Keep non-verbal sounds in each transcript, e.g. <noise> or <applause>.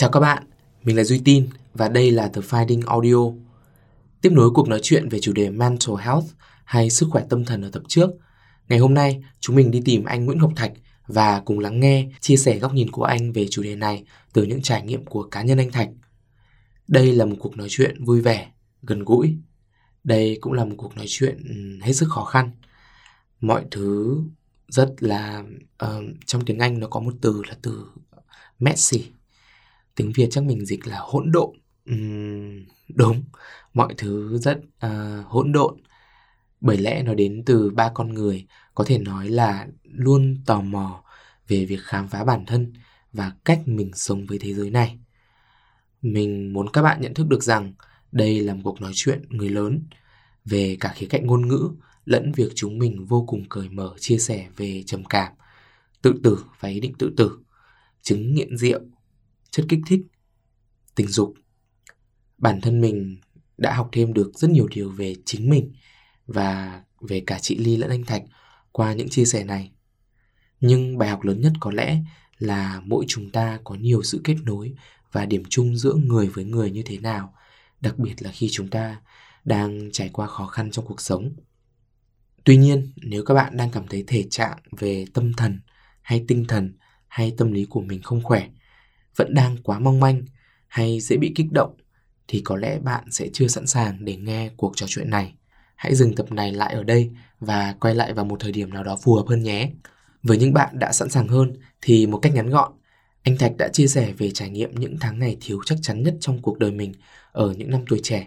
Chào các bạn, mình là Duy Tin và đây là The Finding Audio. Tiếp nối cuộc nói chuyện về chủ đề Mental Health hay sức khỏe tâm thần ở tập trước, ngày hôm nay chúng mình đi tìm anh Nguyễn Ngọc Thạch và cùng lắng nghe, chia sẻ góc nhìn của anh về chủ đề này từ những trải nghiệm của cá nhân anh Thạch. Đây là một cuộc nói chuyện vui vẻ, gần gũi. Đây cũng là một cuộc nói chuyện hết sức khó khăn. Mọi thứ rất là uh, trong tiếng Anh nó có một từ là từ messy tiếng việt chắc mình dịch là hỗn độn. Uhm, đúng. Mọi thứ rất uh, hỗn độn. Bởi lẽ nó đến từ ba con người có thể nói là luôn tò mò về việc khám phá bản thân và cách mình sống với thế giới này. Mình muốn các bạn nhận thức được rằng đây là một cuộc nói chuyện người lớn về cả khía cạnh ngôn ngữ lẫn việc chúng mình vô cùng cởi mở chia sẻ về trầm cảm tự tử và ý định tự tử chứng nghiện rượu chất kích thích, tình dục. Bản thân mình đã học thêm được rất nhiều điều về chính mình và về cả chị Ly lẫn anh Thạch qua những chia sẻ này. Nhưng bài học lớn nhất có lẽ là mỗi chúng ta có nhiều sự kết nối và điểm chung giữa người với người như thế nào, đặc biệt là khi chúng ta đang trải qua khó khăn trong cuộc sống. Tuy nhiên, nếu các bạn đang cảm thấy thể trạng về tâm thần hay tinh thần hay tâm lý của mình không khỏe vẫn đang quá mong manh hay dễ bị kích động thì có lẽ bạn sẽ chưa sẵn sàng để nghe cuộc trò chuyện này. Hãy dừng tập này lại ở đây và quay lại vào một thời điểm nào đó phù hợp hơn nhé. Với những bạn đã sẵn sàng hơn thì một cách ngắn gọn, anh Thạch đã chia sẻ về trải nghiệm những tháng ngày thiếu chắc chắn nhất trong cuộc đời mình ở những năm tuổi trẻ.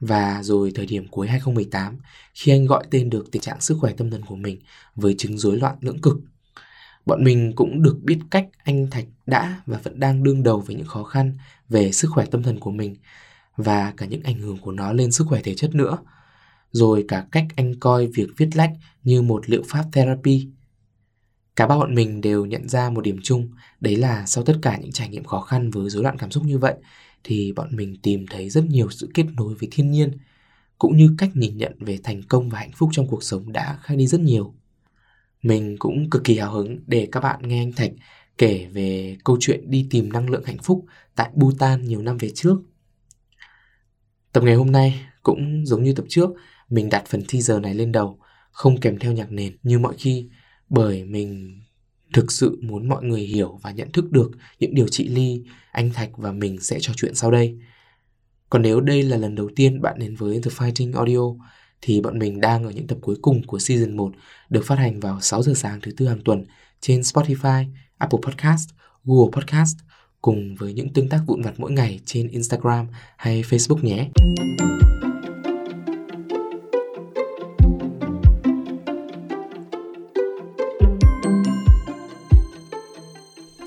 Và rồi thời điểm cuối 2018, khi anh gọi tên được tình trạng sức khỏe tâm thần của mình với chứng rối loạn lưỡng cực Bọn mình cũng được biết cách anh Thạch đã và vẫn đang đương đầu với những khó khăn về sức khỏe tâm thần của mình và cả những ảnh hưởng của nó lên sức khỏe thể chất nữa. Rồi cả cách anh coi việc viết lách như một liệu pháp therapy. Cả ba bọn mình đều nhận ra một điểm chung, đấy là sau tất cả những trải nghiệm khó khăn với rối loạn cảm xúc như vậy, thì bọn mình tìm thấy rất nhiều sự kết nối với thiên nhiên, cũng như cách nhìn nhận về thành công và hạnh phúc trong cuộc sống đã khác đi rất nhiều. Mình cũng cực kỳ hào hứng để các bạn nghe anh Thạch kể về câu chuyện đi tìm năng lượng hạnh phúc tại Bhutan nhiều năm về trước. Tập ngày hôm nay cũng giống như tập trước, mình đặt phần teaser này lên đầu, không kèm theo nhạc nền như mọi khi, bởi mình thực sự muốn mọi người hiểu và nhận thức được những điều chị Ly, anh Thạch và mình sẽ trò chuyện sau đây. Còn nếu đây là lần đầu tiên bạn đến với The Fighting Audio thì bọn mình đang ở những tập cuối cùng của season 1 được phát hành vào 6 giờ sáng thứ tư hàng tuần trên Spotify, Apple Podcast, Google Podcast cùng với những tương tác vụn vặt mỗi ngày trên Instagram hay Facebook nhé.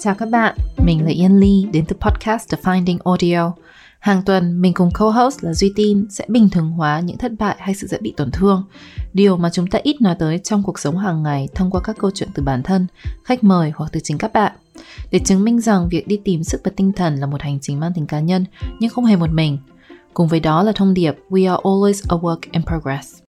Chào các bạn, mình là Yên Ly đến từ podcast The Finding Audio. Hàng tuần, mình cùng co-host là Duy Tin sẽ bình thường hóa những thất bại hay sự dễ bị tổn thương. Điều mà chúng ta ít nói tới trong cuộc sống hàng ngày thông qua các câu chuyện từ bản thân, khách mời hoặc từ chính các bạn. Để chứng minh rằng việc đi tìm sức và tinh thần là một hành trình mang tính cá nhân nhưng không hề một mình. Cùng với đó là thông điệp We are always a work in progress.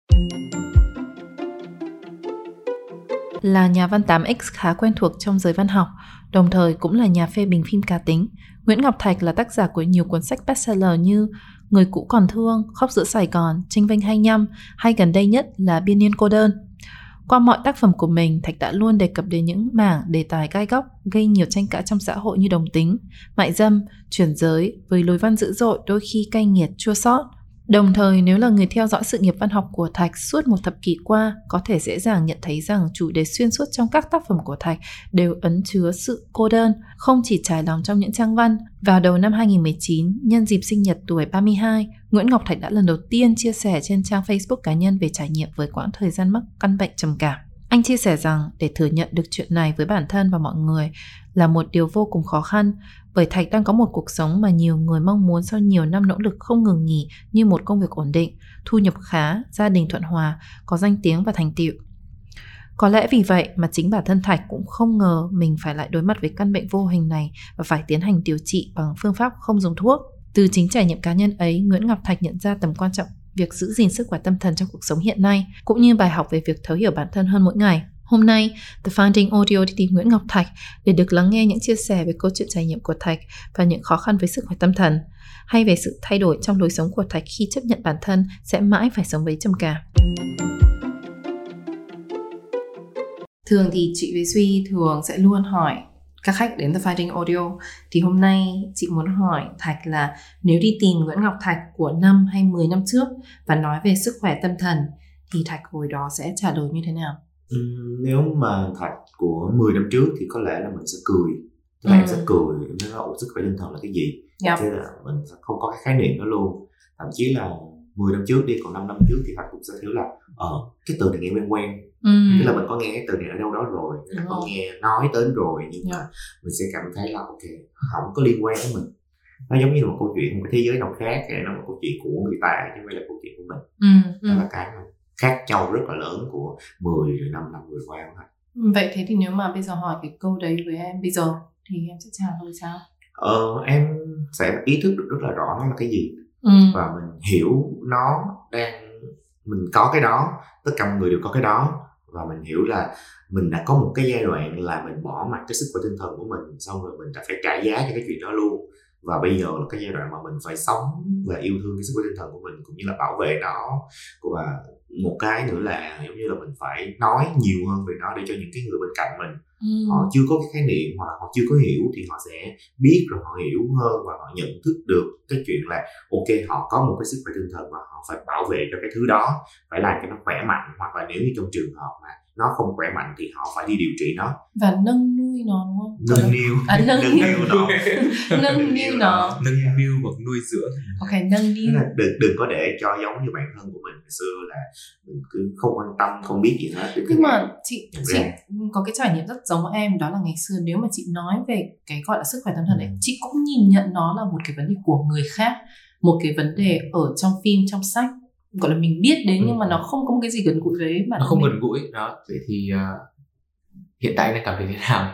Là nhà văn 8X khá quen thuộc trong giới văn học, đồng thời cũng là nhà phê bình phim cá tính. Nguyễn Ngọc Thạch là tác giả của nhiều cuốn sách bestseller như Người cũ còn thương, Khóc giữa Sài Gòn, Tranh vinh 25 hay gần đây nhất là Biên niên cô đơn. Qua mọi tác phẩm của mình, Thạch đã luôn đề cập đến những mảng đề tài gai góc, gây nhiều tranh cãi trong xã hội như đồng tính, mại dâm, chuyển giới, với lối văn dữ dội đôi khi cay nghiệt, chua sót, Đồng thời nếu là người theo dõi sự nghiệp văn học của Thạch suốt một thập kỷ qua, có thể dễ dàng nhận thấy rằng chủ đề xuyên suốt trong các tác phẩm của Thạch đều ấn chứa sự cô đơn, không chỉ trải lòng trong những trang văn. Vào đầu năm 2019, nhân dịp sinh nhật tuổi 32, Nguyễn Ngọc Thạch đã lần đầu tiên chia sẻ trên trang Facebook cá nhân về trải nghiệm với quãng thời gian mắc căn bệnh trầm cảm. Anh chia sẻ rằng để thừa nhận được chuyện này với bản thân và mọi người là một điều vô cùng khó khăn bởi Thạch đang có một cuộc sống mà nhiều người mong muốn sau nhiều năm nỗ lực không ngừng nghỉ như một công việc ổn định, thu nhập khá, gia đình thuận hòa, có danh tiếng và thành tựu. Có lẽ vì vậy mà chính bản thân Thạch cũng không ngờ mình phải lại đối mặt với căn bệnh vô hình này và phải tiến hành điều trị bằng phương pháp không dùng thuốc. Từ chính trải nghiệm cá nhân ấy, Nguyễn Ngọc Thạch nhận ra tầm quan trọng việc giữ gìn sức khỏe tâm thần trong cuộc sống hiện nay, cũng như bài học về việc thấu hiểu bản thân hơn mỗi ngày. Hôm nay, The Finding Audio đi tìm Nguyễn Ngọc Thạch để được lắng nghe những chia sẻ về câu chuyện trải nghiệm của Thạch và những khó khăn với sức khỏe tâm thần, hay về sự thay đổi trong lối sống của Thạch khi chấp nhận bản thân sẽ mãi phải sống với trầm cảm. Thường thì chị với Duy thường sẽ luôn hỏi các khách đến The Fighting Audio thì hôm nay chị muốn hỏi Thạch là nếu đi tìm Nguyễn Ngọc Thạch của năm hay 10 năm trước và nói về sức khỏe tâm thần thì Thạch hồi đó sẽ trả lời như thế nào? Ừ, nếu mà Thạch của 10 năm trước thì có lẽ là mình sẽ cười tức là ừ. em sẽ cười em nói là sức khỏe tinh thần là cái gì yep. thế là mình sẽ không có cái khái niệm đó luôn thậm chí là 10 năm trước đi còn 5 năm trước thì Thạch cũng sẽ thiếu là ờ cái từ này nghe quen quen ừ. tức là mình có nghe cái từ này ở đâu đó rồi mình có nghe nói đến rồi nhưng mà mình sẽ cảm thấy là ok không có liên quan đến mình. Nó giống như là một câu chuyện một thế giới nào khác nó là một câu chuyện của người ta chứ không phải là câu chuyện của mình. Ừ. đó là cái khác nhau rất là lớn của 10 rồi 5 năm vừa qua thôi. Vậy thế thì nếu mà bây giờ hỏi cái câu đấy với em bây giờ thì em sẽ trả lời sao? Ờ, em sẽ ý thức được rất là rõ nó là cái gì. Ừ. và mình hiểu nó đang mình có cái đó tất cả mọi người đều có cái đó và mình hiểu là mình đã có một cái giai đoạn là mình bỏ mặt cái sức khỏe tinh thần của mình, xong rồi mình đã phải trả giá cho cái chuyện đó luôn. Và bây giờ là cái giai đoạn mà mình phải sống và yêu thương cái sức khỏe tinh thần của mình, cũng như là bảo vệ nó. Và một cái nữa là giống như là mình phải nói nhiều hơn về nó để cho những cái người bên cạnh mình ừ. họ chưa có cái khái niệm hoặc là họ chưa có hiểu thì họ sẽ biết rồi họ hiểu hơn và họ nhận thức được cái chuyện là ok họ có một cái sức khỏe tinh thần và họ phải bảo vệ cho cái thứ đó phải làm cho nó khỏe mạnh hoặc là nếu như trong trường hợp mà nó không khỏe mạnh thì họ phải đi điều trị nó và nâng nuôi nó đúng không? Nâng niu. à, nâng, nâng niu. nó. <laughs> Nâng niu nó. nâng niu hoặc nuôi dưỡng ok nâng niu. Đừng đừng có để cho giống như bản thân của mình. Hồi xưa là mình cứ không quan tâm không biết gì hết. Nhưng mà chị chị có cái trải nghiệm rất giống em đó là ngày xưa nếu mà chị nói về cái gọi là sức khỏe tâm thần ấy ừ. chị cũng nhìn nhận nó là một cái vấn đề của người khác một cái vấn đề ở trong phim trong sách. Gọi là mình biết đến ừ. nhưng mà nó không có một cái gì gần gũi với bản nó không mình. gần gũi đó. Vậy thì uh, hiện tại đang cảm thấy thế nào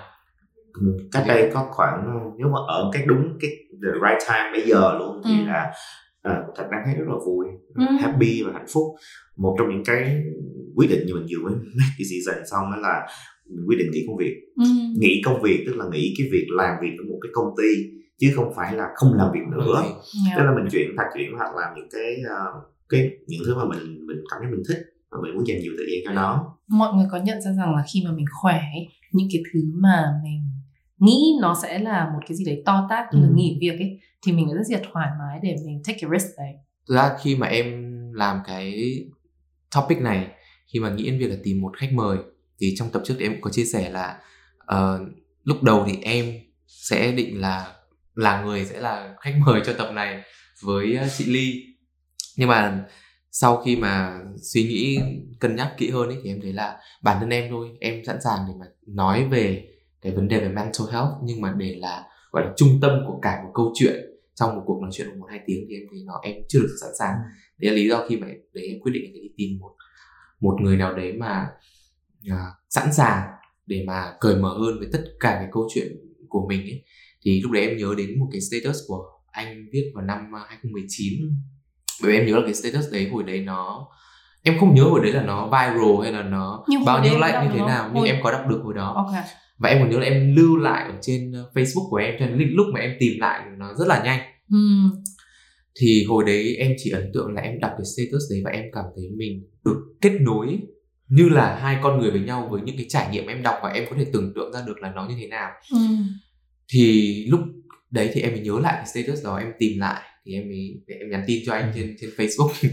ừ, cách đây có khoảng nếu mà ở cái đúng cái the right time bây giờ luôn thì ừ. là uh, thật đang thấy rất là vui ừ. happy và hạnh phúc một trong những cái quyết định như mình vừa mới <laughs> make decision xong đó là mình quyết định nghỉ công việc ừ. nghỉ công việc tức là nghỉ cái việc làm việc ở một cái công ty chứ không phải là không làm việc nữa yeah. tức là mình chuyển thật chuyển hoặc làm những cái uh, cái những thứ mà mình mình cảm thấy mình thích và mình muốn dành nhiều thời gian cho nó mọi người có nhận ra rằng là khi mà mình khỏe những cái thứ mà mình nghĩ nó sẽ là một cái gì đấy to tát như ừ. là nghỉ việc ấy thì mình rất là thoải mái để mình take a risk đấy thực ra khi mà em làm cái topic này khi mà nghĩ đến việc là tìm một khách mời thì trong tập trước thì em cũng có chia sẻ là uh, lúc đầu thì em sẽ định là là người sẽ là khách <laughs> mời cho tập này với ờ, chị Ly nhưng mà sau khi mà suy nghĩ cân nhắc kỹ hơn ấy thì em thấy là bản thân em thôi em sẵn sàng để mà nói về cái vấn đề về mental health nhưng mà để là gọi là trung tâm của cả một câu chuyện trong một cuộc nói chuyện một hai tiếng thì em thấy nó em chưa được sẵn sàng. Đấy là lý do khi mà để em quyết định để đi tìm một một người nào đấy mà uh, sẵn sàng để mà cởi mở hơn với tất cả cái câu chuyện của mình ấy. Thì lúc đấy em nhớ đến một cái status của anh viết vào năm 2019 ừ bởi vì em nhớ là cái status đấy hồi đấy nó em không nhớ hồi đấy là nó viral hay là nó nhưng bao nhiêu like như thế nào nhưng hồi... em có đọc được hồi đó. Okay. Và em còn nhớ là em lưu lại ở trên ờ, facebook của em cho nên lúc mà em tìm lại nó rất là nhanh hmm. thì hồi đấy em chỉ ấn tượng là em đọc cái status đấy và em cảm thấy mình được kết nối như là hai con người với nhau với những cái trải nghiệm em đọc và em có thể tưởng tượng ra được là nó như thế nào ừ. thì lúc đấy thì em mới nhớ lại cái status đó em tìm lại thì em mới em nhắn tin cho anh trên trên Facebook <laughs>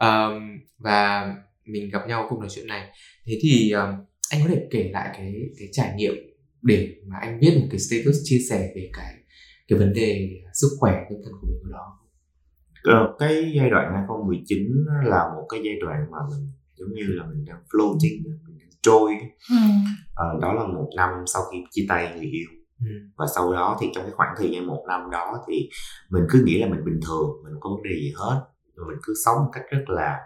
um, và mình gặp nhau cùng nói chuyện này thế thì um, anh có thể kể lại cái cái trải nghiệm để mà anh viết một cái status chia sẻ về cái cái vấn đề sức khỏe tinh thần của mình đó? Ờ, cái giai đoạn 2019 là một cái giai đoạn mà mình giống như là mình đang floating mình đang trôi ừ. à, đó là một năm sau khi chia tay người yêu. Ừ. và sau đó thì trong cái khoảng thời gian một năm đó thì mình cứ nghĩ là mình bình thường mình không có vấn đề gì hết. Rồi mình cứ sống một cách rất là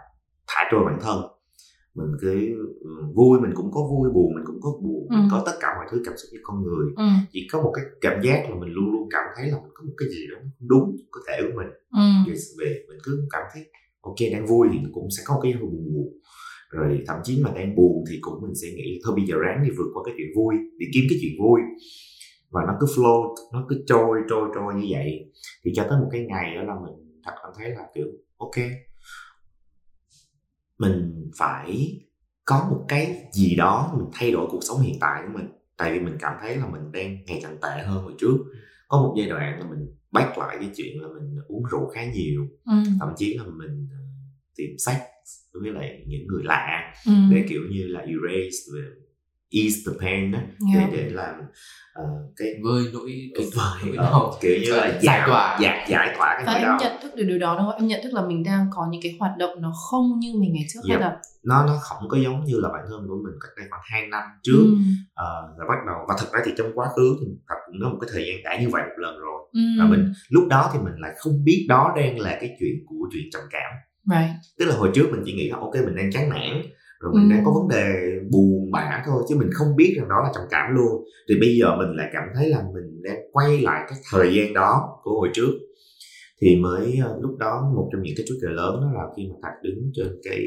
thả trôi bản thân mình cứ ừ, vui mình cũng có vui buồn mình cũng có buồn ừ. mình có tất cả mọi thứ cảm xúc như con người ừ. chỉ có một cái cảm giác là mình luôn luôn cảm thấy là mình có một cái gì đó đúng cơ thể của mình ừ. về mình cứ cảm thấy ok đang vui thì cũng sẽ có cái buồn buồn rồi thậm chí mà đang buồn thì cũng mình sẽ nghĩ thôi bây giờ ráng đi vượt qua cái chuyện vui đi kiếm cái chuyện vui và nó cứ flow nó cứ trôi trôi trôi như vậy thì cho tới một cái ngày đó là mình thật cảm thấy là kiểu ok mình phải có một cái gì đó mình thay đổi cuộc sống hiện tại của mình tại vì mình cảm thấy là mình đang ngày càng tệ hơn hồi trước có một giai đoạn là mình bắt lại cái chuyện là mình uống rượu khá nhiều ừ. thậm chí là mình ờ, tìm sách với lại những người lạ ừ. để kiểu như là erase ease the pain đó yeah. để để làm uh, cái vơi nỗi cái vơi uh, kiểu như là giải tỏa giải giải tỏa cái và em đau. nhận thức được điều đó đúng không em nhận thức là mình đang có những cái hoạt động nó không như mình ngày trước yep. hay là nó nó không có giống như là bản thân của mình cách đây khoảng hai năm trước ừ. uh, là bắt đầu và thật ra thì trong quá khứ thì thật cũng có một cái thời gian đã như vậy một lần rồi ừ. và mình lúc đó thì mình lại không biết đó đang là cái chuyện của chuyện trầm cảm right. tức là hồi trước mình chỉ nghĩ là ok mình đang chán nản rồi mình ừ. đang có vấn đề buồn bã thôi chứ mình không biết rằng đó là trầm cảm luôn thì bây giờ mình lại cảm thấy là mình đang quay lại cái thời gian đó của hồi trước thì mới ờ, lúc đó một trong những cái trigger lớn đó là khi mà thạch đứng trên cái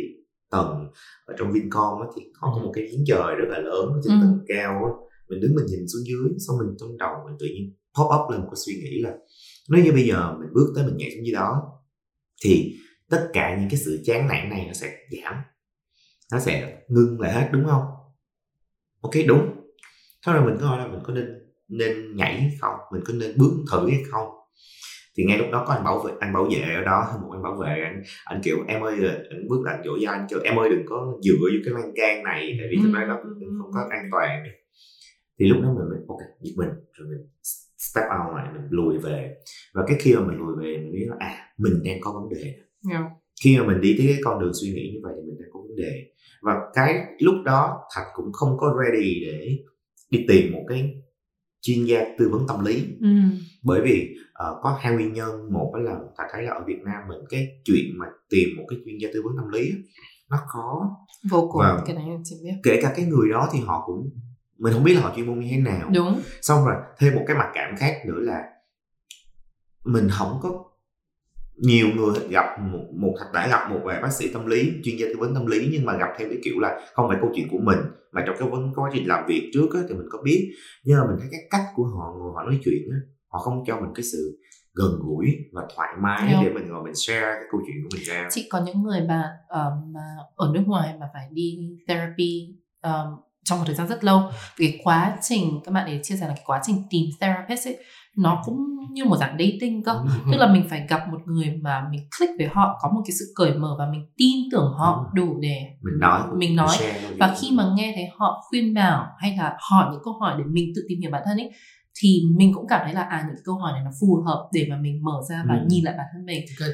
tầng ở trong Vincom á, thì họ có một cái giếng trời rất là lớn trên ừ. tầng cao á. mình đứng mình nhìn xuống dưới xong mình trong đầu mình tự nhiên pop up lên một cái suy nghĩ là nếu như bây giờ mình bước tới mình nhảy xuống dưới đó thì tất cả những cái sự chán nản này nó sẽ giảm nó sẽ ngưng lại hết đúng không? Ok đúng. Sau rồi mình có hỏi là mình có nên nên nhảy không? Mình có nên bước thử hay không? Thì ngay lúc đó có anh bảo vệ anh bảo vệ ở đó <laughs> một anh bảo vệ anh anh kiểu em ơi anh bước lại dỗ dành anh kiểu em ơi đừng có dựa vô cái lan can này tại vì thực ra nó không có an toàn. Thì lúc đó mình mình ok giật mình rồi mình step out lại mình lùi về. Và cái khi mà mình lùi về mình biết là à mình đang có vấn đề. Yeah. khi mà mình đi tới cái con đường suy nghĩ như vậy thì mình đang có vấn đề và cái lúc đó thạch cũng không có ready để đi tìm một cái chuyên gia tư vấn tâm lý. Ừ. bởi vì uh, có hai nguyên nhân một là thạch thấy là ở việt nam mình cái chuyện mà tìm một cái chuyên gia tư vấn tâm lý nó khó. Vô cùng và cái này chỉ biết. kể cả cái người đó thì họ cũng mình không biết là họ chuyên môn như thế nào. Đúng. Xong rồi thêm một cái mặt cảm khác nữa là mình không có nhiều người gặp một, một đã gặp một vài bác sĩ tâm lý chuyên gia tư vấn tâm lý nhưng mà gặp theo cái kiểu là không phải câu chuyện của mình mà trong cái vấn quá trình làm việc trước á, thì mình có biết. Nhưng mà mình thấy cái cách của họ ngồi họ nói chuyện á, họ không cho mình cái sự gần gũi và thoải mái để mình ngồi mình share cái câu chuyện của mình ra. Chị có những người mà um, ở nước ngoài mà phải đi therapy um, trong một thời gian rất lâu. Vì quá trình các bạn ấy chia sẻ là cái quá trình tìm therapist ấy nó cũng như một dạng dating cơ. Tức là mình phải gặp một người mà mình click với họ có một cái sự cởi mở và mình tin tưởng họ đủ để mình nói mình nói. và khi mà nghe thấy họ khuyên bảo hay là hỏi những câu hỏi để mình tự tìm hiểu bản thân ấy thì mình cũng cảm thấy là à những câu hỏi này nó phù hợp để mà mình mở ra và ừ. nhìn lại bản thân mình. Cái,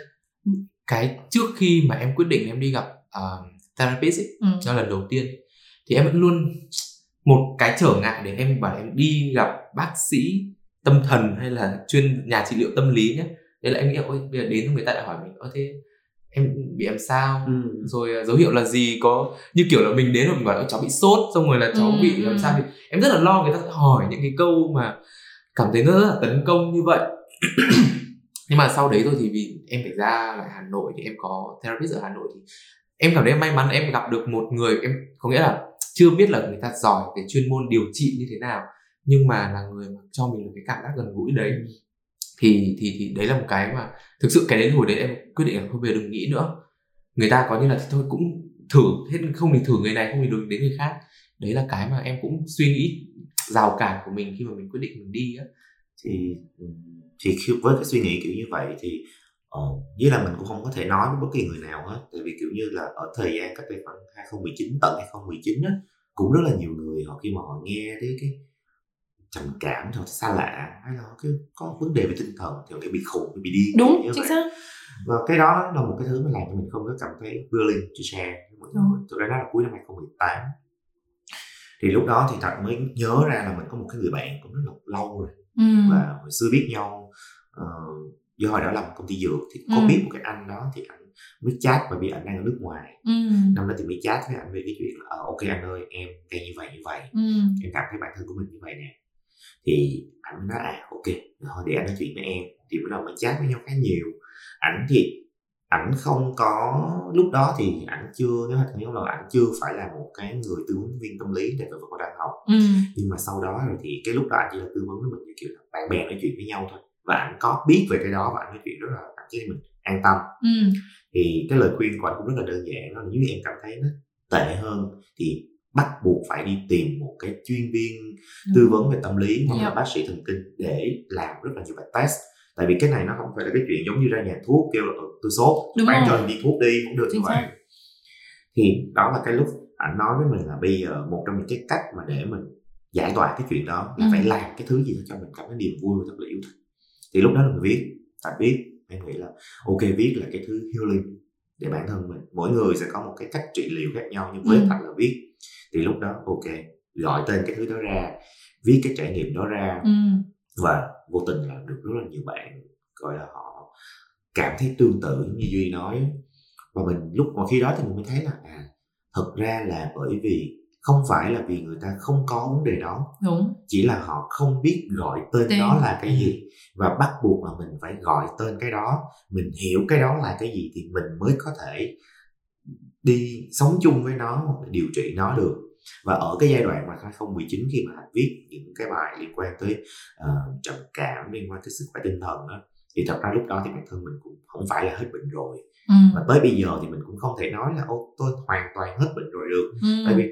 cái trước khi mà em quyết định em đi gặp uh, therapist ấy, ừ. cho lần đầu tiên thì em vẫn luôn một cái trở ngại để em bảo em đi gặp bác sĩ tâm thần hay là chuyên nhà trị liệu tâm lý nhé đấy là em nghĩ ôi bây giờ đến người ta lại hỏi mình ơ thế em bị làm sao ừ. rồi à, dấu hiệu là gì có như kiểu là mình đến rồi mình bảo cháu bị sốt xong rồi là cháu ừ. bị làm ừ. sao thì em rất là lo người ta sẽ hỏi những cái câu mà cảm thấy nó rất là tấn công như vậy <clears throat> nhưng mà sau đấy thôi thì vì em phải ra lại Hà Nội thì em có therapist ở Hà Nội thì em cảm thấy may mắn em gặp được một người em có nghĩa là chưa biết là người ta giỏi cái chuyên môn điều trị như thế nào nhưng mà là người mà cho mình được cái cảm giác gần gũi đấy. Ừ. thì thì thì đấy là một cái mà thực sự cái đến hồi đấy em quyết định là không bao giờ đừng nghĩ nữa. Người ta có như là thôi cũng thử hết không thì thử người này không thì đừng đến người khác. Đấy là cái mà em cũng suy nghĩ rào cản của mình khi mà mình quyết định mình đi á. Thì thì khi với cái suy nghĩ kiểu như vậy thì uh, với là mình cũng không có thể nói với bất kỳ người nào hết. Tại vì kiểu như là ở thời gian cách đây khoảng 2019 tận 2019 á cũng rất là nhiều người họ khi mà họ nghe thấy cái trầm cảm hoặc xa lạ hay là cái có vấn đề về tinh thần thì họ bị khùng bị điên đúng chính xác và cái đó là một cái thứ mà làm cho mình không có cảm thấy willing to share với mọi người thực ra nó là cuối năm 2018 thì lúc đó thì thật mới nhớ ra là mình có một cái người bạn cũng rất là lâu rồi ừ. và hồi xưa biết nhau uh, do hồi đó làm công ty dược thì có ừ. biết một cái anh đó thì anh mới chat và bị anh đang ở nước ngoài ừ. năm đó thì mới chat với anh về cái chuyện là uh, ok anh ơi em đang như vậy như vậy ừ. em cảm thấy bản thân của mình như vậy nè thì anh mới nói à ok thôi để anh nói chuyện với em. Thì bắt đầu mới chat với nhau khá nhiều. Ảnh thì ảnh không có lúc đó thì ảnh chưa nếu nhớ là ảnh chưa phải là một cái người tư vấn viên tâm lý để về vật đang học. Ừ. nhưng mà sau đó rồi thì cái lúc đó ảnh chỉ là tư vấn với mình như kiểu là bạn bè nói chuyện với nhau thôi. Và ảnh có biết về cái đó và ảnh nói chuyện rất là cảm thấy mình an tâm. Ừ. thì cái lời khuyên của anh cũng rất là đơn giản đó là nếu như em cảm thấy nó tệ hơn thì bắt buộc phải đi tìm một cái chuyên viên tư vấn về tâm lý hoặc là bác sĩ thần kinh để làm rất là nhiều bài test. Tại vì cái này nó không phải là cái chuyện giống như ra nhà thuốc kêu là ừ, tôi sốt Đúng bán cho đi thuốc đi cũng được như vậy. Thì đó là cái lúc anh nói với mình là bây giờ một trong những cái cách mà để mình giải tỏa cái chuyện đó là ừ. phải làm cái thứ gì đó cho mình cảm thấy niềm vui và thật là yêu thích. Thì lúc đó là mình viết phải viết em nghĩ là ok viết là cái thứ healing để bản thân mình. Mỗi người sẽ có một cái cách trị liệu khác nhau nhưng với ừ. thành là viết thì lúc đó ok gọi tên cái thứ đó ra viết cái trải nghiệm đó ra. Ừ. và vô tình là được rất là nhiều bạn gọi là họ cảm thấy tương tự như duy nói. Và mình lúc mà khi đó thì mình mới thấy là à thật ra là bởi vì không phải là vì người ta không có vấn đề đó. Đúng. Chỉ là họ không biết gọi tên, tên. đó là cái gì. Và bắt buộc là mình phải gọi tên cái đó. Mình hiểu cái đó là cái gì thì mình mới có thể đi sống chung với nó hoặc điều trị nó được và ở cái giai đoạn mà 2019 khi mà Hạnh viết những cái bài liên quan tới uh, trầm cảm liên quan tới sức khỏe tinh thần đó, thì thật ra lúc đó thì bản thân mình cũng không phải là hết bệnh rồi ừ. và tới bây giờ thì mình cũng không thể nói là ô tôi hoàn toàn hết bệnh rồi được ừ. tại vì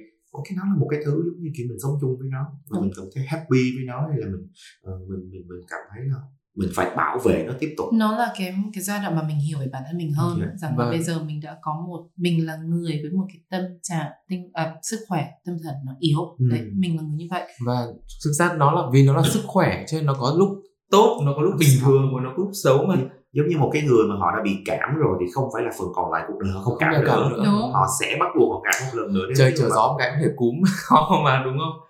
cái nó là một cái thứ giống như kiểu mình sống chung với nó và ừ. mình cảm thấy happy với nó hay là mình uh, mình mình mình cảm thấy là mình phải bảo vệ nó tiếp tục nó là cái cái giai đoạn mà mình hiểu về bản thân mình hơn yeah. rằng vâng. là bây giờ mình đã có một mình là người với một cái tâm trạng tinh à, sức khỏe tâm thần nó yếu ừ. đấy mình là người như vậy và thực ra nó là vì nó là sức khỏe cho nên nó có lúc tốt nó có lúc bình thường và nó có lúc xấu mà giống như một cái người mà họ đã bị cảm rồi thì không phải là phần còn lại cuộc đời họ không cảm, cảm nữa. nữa Đúng. họ sẽ bắt buộc họ cảm một lần nữa chơi chờ gió một cái có thể cúm <laughs> ho mà đúng không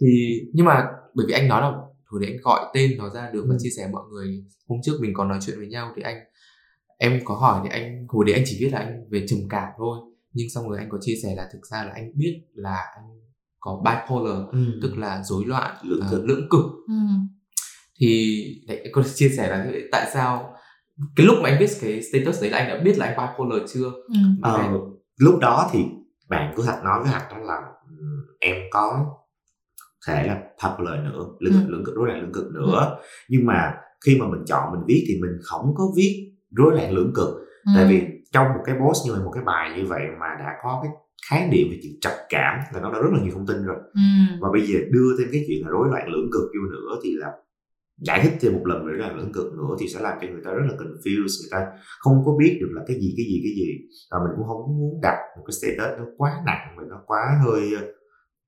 thì nhưng mà bởi vì anh nói là thôi để anh gọi tên nó ra được ừ. và chia sẻ mọi người hôm trước mình còn nói chuyện với nhau thì anh em có hỏi thì anh hồi đấy anh chỉ biết là anh về trầm cảm thôi nhưng xong rồi anh có chia sẻ là thực ra là anh biết là anh có bipolar ừ. tức là rối loạn lưỡng cực, uh, lưỡng cực. Ừ. thì đấy anh có chia sẻ là tại sao cái lúc mà anh viết cái status đấy là anh đã biết là anh bipolar chưa ừ. ờ, lúc đó thì bạn của hạch nói với hạch đó là em có thể là bipolar nữa lưỡng ừ. lưỡng cực rối loạn lưỡng cực nữa ừ. nhưng mà khi mà mình chọn mình viết thì mình không có viết rối loạn lưỡng cực ừ. tại vì trong một cái post như vậy một cái bài như vậy mà đã có cái khái niệm về chuyện trầm cảm là nó đã rất là nhiều thông tin rồi ừ. và bây giờ đưa thêm cái chuyện là rối loạn lưỡng cực vô nữa thì là giải thích thêm một lần nữa là lưỡng cực nữa thì sẽ làm cho người ta rất là confused người ta không có biết được là cái gì cái gì cái gì và mình cũng không muốn đặt một cái status nó quá nặng và nó quá hơi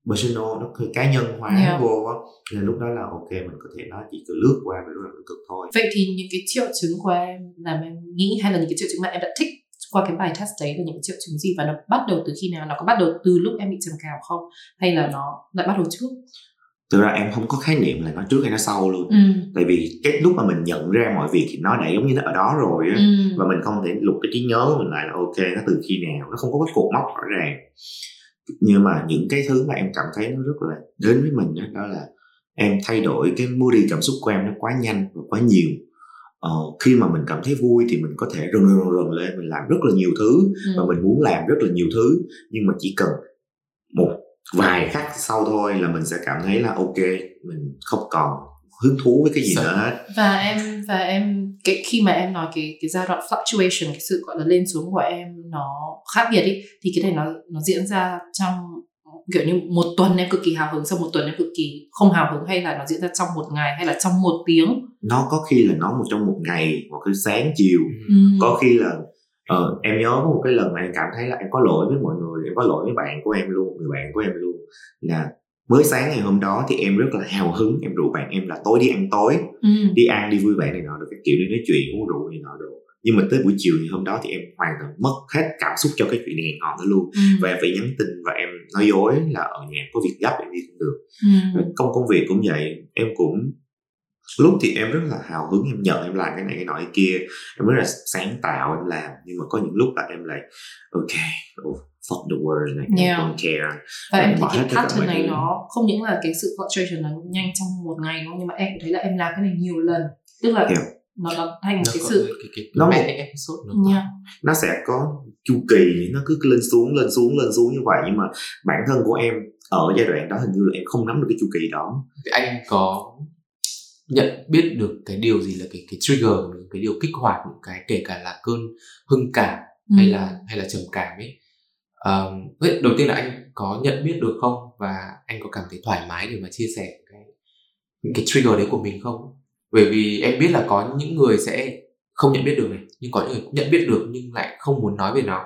personal nó hơi cá nhân hóa yeah. vô á nên lúc đó là ok mình có thể nói chỉ cứ lướt qua về rất là cực thôi. Vậy thì những cái triệu chứng của em làm em nghĩ hay là những cái triệu chứng mà em đã thích qua cái bài test đấy là những cái triệu chứng gì và nó bắt đầu từ khi nào? Nó có bắt đầu từ lúc em bị trầm cảm không? Hay là nó lại bắt đầu trước? Thực ra em không có khái niệm là nó trước hay nó sau luôn. Ừ. tại vì cái lúc mà mình nhận ra mọi việc thì nó đã giống như nó ở đó rồi á ừ. và mình không thể lục cái trí nhớ của mình lại là ok nó từ khi nào? Nó không có cái cột mốc rõ ràng nhưng mà những cái thứ mà em cảm thấy nó rất là đến với mình đó, đó là em thay đổi cái moody cảm xúc của em nó quá nhanh và quá nhiều ờ, khi mà mình cảm thấy vui thì mình có thể rần rần rần lên mình làm rất là nhiều thứ ừ. và mình muốn làm rất là nhiều thứ nhưng mà chỉ cần một vài khắc sau thôi là mình sẽ cảm thấy là ok mình không còn hứng thú với cái gì nữa hết. Và em và em cái khi mà em nói cái cái giai đoạn fluctuation cái sự gọi là lên xuống của em nó khác biệt ý thì cái này nó nó diễn ra trong kiểu như một tuần em cực kỳ hào hứng sau một tuần em cực kỳ không hào hứng hay là nó diễn ra trong một ngày hay là trong một tiếng? Nó có khi là nó một trong một ngày một cái sáng chiều. Ừ. có khi là ờ, em nhớ có một cái lần mà em cảm thấy là em có lỗi với mọi người em có lỗi với bạn của em luôn người bạn của em luôn là mới sáng ngày hôm đó thì em rất là hào hứng em rủ bạn em là tối đi ăn tối. Ừ. đi ăn đi vui vẻ này nọ được cái kiểu đi nói chuyện uống rượu này nọ được. Nhưng mà tới buổi chiều ngày hôm đó thì em hoàn toàn mất hết cảm xúc cho cái chuyện hẹn hò đó luôn. Ừ. và em phải nhắn tin và em nói dối là ở nhà có việc gấp em đi không được. Ừ. công công việc cũng vậy. Em cũng lúc thì em rất là hào hứng em nhận em làm cái này cái nọ cái kia. Em rất là sáng tạo em làm. Nhưng mà có những lúc là em lại ok oh, fuck the world này yeah. don't care. Và em thấy cái pattern này nó không những là cái sự fluctuation nó nhanh trong một ngày đâu nhưng mà em thấy là em làm cái này nhiều lần. Tức là yeah nó nó thành nó cái sự cái, cái, nó một- episode nó yeah. nó sẽ có chu kỳ nó cứ lên xuống lên xuống lên xuống như vậy. Nhưng mà bản thân của em ở giai đoạn đó hình như là em không nắm được cái chu kỳ đó. Thì anh có nhận biết được cái điều gì là cái cái trigger cái điều kích hoạt một cái kể cả là cơn hưng cảm hay Ừ. là hay là trầm cảm ấy um, vậy đầu tiên là anh có nhận biết được không? Và anh có cảm thấy thoải mái để mà chia sẻ cái những cái trigger đấy của mình không? Bởi vì em biết là có những người sẽ không nhận biết được này nhưng có những người cũng nhận biết được nhưng lại không muốn nói về nó.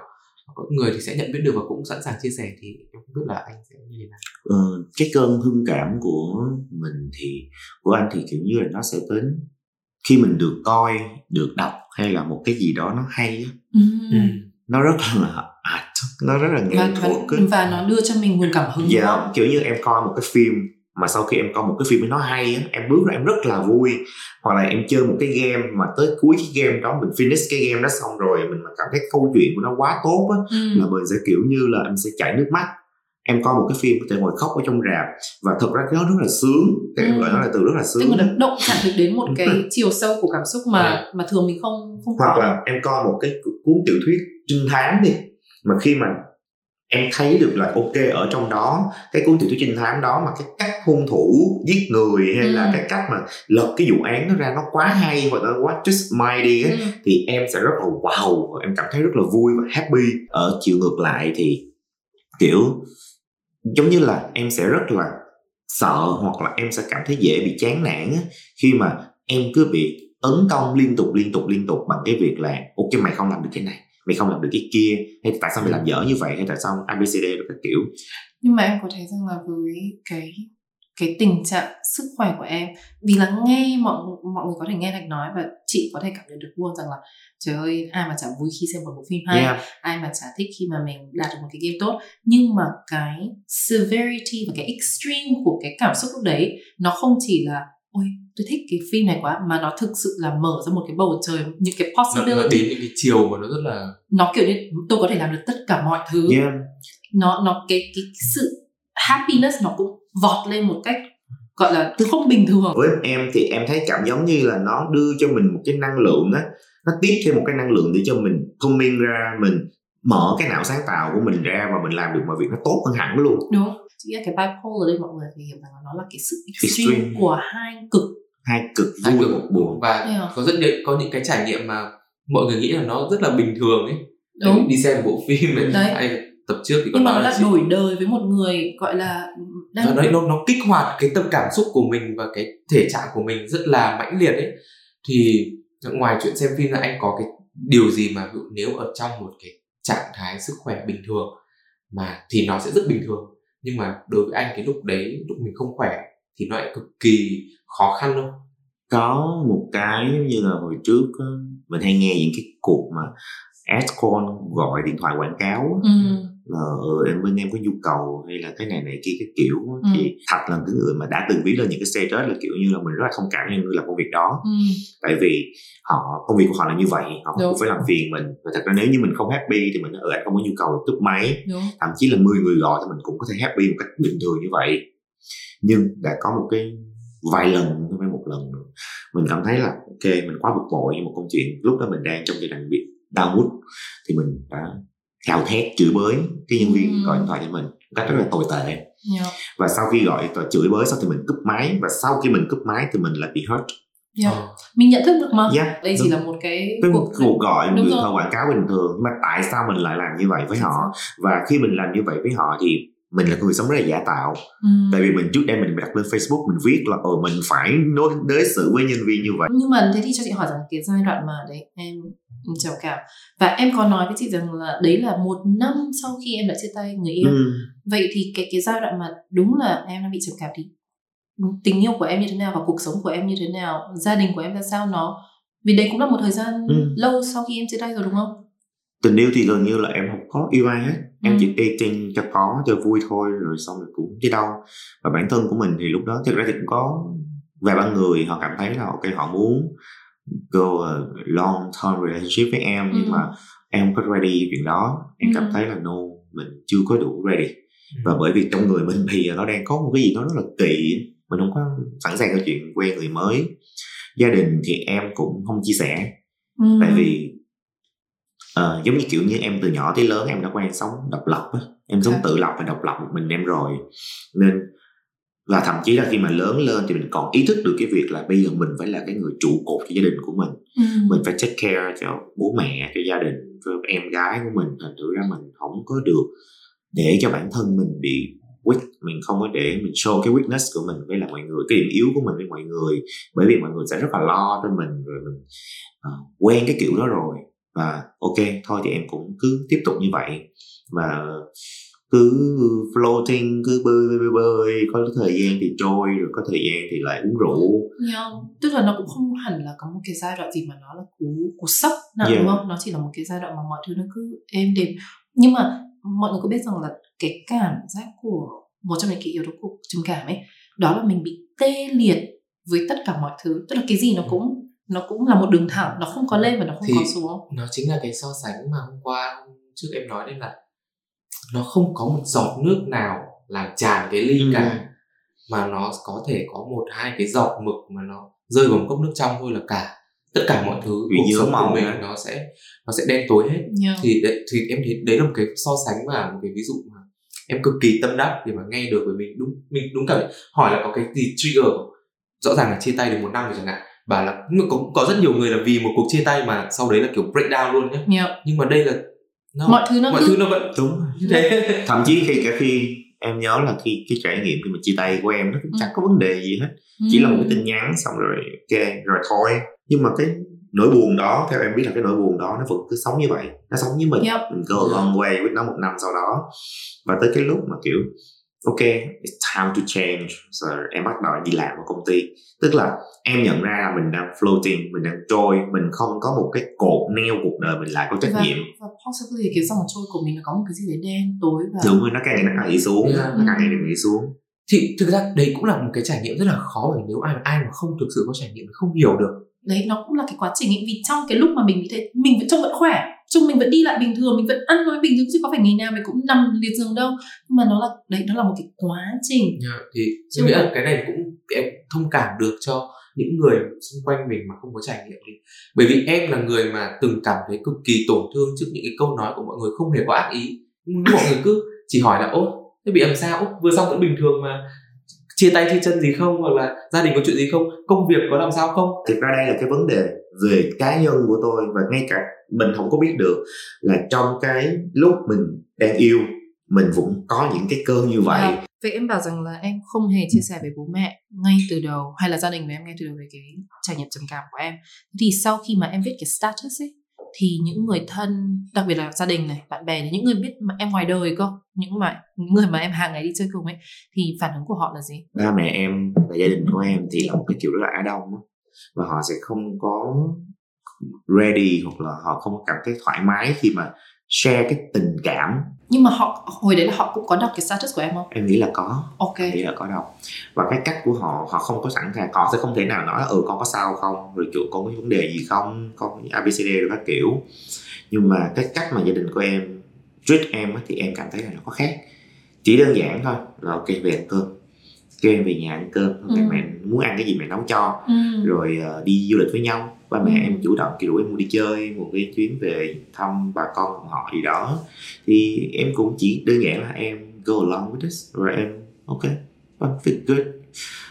Có người thì sẽ nhận biết được và cũng sẵn sàng chia sẻ thì em không biết là anh sẽ như thế nào. Ờ, cái cơn hưng cảm của mình thì của anh thì kiểu như là nó sẽ đến khi mình được coi được đọc hay là một cái gì đó nó hay á, Ừ. nó rất là art nó rất là nghệ và, thuật và, và nó đưa cho mình nguồn cảm hứng dạ không? kiểu như em coi một cái phim mà sau khi em coi một cái phim nó hay á em bước ra em rất là vui hoặc là em chơi một cái game mà tới cuối cái game đó mình finish cái game đó xong rồi mình mà cảm thấy câu chuyện của nó quá tốt á Ừ. là mình sẽ kiểu như là em sẽ chảy nước mắt em coi một cái phim có thể ngồi khóc ở trong rạp và thật ra cái đó rất là sướng em Ừ. gọi nó là từ rất là tức sướng là được động chạm được đến một <laughs> cái chiều sâu của cảm xúc mà À. mà thường mình không không hoặc có là em coi một cái cuốn tiểu thuyết trinh thám đi mà khi mà em thấy được là ok ở trong đó cái cuốn tiểu thuyết trinh thám đó mà cái cách hung thủ giết người hay là Ừ. cái cách mà lật cái vụ án nó ra nó quá hay và nó quá just mighty ấy, ừ. thì em sẽ rất là wow em cảm thấy rất là vui và happy ở chiều ngược lại thì kiểu giống như là em sẽ rất là sợ hoặc là em sẽ cảm thấy dễ bị chán nản khi mà em cứ bị tấn công liên tục liên tục liên tục bằng cái việc là ok mày không làm được cái này mày không làm được cái kia. Hay tại sao mày làm dở như vậy? Hay tại sao abcd rồi các kiểu? Nhưng mà em có thấy rằng là với cái cái tình trạng sức khỏe của em vì là nghe mọi mọi người có thể nghe Thạch nói và chị có thể cảm nhận được luôn rằng là trời ơi ai mà chả vui khi xem một bộ phim hay yeah. ai mà chả thích khi mà mình đạt được một cái game tốt. Nhưng mà cái severity và cái extreme của cái cảm xúc lúc đấy nó không chỉ là ôi tôi thích cái phim này quá mà nó thực sự là mở ra một cái bầu trời những cái nó, nó possibility đến những cái chiều mà nó rất là nó kiểu như tôi có thể làm được tất cả mọi thứ. Yeah. nó nó cái cái sự happiness nó cũng vọt lên một cách gọi là không bình thường. Với em thì em thấy cảm giống như là nó đưa cho mình một cái năng lượng á nó tiếp thêm một cái năng lượng để cho mình thông minh ra mình mở cái não sáng tạo của mình ra và mình làm được mọi việc nó tốt hơn hẳn luôn. Đúng không? chị nghĩ là cái bipolar đây mọi người phải hiểu rằng là nó là cái sự extreme, Extreme. của hai cực hai cực hai vui cực một buồn và Yeah. có rất nhiều có những cái trải nghiệm mà mọi người nghĩ là nó rất là bình thường ấy Đúng. đi xem bộ phim này Đấy. hay tập trước thì có nhưng mà nó là đổi đời với một người gọi là đang đấy nó nó kích hoạt cái tâm cảm xúc của mình và cái thể trạng của mình rất là mãnh liệt ấy thì ngoài chuyện xem phim là anh có cái điều gì mà ví dụ nếu ở trong một cái trạng thái sức khỏe bình thường mà thì nó sẽ rất bình thường nhưng mà đối với anh cái lúc đấy lúc mình không khỏe thì nó lại cực kỳ khó khăn không có một cái giống như là hồi trước á, mình hay nghe những cái cuộc mà ad call gọi điện thoại quảng cáo á, ừ. Là ừ, em bên em có nhu cầu hay là cái này này kia cái kiểu. Ừ. thì thật là cái người mà đã từng viết lên những cái status là kiểu như là mình rất là thông cảm với người làm công việc đó Ừ. tại vì họ công việc của họ là như vậy họ Đúng. cũng phải làm phiền mình và thật ra nếu như mình không happy thì mình ở anh không có nhu cầu cúp máy đúng thậm chí là 10 người gọi thì mình cũng có thể happy một cách bình thường như vậy nhưng đã có một cái vài lần không phải một lần nữa mình cảm thấy là ok mình quá bực bội như một câu chuyện lúc đó mình đang trong giai đoạn bị đau mút thì mình đã gào thét chửi bới. Cái nhân viên Ừ. gọi điện thoại cho mình. Một cách rất là tồi tệ. Yeah. và sau khi gọi và chửi bới xong thì mình cúp máy. Và sau khi mình cúp máy thì mình lại bị hurt. Yeah. Ờ. mình nhận thức được mà. Yeah, đây chỉ đúng. là một cái cái cuộc cuộc gọi. Đúng người quảng cáo bình thường. Nhưng mà tại sao mình lại làm như vậy với họ? và khi mình làm như vậy với họ thì mình là người sống rất là giả tạo. Ừ. tại vì mình trước đây mình đặt lên Facebook mình viết là ờ mình phải đối đối xử với nhân viên như vậy. Nhưng mà thế thì cho chị hỏi rằng cái giai đoạn mà đấy em trầm cảm và em có nói với chị rằng là đấy là một năm sau khi em đã chia tay người yêu ừ. vậy thì cái cái giai đoạn mà đúng là em đang bị trầm cảm thì tình yêu của em như thế nào và cuộc sống của em như thế nào gia đình của em ra sao nó vì đấy cũng là một thời gian Ừ. lâu sau khi em chia tay rồi đúng không tình yêu thì gần như là em không có yêu ai hết em Ừ. chỉ dating cho có cho vui thôi rồi xong rồi cũng chứ đâu và bản thân của mình thì lúc đó thực ra thì cũng có vài ba người họ cảm thấy là ok họ muốn go a long term relationship với em nhưng Ừ. mà em không có ready chuyện đó. Em cảm Ừ. thấy là no mình chưa có đủ ready. Và bởi vì trong người mình thì nó đang có một cái gì đó rất là kỳ mình không có sẵn sàng cho chuyện quen người mới. Gia đình thì em cũng không chia sẻ. Ừ. tại vì uh, giống như kiểu như em từ nhỏ tới lớn em đã quen sống độc lập á. Em sống tự lập và độc lập một mình em rồi. Nên và thậm chí là khi mà lớn lên thì mình còn ý thức được cái việc là bây giờ mình phải là cái người trụ cột cho gia đình của mình. Ừ. mình phải take care cho bố mẹ cho gia đình cho em gái của mình. Thành thử ra mình không có được để cho bản thân mình bị weak. Mình không có để mình show cái weakness của mình với là mọi người cái điểm yếu của mình với mọi người. Bởi vì mọi người sẽ rất là lo cho mình rồi mình uh, quen cái kiểu đó rồi. Và ok thôi thì em cũng cứ tiếp tục như vậy. Và cứ floating cứ bơi bơi bơi, bơi. Có thời gian thì trôi rồi có thời gian thì lại uống rượu. Yeah. tức là nó cũng không hẳn là có một cái giai đoạn gì mà nó là cú cú sốc nào yeah. đúng không? Nó chỉ là một cái giai đoạn mà mọi thứ nó cứ êm đềm. Nhưng mà mọi người có biết rằng là cái cảm giác của một trong những cái yếu tố của trầm cảm ấy đó là mình bị tê liệt với tất cả mọi thứ. Tức là cái gì nó cũng nó cũng là một đường thẳng nó không có lên và nó không thì có xuống. nó chính là cái so sánh mà hôm qua trước em nói đến là nó không có một giọt nước nào làm tràn cái ly ừ. cả mà nó có thể có một hai cái giọt mực mà nó rơi vào một cốc nước trong thôi là cả tất cả mọi thứ Vì cuộc sống của mình nó sẽ nó sẽ đen tối hết yeah. thì đấy, thì em thấy đấy là một cái so sánh và một cái ví dụ mà em cực kỳ tâm đắc để mà nghe được với mình đúng mình đúng cảm hỏi là có cái gì trigger rõ ràng là chia tay được một năm rồi chẳng hạn và là có có rất nhiều người là vì một cuộc chia tay mà sau đấy là kiểu breakdown luôn nhé yeah. nhưng mà đây là nó, mọi thứ nó mọi cứ... thứ nó vẫn đúng như <laughs> thế thậm chí khi cả khi em nhớ là khi cái trải nghiệm khi mà chia tay của em nó cũng ừ. chẳng có vấn đề gì hết. Chỉ ừ. là một cái tin nhắn xong rồi ok rồi thôi. Nhưng mà cái nỗi buồn đó theo em biết là cái nỗi buồn đó nó vẫn cứ sống như vậy. Nó sống với mình. Yep. mình a long way với nó một năm sau đó. Và tới cái lúc mà kiểu ok it's time to change. Rồi em bắt đầu đi làm ở công ty. Tức là em nhận ra là mình đang floating mình đang trôi mình không có một cái cột neo cuộc đời mình lại có trách và, nhiệm. Và possibly cái dòng trôi của mình nó có một cái gì đấy đen tối và đúng rồi nó càng ngày nó càng đi xuống yeah. nó càng ngày nó đi xuống. Thì thực ra đấy cũng là một cái trải nghiệm rất là khó bởi nếu ai ai mà không thực sự có trải nghiệm không hiểu được. Đấy nó cũng là cái quá trình ấy. Vì trong cái lúc mà mình bị thế mình vẫn trông vẫn khỏe chung mình vẫn đi lại bình thường mình vẫn ăn nói bình thường chứ có phải ngày nào mình cũng nằm liệt giường đâu. Nhưng mà nó là đấy nó là một cái quá trình. Yeah, thì chứ nghĩa là cái này cũng em thông cảm được cho những người xung quanh mình mà không có trải nghiệm đi. Bởi vì em là người mà từng cảm thấy cực kỳ tổn thương trước những cái câu nói của mọi người không hề có ác ý. Mọi người cứ chỉ hỏi là ố thế bị làm sao? Vừa xong vẫn bình thường mà chia tay chia chân gì không hoặc là gia đình có chuyện gì không công việc có làm sao không? Thực ra đây là cái vấn đề về cá nhân của tôi và ngay cả mình không có biết được là trong cái lúc mình đang yêu mình vẫn có những cái cơn như vậy. À, vậy em bảo rằng là em không hề chia sẻ với bố mẹ ngay từ đầu hay là gia đình của em ngay từ đầu về cái trải nghiệm trầm cảm của em. Thì sau khi mà em viết cái status ấy thì những người thân, đặc biệt là gia đình này, bạn bè này, những người biết mà em ngoài đời cơ, những mà, những người mà em hàng ngày đi chơi cùng ấy, thì phản ứng của họ là gì? Ba mẹ em và gia đình của em thì là một cái kiểu rất là á đông và họ sẽ không có ready hoặc là họ không cảm thấy thoải mái khi mà share cái tình cảm nhưng mà họ hồi đấy là họ cũng có đọc cái status của em không? Em nghĩ là có. Ok. Nghĩ là có đọc. Và cái cách của họ họ không có sẵn sàng họ sẽ không thể nào nói ừ con có sao không? Rồi kiểu con có vấn đề gì không? Con abcd rồi các kiểu. Nhưng mà cái cách mà gia đình của em treat em thì em cảm thấy là nó có khác. Chỉ đơn giản thôi là ok về ăn cơm. Kêu em về nhà ăn cơm. Ừ. mẹ muốn ăn cái gì mẹ nấu cho. Ừ. rồi uh, đi du lịch với nhau ba mẹ ừ. em chủ động kiểu em muốn đi chơi một cái chuyến về thăm bà con họ gì đó thì em cũng chỉ đơn giản là em go along with this rồi em ok feel good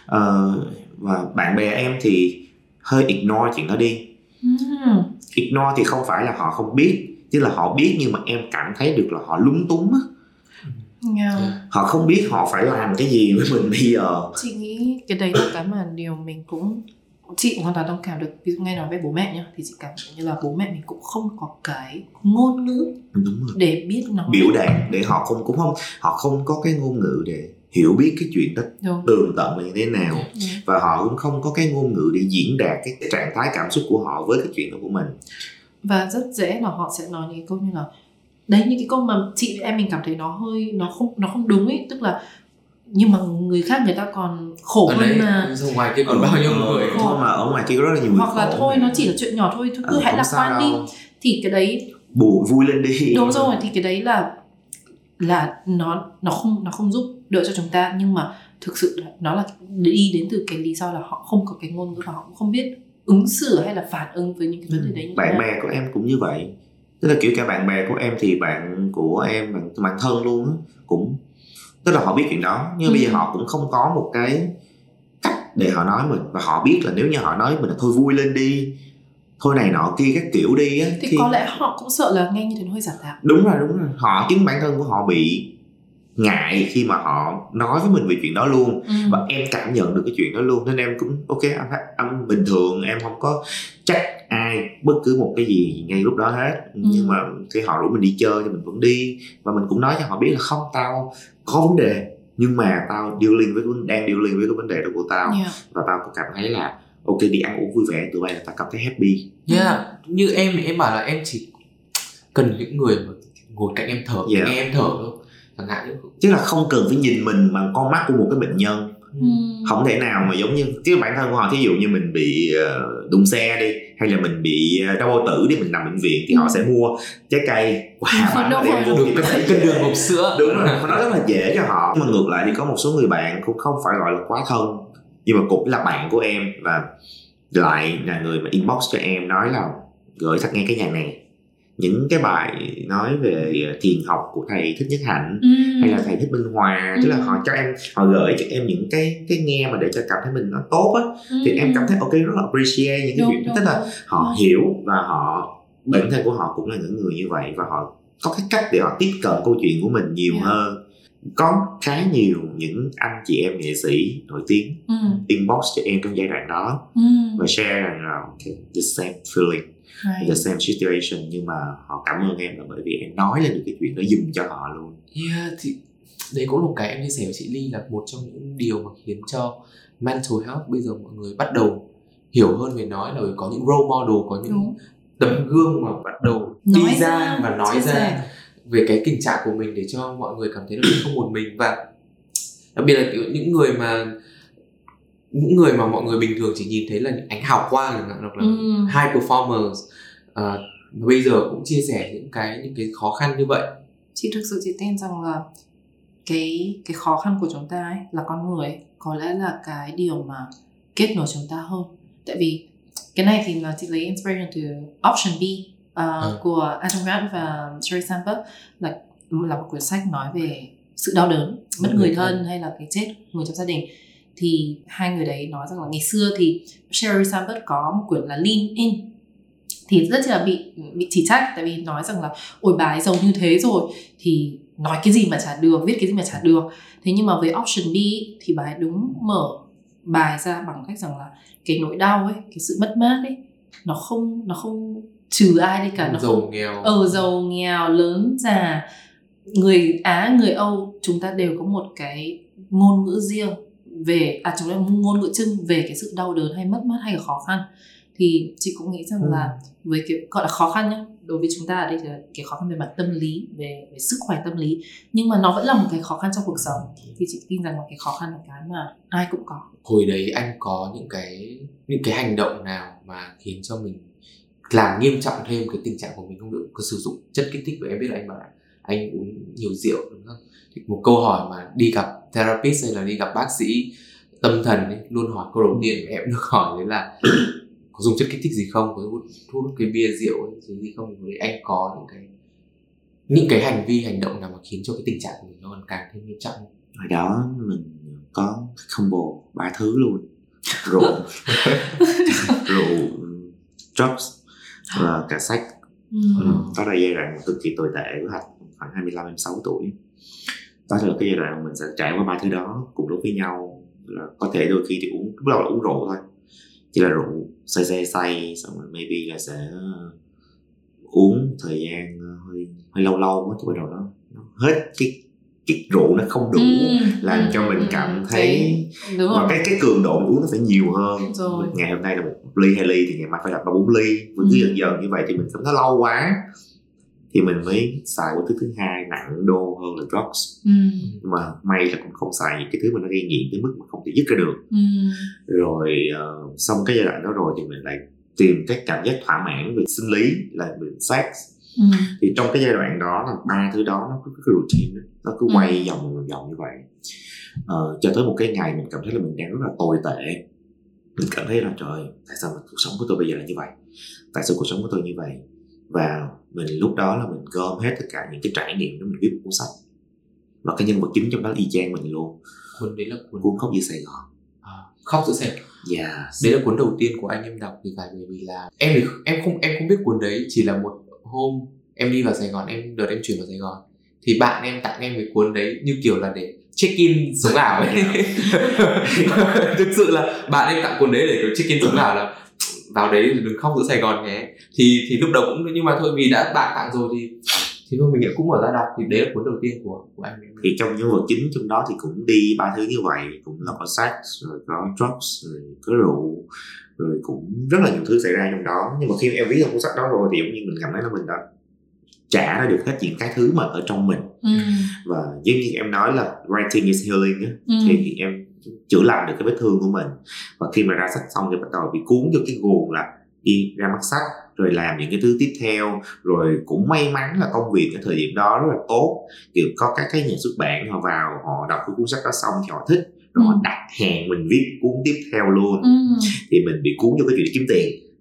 uh, và bạn bè em thì hơi ignore chuyện đó đi mm. ignore thì không phải là họ không biết chứ là họ biết nhưng mà em cảm thấy được là họ lúng túng á yeah. họ không biết họ phải làm cái gì với mình bây giờ chị nghĩ cái đấy là cái mà điều mình cũng chị cũng hoàn toàn thông cảm được. Ví dụ nghe nói về bố mẹ nhá thì chị cảm thấy như là bố mẹ mình cũng không có cái ngôn ngữ Đúng rồi. để biết nói biểu đạt để họ không cũng không họ không có cái ngôn ngữ để hiểu biết cái chuyện đó tường tận là như thế nào. Đúng. và họ cũng không có cái ngôn ngữ để diễn đạt cái trạng thái cảm xúc của họ với cái chuyện đó của mình. Và rất dễ là họ sẽ nói những câu như là đấy những cái câu mà chị em mình cảm thấy nó hơi nó không nó không đúng ấy. Tức là nhưng mà người khác người ta còn khổ ở hơn đấy, mà. ngoài kia còn bao nhiêu người? thôi mà ở ngoài kia rất là nhiều người hoặc là thôi nó chỉ là chuyện nhỏ thôi cứ ừ, hãy lạc quan đi. thì cái đấy buồn vui lên đi. Đúng rồi thì cái đấy là là nó nó không nó không giúp đỡ cho chúng ta. Nhưng mà thực sự nó là đi đến từ cái lý do là họ không có cái ngôn ngữ và họ cũng không biết ứng xử hay là phản ứng với những cái vấn đề đấy như bạn bè của em cũng như vậy. Tức là kiểu cả bạn bè của em thì bạn của em bạn, bạn thân luôn cũng tức là họ biết chuyện đó nhưng ừ. bây giờ ừ. họ cũng không có một cái cách để họ nói mình và họ biết là nếu như họ nói mình là thôi vui lên đi thôi này nọ kia các kiểu đi á thì, thì có lẽ họ cũng sợ là nghe như thế nó hơi giả tạo đúng rồi đúng rồi họ chính bản thân của họ bị ngại khi mà họ nói với mình về chuyện đó luôn ừ. và em cảm nhận được cái chuyện đó luôn nên em cũng ok anh anh bình thường em không có trách ai bất cứ một cái gì ngay lúc đó hết ừ. nhưng mà khi họ rủ mình đi chơi thì mình vẫn đi và mình cũng nói cho họ biết là không tao có vấn đề nhưng mà tao dealing với đang dealing với cái vấn đề đó của tao yeah. và tao cũng cảm thấy là ok đi ăn uống vui vẻ tụi bay là tao cảm thấy happy yeah như em thì em bảo là em chỉ cần những người mà ngồi cạnh em thở yeah. nghe em thở thôi chứ là không cần phải nhìn mình bằng con mắt của một cái bệnh nhân. Ừ. không thể nào mà giống như chứ bản thân của họ thí dụ như mình bị uh, đụng xe đi hay là mình bị ờ, đau bao tử đi mình nằm bệnh viện thì ừ. họ sẽ mua trái cây. Quả bánh để em vô cái cân đường hộp sữa. Đúng rồi nó rất là dễ cho họ. Nhưng mà ngược lại thì có một số người bạn cũng không phải gọi là quá thân. Nhưng mà cũng là bạn của em và lại là người mà inbox cho em nói là gửi thật nghe cái nhà này những cái bài nói về thiền học của thầy thích nhất hạnh ừ. hay là thầy thích minh hòa ừ. tức là họ cho em họ gửi cho em những cái cái nghe mà để cho cảm thấy mình nó tốt á ừ. thì em cảm thấy ok rất là appreciate những cái chuyện đó tức là họ hiểu và họ bản thân của họ cũng là những người như vậy và họ có cái cách để họ tiếp cận câu chuyện của mình nhiều yeah. hơn có khá nhiều những anh chị em nghệ sĩ nổi tiếng ừ. inbox cho em trong giai đoạn đó ừ. và share rằng là okay, the same feeling right. the same situation nhưng mà họ cảm ơn em là bởi vì em nói lên được cái chuyện đó dùm cho họ luôn yeah thì đấy cũng là một cái em chia sẻ với chị Ly là một trong những điều mà khiến cho mental health bây giờ mọi người bắt đầu hiểu hơn về nói là có những role model có những Đúng. tấm gương mà bắt đầu nói đi ra, ra và nói ra sẻ. về cái tình trạng của mình để cho mọi người cảm thấy là mình không một mình và đặc biệt là kiểu những người mà những người mà mọi người bình thường chỉ nhìn thấy là những ánh hào quang hoặc là ừ. high performers uh, bây giờ cũng chia sẻ những cái những cái khó khăn như vậy. Chị thực sự chị tin rằng là cái cái khó khăn của chúng ta ấy là con người ấy, có lẽ là cái điều mà kết nối chúng ta hơn. Tại vì cái này thì là chị lấy inspiration từ option B uh, ừ. của Adam Grant và Sherry Sandberg là là một quyển sách nói về sự đau đớn mất người thân hay là cái chết người trong gia đình thì hai người đấy nói rằng là ngày xưa thì Sherry Sandberg có một quyển là Lean In. Thì rất là bị bị chỉ trách tại vì nói rằng là ôi bà ấy giàu như thế rồi thì nói cái gì mà trả được viết cái gì mà trả được. Thế nhưng mà với option B thì bà ấy đúng mở bài ra bằng cách rằng là cái nỗi đau ấy cái sự mất mát ấy nó không nó không trừ ai đi cả nó giàu không, nghèo. Ờ giàu nghèo lớn già. Người á người âu chúng ta đều có một cái ngôn ngữ riêng về à chúng ta ngôn ngữ chung về cái sự đau đớn hay mất mát hay là khó khăn. Thì chị cũng nghĩ rằng ừ. là với cái gọi là khó khăn nhá đối với chúng ta ở đây là cái khó khăn về mặt tâm lý về, về sức khỏe tâm lý. Nhưng mà nó vẫn là một cái khó khăn trong cuộc sống. Thì chị tin rằng là cái khó khăn là cái mà ai cũng có. Hồi đấy anh có những cái những cái hành động nào mà khiến cho mình làm nghiêm trọng thêm cái tình trạng của mình không được có sử dụng chất kích thích và em biết là anh bảo là anh uống nhiều rượu đúng không? Thì một câu hỏi mà đi gặp therapist hay là đi gặp bác sĩ tâm thần ấy, luôn hỏi câu đầu tiên em được hỏi đấy là <clears throat> có dùng chất kích thích gì không? Có hút thuốc cái bia rượu hay gì không? Thì anh có những cái những cái hành vi hành động nào mà khiến cho cái tình trạng của mình nó còn càng thêm nghiêm trọng? Hồi đó mình có combo ba thứ luôn. Rượu <laughs> rượu drugs và cả sách ừ. đó là giai đoạn cực kỳ tồi tệ của hạnh khoảng 25 26 tuổi đó là cái giai đoạn mình sẽ trải qua ba thứ đó cùng lúc với nhau là có thể đôi khi thì uống lúc đầu là uống rượu thôi. Chỉ là rượu say say say xong rồi maybe là sẽ uống thời gian hơi hơi lâu lâu mới thì bắt đầu nó, nó hết cái cái rượu nó không đủ ừ, làm ừ, cho mình cảm thấy Đúng và cái cái cường độ uống nó phải nhiều hơn. Rồi. ngày hôm nay là một ly hai ly thì ngày mai phải là ba bốn ly. Cứ ừ. dần dần như vậy thì mình cảm thấy lâu quá thì mình mới xài qua thứ thứ hai nặng đô hơn là drugs ừ. mà may là cũng không xài những cái thứ mà nó gây nghiện tới mức mà không thể dứt ra được ừ. rồi uh, xong cái giai đoạn đó rồi thì mình lại tìm cái cảm giác thỏa mãn về sinh lý là về sex ừ. thì trong cái giai đoạn đó là ba thứ đó nó cứ cái routine nó cứ ừ. quay ừ. vòng vòng như vậy uh, cho tới một cái ngày mình cảm thấy là mình đang rất là tồi tệ mình cảm thấy là trời tại sao cuộc sống của tôi bây giờ là như vậy tại sao cuộc sống của tôi như vậy và mình lúc đó là mình gom hết tất cả những cái trải nghiệm đó mình viết một cuốn sách. Và cái nhân vật chính trong đó y chang mình luôn. Cuốn đấy là cuốn cuốn khóc giữa sài gòn. À, khóc giữa sài gòn. Yeah. đấy là cuốn đầu tiên của anh em đọc thì phải bởi vì là em thì em không em không biết cuốn đấy chỉ là một hôm em đi vào sài gòn em đợt em chuyển vào sài gòn. Thì bạn em tặng em cái cuốn đấy như kiểu là để check in sống ảo ấy. <laughs> Thực sự là bạn em tặng cuốn đấy để kiểu check in sống ảo là vào đấy đừng khóc giữa Sài Gòn nhé. Thì thì lúc đầu cũng nhưng mà thôi vì đã bạn tặng rồi thì thì thôi mình nghĩ cũng mở ra đọc. Thì đấy là cuốn đầu tiên của của anh thì trong nhân vật chính trong đó thì cũng đi ba thứ như vậy. Cũng là có sex rồi có drugs rồi có rượu rồi cũng rất là nhiều thứ xảy ra trong đó. Nhưng mà khi em viết trong cuốn sách đó rồi thì giống như mình cảm thấy là mình đã trả ra được hết những cái thứ mà ở trong mình. Ừ. và giống như em nói là writing is healing á. Ừ. thì em chữa lành được cái vết thương của mình và khi mà ra sách xong thì bắt đầu bị cuốn vô cái guồng là đi ra mắt sách rồi làm những cái thứ tiếp theo rồi cũng may mắn là công việc ở thời điểm đó rất là tốt kiểu có các cái nhà xuất bản họ vào họ đọc cái cuốn sách đó xong thì họ thích rồi ừ. họ đặt hẹn mình viết cuốn tiếp theo luôn ừ. thì mình bị cuốn vô cái chuyện kiếm tiền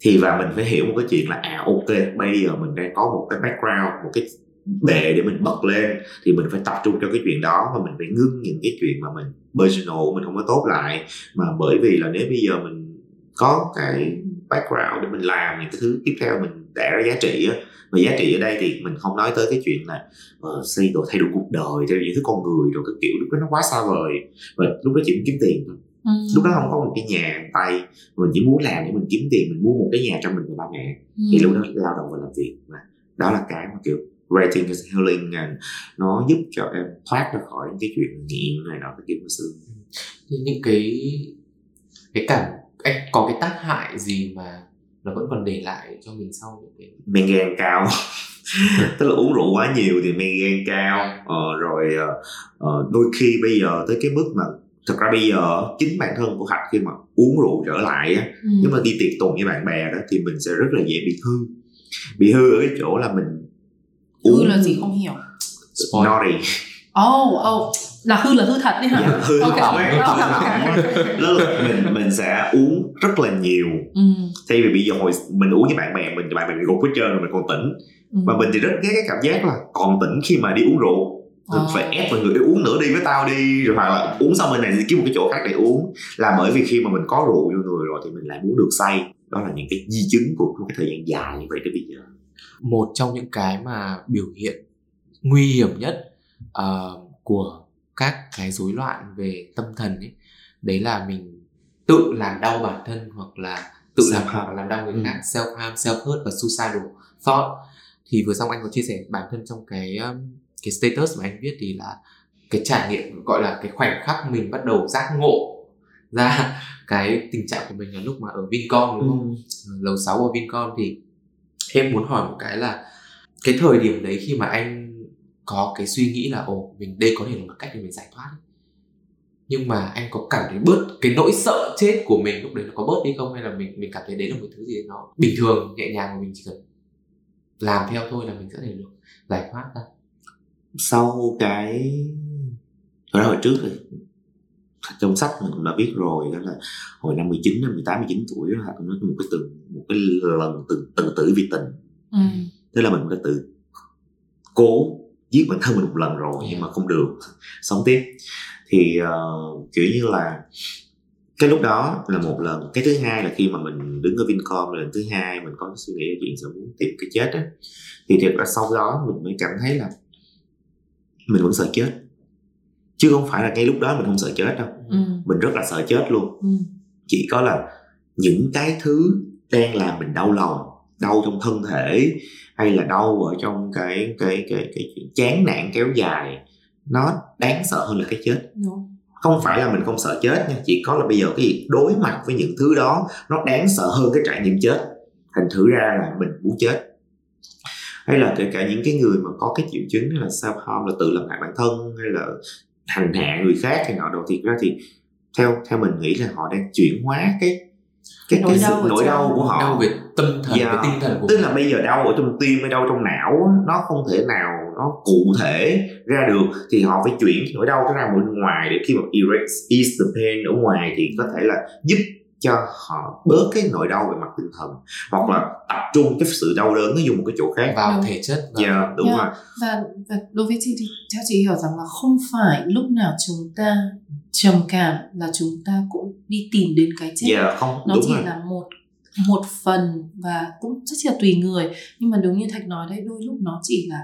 thì và mình phải hiểu một cái chuyện là à ok bây giờ mình đang có một cái background một cái bề để mình bật lên thì mình phải tập trung cho cái chuyện đó và mình phải ngưng những cái chuyện mà mình personal mình không có tốt lại. Mà bởi vì là nếu bây giờ mình có cái background để mình làm những cái thứ tiếp theo mình đẻ ra giá trị á và giá trị ở đây thì mình không nói tới cái chuyện là uh, xây đồ thay đổi cuộc đời theo những thứ con người rồi cái kiểu lúc đó nó quá xa vời. Và lúc đó chỉ muốn kiếm tiền thôi. Ừ. lúc đó không có một cái nhà tay mình chỉ muốn làm để mình kiếm tiền mình mua một cái nhà cho mình và ba mẹ. Ừ. thì lúc đó lao động và làm việc và đó là cái mà kiểu writing is healing and nó giúp cho em thoát ra khỏi cái chuyện nghiện này nọ cái kiểu của xưa những cái cái cảm anh có cái tác hại gì mà nó vẫn còn để lại cho mình sau những cái men gan cao <laughs> tức là uống rượu quá nhiều thì men gan cao ờ, rồi uh, đôi khi bây giờ tới cái mức mà thật ra bây giờ chính bản thân của hạnh khi mà uống rượu trở lại á ừ. nếu mà đi tiệc tùng với bạn bè đó thì mình sẽ rất là dễ bị hư bị hư ở cái chỗ là mình. Hư là gì không hiểu naughty oh oh là hư là hư thật đi hả? Dạ, hư okay. Đó là mình mình sẽ uống rất là nhiều. Ừ. Thay vì bây giờ hồi mình uống với bạn bè mình bạn bè mình gục hết trơn rồi mình còn tỉnh. Ừ. Và mình thì rất ghét cái cảm giác là còn tỉnh khi mà đi uống rượu mình oh. phải ép mọi người uống nữa đi với tao đi rồi hoặc là uống xong bên này thì kiếm một cái chỗ khác để uống là bởi vì khi mà mình có rượu vô người rồi thì mình lại muốn được say đó là những cái di chứng của một cái thời gian dài như vậy tới bây giờ một trong những cái mà biểu hiện nguy hiểm nhất uh, của các cái rối loạn về tâm thần ấy đấy là mình tự làm đau bản thân hoặc là tự làm hoặc làm đau người ừ. khác self harm self hurt và suicidal thought thì vừa xong anh có chia sẻ bản thân trong cái um, cái status mà anh viết thì là cái trải nghiệm gọi là cái khoảnh khắc mình bắt đầu giác ngộ ra <laughs> cái tình trạng của mình là lúc mà ở Vincom đúng không? Ừ. Lầu 6 ở Vincom thì em muốn hỏi một cái là cái thời điểm đấy khi mà anh có cái suy nghĩ là, ồ, mình, đây có thể là một cách để mình giải thoát nhưng mà anh có cảm thấy bớt cái nỗi sợ chết của mình lúc đấy nó có bớt đi không? Hay là mình mình cảm thấy đấy là một thứ gì nó bình thường, nhẹ nhàng mà mình chỉ cần làm theo thôi là mình sẽ thể được giải thoát ra? Sau cái hồi đó hồi trước thì trong sách mình cũng đã biết rồi đó là hồi năm 19 năm 18 19 tuổi là cũng nói một cái từng một cái lần từng tự tử vì tình. Ừ. thế là mình đã tự cố giết bản thân mình một lần rồi nhưng mà không được. Sống tiếp. Thì uh, kiểu như là cái lúc đó là một lần. Cái thứ hai là khi mà mình đứng ở Vincom lần thứ hai mình có suy nghĩ chuyện sẽ muốn tìm cái chết á. Thì thật ra sau đó mình mới cảm thấy là mình vẫn sợ chết chứ không phải là ngay lúc đó mình không sợ chết đâu ừ. mình rất là sợ chết luôn ừ. chỉ có là những cái thứ đang làm mình đau lòng đau trong thân thể hay là đau ở trong cái cái cái cái, cái chán nản kéo dài nó đáng sợ hơn là cái chết Đúng. không phải là mình không sợ chết nha chỉ có là bây giờ cái gì đối mặt với những thứ đó nó đáng sợ hơn cái trải nghiệm chết thành thử ra là mình muốn chết hay là kể cả những cái người mà có cái triệu chứng là self harm là tự làm hại bản thân hay là hành hạ người khác hay nọ đâu thì ra thì theo theo mình nghĩ là họ đang chuyển hóa cái cái, nỗi, cái đau, nỗi đau của họ đau về tâm thần yeah. về tinh thần của tức là bây giờ đau ở trong tim hay đau trong não nó không thể nào nó cụ thể ra được thì họ phải chuyển nỗi đau ra bên ngoài để khi mà erase ease the pain ở ngoài thì có thể là giúp cho họ bớt cái nỗi đau về mặt tinh thần hoặc là tập trung cái sự đau đớn nó dùng một cái chỗ khác vào đúng. thể chất dạ yeah, đúng yeah. rồi và, và đối với chị thì theo chị hiểu rằng là không phải lúc nào chúng ta trầm cảm là chúng ta cũng đi tìm đến cái chết yeah, không, nó đúng chỉ rồi. là một một phần và cũng rất là tùy người nhưng mà đúng như thạch nói đấy đôi lúc nó chỉ là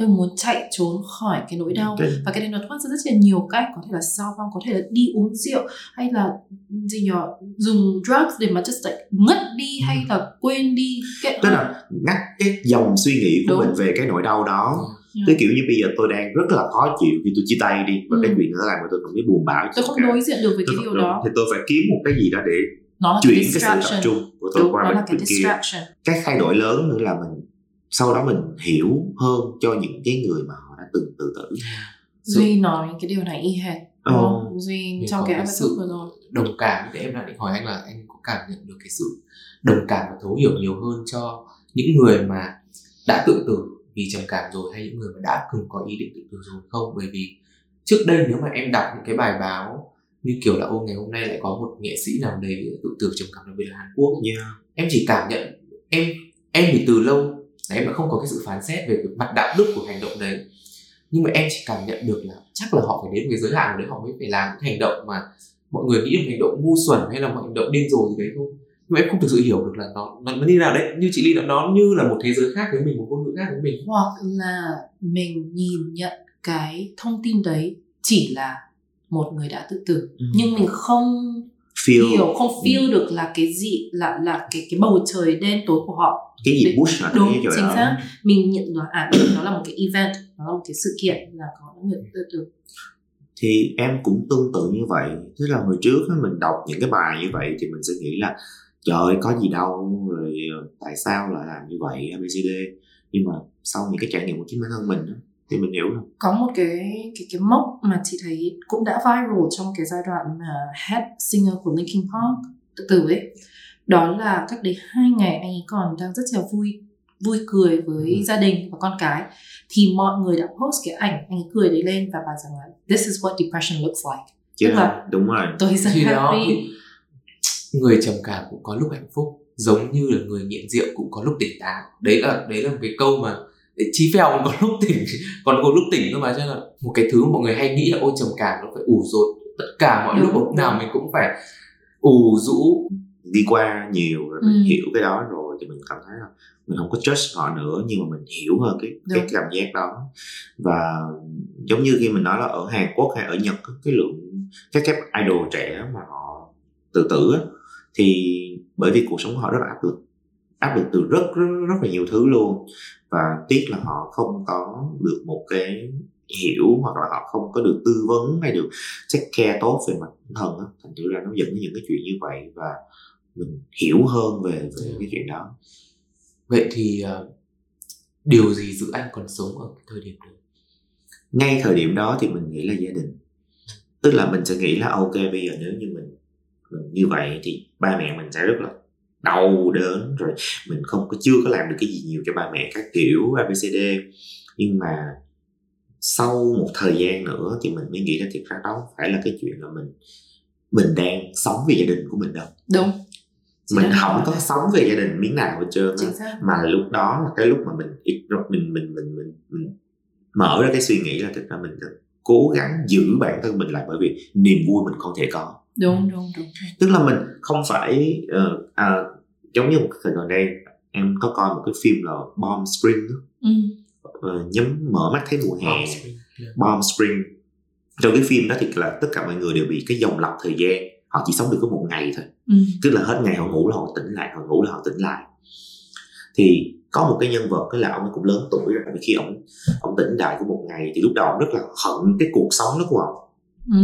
tôi muốn chạy trốn khỏi cái nỗi đau. và cái này nó thoát ra rất là nhiều cách. Có thể là sao vong có thể là đi uống rượu hay là gì nhở dùng drugs để mà just like ngất đi ừ. hay là quên đi cái tức là ngắt cái dòng suy nghĩ của Đúng. mình về cái nỗi đau đó. Yeah. Ừ. cái kiểu như bây giờ tôi đang rất là khó chịu khi tôi chia tay đi. Và ừ. cái chuyện đó làm tôi cảm thấy buồn bã. Tôi không đối diện được với cái điều đó. Thì tôi phải kiếm một cái gì đó để nó là chuyển cái, cái sự tập trung của tôi Đúng, qua bên bên kia. cái thay đổi lớn nữa là mình sau đó mình hiểu hơn cho những cái người mà họ đã từng tự tử. Duy nói cái điều này y hệt ờ, duy trong cái episode vừa rồi. đồng cảm để em lại định hỏi anh là anh có cảm nhận được cái sự đồng cảm và thấu hiểu nhiều hơn cho những người mà đã tự tử vì trầm cảm rồi hay những người mà đã từng có ý định tự tử rồi không? Bởi vì trước đây nếu mà em đọc những cái bài báo như kiểu là ô ngày hôm nay lại có một nghệ sĩ nào đấy tự tử trầm cảm đặc biệt là Hàn Quốc. Yeah. em chỉ cảm nhận em em thì từ lâu là em đã không có cái sự phán xét về cái mặt đạo đức của hành động đấy. Nhưng mà em chỉ cảm nhận được là chắc là họ phải đến một cái giới hạn đấy họ mới phải làm những hành động mà mọi người nghĩ là hành động ngu xuẩn hay là một hành động điên rồ gì đấy thôi. Nhưng mà em không thực sự hiểu được là nó nó, nó như nào đấy. Như chị ly nó nó như là một thế giới khác với mình một ngôn ngữ khác với mình. Hoặc là mình nhìn nhận cái thông tin đấy chỉ là một người đã tự tử. Ừ. nhưng mình không feel hiểu không feel ừ. được là cái gì là là cái cái bầu trời đen tối của họ. Cái gì push là đúng chính xác. Mình nhận là à nó là một cái event nó là một cái sự kiện là có những người tự tử. Thì em cũng tương tự như vậy. Tức là hồi trước mình đọc những cái bài như vậy thì mình sẽ nghĩ là trời có gì đâu rồi ờ, tại sao lại làm như vậy abcd nhưng mà sau những cái trải nghiệm của chính bản thân mình thì mình hiểu rồi. Có một cái cái cái mốc mà chị thấy cũng đã viral trong cái giai đoạn mà head singer của Linkin Park tự tử ấy. Đó là cách đấy hai ngày anh ấy còn đang rất là vui vui cười với ừ. gia đình và con cái. Thì mọi người đã post cái ảnh anh ấy cười đấy lên và bảo rằng là this is what depression looks like. Yeah, tức là đúng rồi. tôi rất thì happy. đó, người trầm cảm cũng có lúc hạnh phúc giống như là người nghiện rượu cũng có lúc tỉnh táo. Đấy là đấy là một cái câu mà chí phèo còn có <laughs> lúc tỉnh còn có lúc tỉnh cơ mà cho là một cái thứ mà mọi người hay nghĩ là ôi trầm cảm nó phải ủ rột tất cả mọi lúc lúc nào mình cũng phải ủ rũ đi qua nhiều rồi mình ừ. hiểu cái đó rồi thì mình cảm thấy là mình không có trust họ nữa nhưng mà mình hiểu hơn cái Đúng. cái cảm giác đó và giống như khi mình nói là ở Hàn Quốc hay ở Nhật cái lượng các các idol trẻ mà họ tự tử thì bởi vì cuộc sống họ rất là áp lực áp lực từ rất rất rất là nhiều thứ luôn. Và tiếc là họ không có được một cái hiểu hoặc là họ không có được tư vấn hay được take care tốt về mặt tinh thần á. Thành thử ra nó dẫn đến những cái chuyện như vậy và mình hiểu hơn về về ừ. cái chuyện đó. Vậy thì uh, điều gì giữ anh còn sống ở cái thời điểm đó? Ngay thời điểm đó thì mình nghĩ là gia đình. Tức là mình sẽ nghĩ là ok bây giờ nếu như mình, mình như vậy thì ba mẹ mình sẽ rất là đau đớn rồi mình không có chưa có làm được cái gì nhiều cho ba mẹ các kiểu abcd nhưng mà sau một thời gian nữa thì mình mới nghĩ là thiệt ra đó phải là cái chuyện là mình mình đang sống vì gia đình của mình đâu. Đúng. Mình không có sống về gia đình miếng nào hết trơn mà lúc đó là cái lúc mà mình mình mình mình mình, mình mở ra cái suy nghĩ là thực ra mình cố gắng giữ bản thân mình lại bởi vì niềm vui mình không thể có đúng đúng đúng tức là mình không phải uh, à, giống như một thời gần đây em có coi một cái phim là Bomb Spring đó. Ừ. Uh, nhắm mở mắt thấy mùa hè Bomb Spring, yeah. Bomb Spring trong cái phim đó thì là tất cả mọi người đều bị cái dòng lặp thời gian họ chỉ sống được có một ngày thôi ừ. tức là hết ngày họ ngủ là họ tỉnh lại họ ngủ là họ tỉnh lại thì có một cái nhân vật cái là ông cũng lớn tuổi rồi khi ông ông tỉnh lại của một ngày thì lúc đầu ông rất là hận cái cuộc sống đó của ông ừ.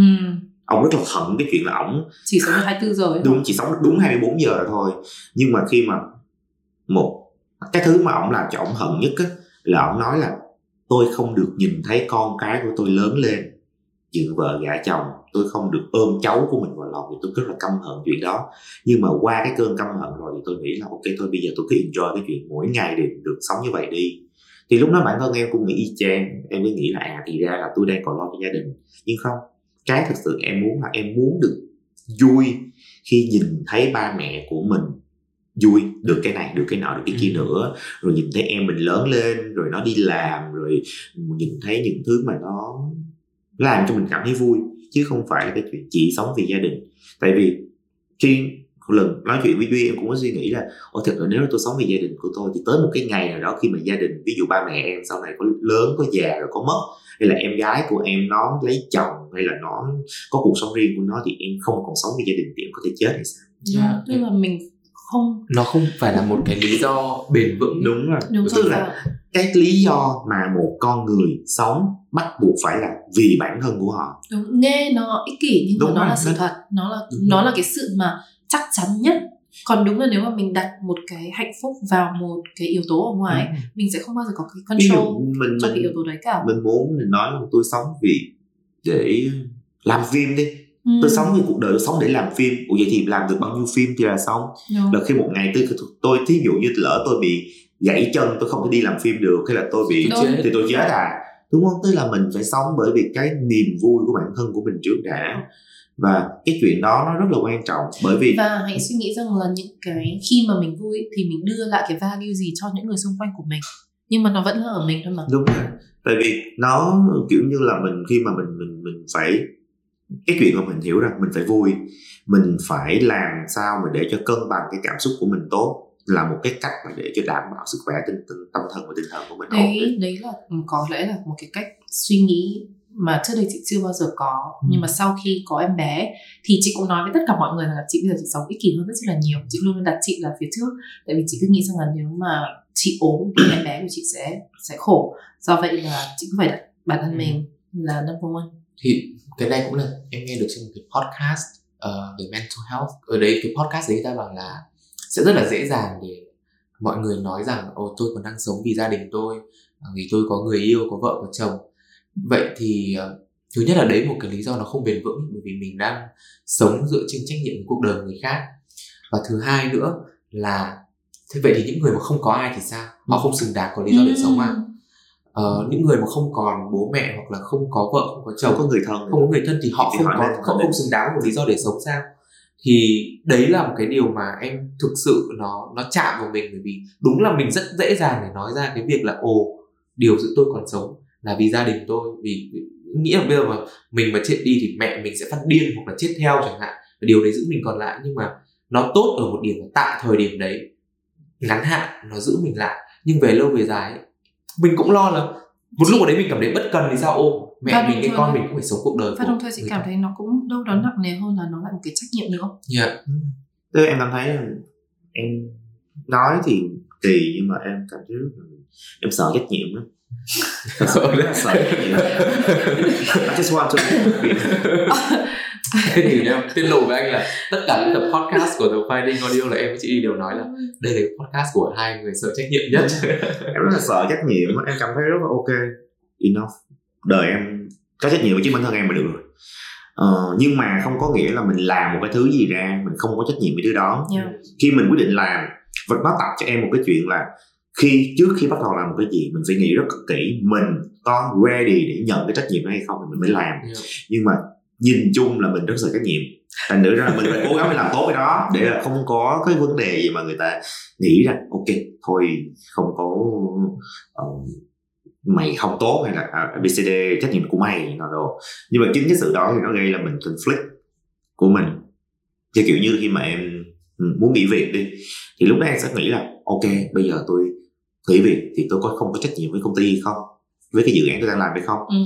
Ông rất là hận cái chuyện là ông chỉ sống được 24 giờ đúng chỉ sống đúng 24 giờ thôi. Nhưng mà khi mà một cái thứ mà ông làm cho ông hận nhất á, là ông nói là tôi không được nhìn thấy con cái của tôi lớn lên dựng vợ gả chồng. Tôi không được ôm cháu của mình vào lòng. Thì tôi rất là căm hận chuyện đó. Nhưng mà qua cái cơn căm hận rồi thì tôi nghĩ là ok thôi bây giờ tôi cứ enjoy cái chuyện mỗi ngày đều được sống như vậy đi. Thì lúc đó bản thân em cũng nghĩ y chang. Em mới nghĩ là à thì ra là tôi đang còn lo cho gia đình. Nhưng không cái thực sự em muốn là em muốn được vui khi nhìn thấy ba mẹ của mình vui được cái này được cái nọ được cái kia ừ. nữa. Rồi nhìn thấy em mình lớn lên rồi nó đi làm rồi nhìn thấy những thứ mà nó làm cho mình cảm thấy vui. Chứ không phải là cái chuyện chỉ sống vì gia đình. Tại vì khi lần nói chuyện với duy em cũng có suy nghĩ là ồ thật là nếu tôi sống vì gia đình của tôi thì tới một cái ngày nào đó khi mà gia đình ví dụ ba mẹ em sau này có lớn có già rồi có mất hay là em gái của em nó lấy chồng hay là nó có cuộc sống riêng của nó thì em không còn sống vì gia đình thì em có thể chết hay sao? Yeah, dạ, tức là mình không. Nó không phải là một cái lý do bền vững. Đúng rồi. Đúng tức là cái lý do mà một con người sống bắt buộc phải là vì bản thân của họ. Đúng nghe nó ích kỷ nhưng đúng mà nó là sự thật. Nó là đúng nó là cái sự mà chắc chắn nhất còn đúng là nếu mà mình đặt một cái hạnh phúc vào một cái yếu tố ở ngoài ừ. mình sẽ không bao giờ có cái control mình, cho mình, cái yếu tố đấy cả mình muốn mình nói là tôi sống vì để làm phim đi ừ. tôi sống như cuộc đời tôi sống để làm phim ủa vậy thì làm được bao nhiêu phim thì là xong Đúng. là khi một ngày tôi tôi thí dụ như lỡ tôi bị gãy chân tôi không thể đi làm phim được hay là tôi bị Đúng. thì tôi chết à đúng không tức là mình phải sống bởi vì cái niềm vui của bản thân của mình trước đã và cái chuyện đó nó rất là quan trọng bởi vì và hãy suy nghĩ rằng là những cái khi mà mình vui thì mình đưa lại cái value gì cho những người xung quanh của mình. Nhưng mà nó vẫn là ở mình thôi mà. Đúng rồi. Tại vì nó kiểu như là mình khi mà mình mình mình phải cái chuyện mà mình hiểu rằng mình phải vui mình phải làm sao mà để cho cân bằng cái cảm xúc của mình tốt là một cái cách mà để cho đảm bảo sức khỏe tinh, tinh tâm thần và tinh thần của mình đấy đấy là có lẽ là một cái cách suy nghĩ mà trước đây chị chưa bao giờ có. Ừ. nhưng mà sau khi có em bé thì chị cũng nói với tất cả mọi người là chị bây giờ chị sống ích kỷ hơn rất là nhiều. Chị luôn luôn đặt chị là phía trước. Tại vì chị cứ nghĩ rằng là nếu mà chị ốm thì em bé của chị sẽ sẽ khổ. Do vậy là chị cứ phải đặt bản thân ừ. mình là number one. Thì cái này cũng là em nghe được trên một cái podcast uh, về mental health. Ở đấy cái podcast đấy ta bảo là sẽ rất là dễ dàng để mọi người nói rằng ồ tôi còn đang sống vì gia đình tôi vì tôi có người yêu có vợ có chồng vậy thì ờ, thứ nhất là đấy một cái lý do nó không bền vững bởi vì mình đang sống dựa trên trách nhiệm của cuộc đời người khác. Và thứ hai nữa là thế vậy thì những người mà không có ai thì sao? Họ không xứng đáng có lý do để sống à? Ờ, những người mà không còn bố mẹ hoặc là không có vợ không có chồng không có người thân. không có người thân thì họ thì không có không, không xứng đáng một lý do để sống sao? Thì đấy là một cái điều mà em thực sự nó nó chạm vào mình bởi vì đúng là mình rất dễ dàng để nói ra cái việc là ồ điều giữ tôi còn sống là vì gia đình tôi vì nghĩ là bây giờ mà mình mà chết đi thì mẹ mình sẽ phát điên hoặc là chết theo chẳng hạn. Và điều đấy giữ mình còn lại nhưng mà nó tốt ở một điểm là tại thời điểm đấy ngắn hạn nó giữ mình lại. Nhưng về lâu về dài ấy, mình cũng lo là một lúc ở đấy mình cảm thấy bất cần thì sao? Ô mẹ và mình cái con mình cũng phải sống cuộc đời và đồng thời chị cảm thấy nó cũng đâu đó nặng nề hơn là nó là một cái trách nhiệm nữa dạ. Yeah. Tức em cảm thấy em nói thì kỳ nhưng mà em cảm thấy rất là em sợ trách nhiệm lắm sợ trách nhiệm I just want to thế thì em tiết lộ với anh là tất cả những tập podcast của The Finding Audio là em với chị đi đều nói là đây là podcast của hai người sợ trách nhiệm nhất. Em rất là sợ trách nhiệm. Em cảm thấy rất là ok. Enough. Đời em có trách nhiệm với chính bản thân em mà được rồi. Ờ, nhưng mà không có nghĩa là mình làm một cái thứ gì ra mình không có trách nhiệm với thứ đó. Yeah. khi mình quyết định làm và nó tập cho em một cái chuyện là khi trước khi bắt đầu làm một cái gì mình phải nghĩ rất kỹ mình có ready để nhận cái trách nhiệm đó hay không thì mình mới làm. Yeah. nhưng mà nhìn chung là mình rất sợ trách nhiệm. Thành nữa ra mình phải cố gắng phải làm tốt cái đó để là không có cái vấn đề gì mà người ta nghĩ rằng ok thôi không có uh, mày không tốt hay là abcd trách nhiệm của mày nào đồ. Nhưng mà chính cái sự đó thì nó gây là mình conflict của mình. Thì kiểu như khi mà em ừ, muốn nghỉ việc đi thì lúc đó em sẽ nghĩ là ok bây giờ tôi nghỉ việc thì tôi có không có trách nhiệm với công ty hay không với cái dự án tôi đang làm hay không ừ.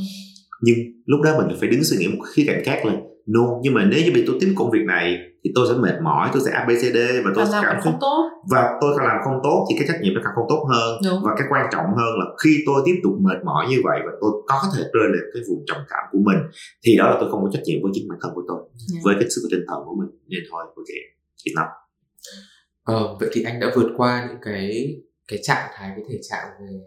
nhưng lúc đó mình phải đứng suy nghĩ một khía cạnh khác là no nhưng mà nếu như bị tôi tiếp công việc này thì tôi sẽ mệt mỏi tôi sẽ abcd và tôi sẽ cảm không tốt và tôi càng làm không tốt thì cái trách nhiệm nó càng không tốt hơn Đúng. và cái quan trọng hơn là khi tôi tiếp tục mệt mỏi như vậy và tôi có thể rơi lên cái vùng trầm cảm của mình thì đó là tôi không có trách nhiệm với chính bản thân của tôi yeah. Dạ. với cái sự tinh thần của mình nên thôi ok enough ờ, vậy thì anh đã vượt qua những cái cái trạng thái cái thể trạng về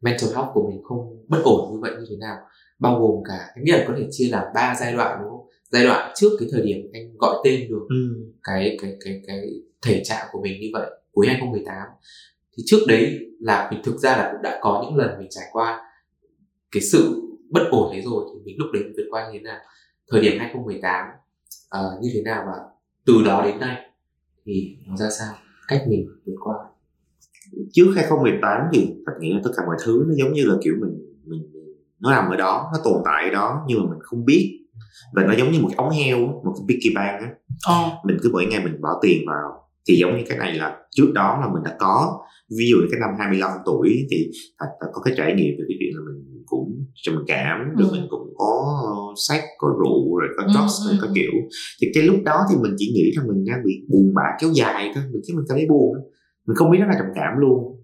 mental health của mình không bất ổn như vậy như thế nào? Bao gồm cả anh nghĩ là có thể chia làm ba giai đoạn đúng không? Giai đoạn trước cái thời điểm anh gọi tên được ừ. cái cái cái cái thể trạng của mình như vậy cuối 2018 thì trước đấy là mình thực ra là cũng đã có những lần mình trải qua cái sự bất ổn đấy rồi thì mình lúc đấy mình vượt qua như thế nào? Thời điểm 2018 uh, như thế nào và từ đó đến nay thì nó ra sao? Cách mình vượt qua trước 2018 thì thật nghĩ là tất cả mọi thứ nó giống như là kiểu mình mình nó nằm ở đó nó tồn tại ở đó nhưng mà mình không biết. Và nó giống như một cái ống heo một cái piggy bank á. Oh. mình cứ mỗi ngày mình bỏ tiền vào. Thì giống như cái này là trước đó là mình đã có. Ví dụ như cái năm 25 tuổi thì thật là có cái trải nghiệm về cái chuyện là mình cũng trầm cảm rồi ừ. mình cũng có sách có rượu rồi có ừ, drugs ừ, có ừ. kiểu. Thì cái lúc đó thì mình chỉ nghĩ là mình đang bị buồn bã kéo dài thôi. Mình chứ mình cảm thấy buồn mình không biết nó là trầm cảm luôn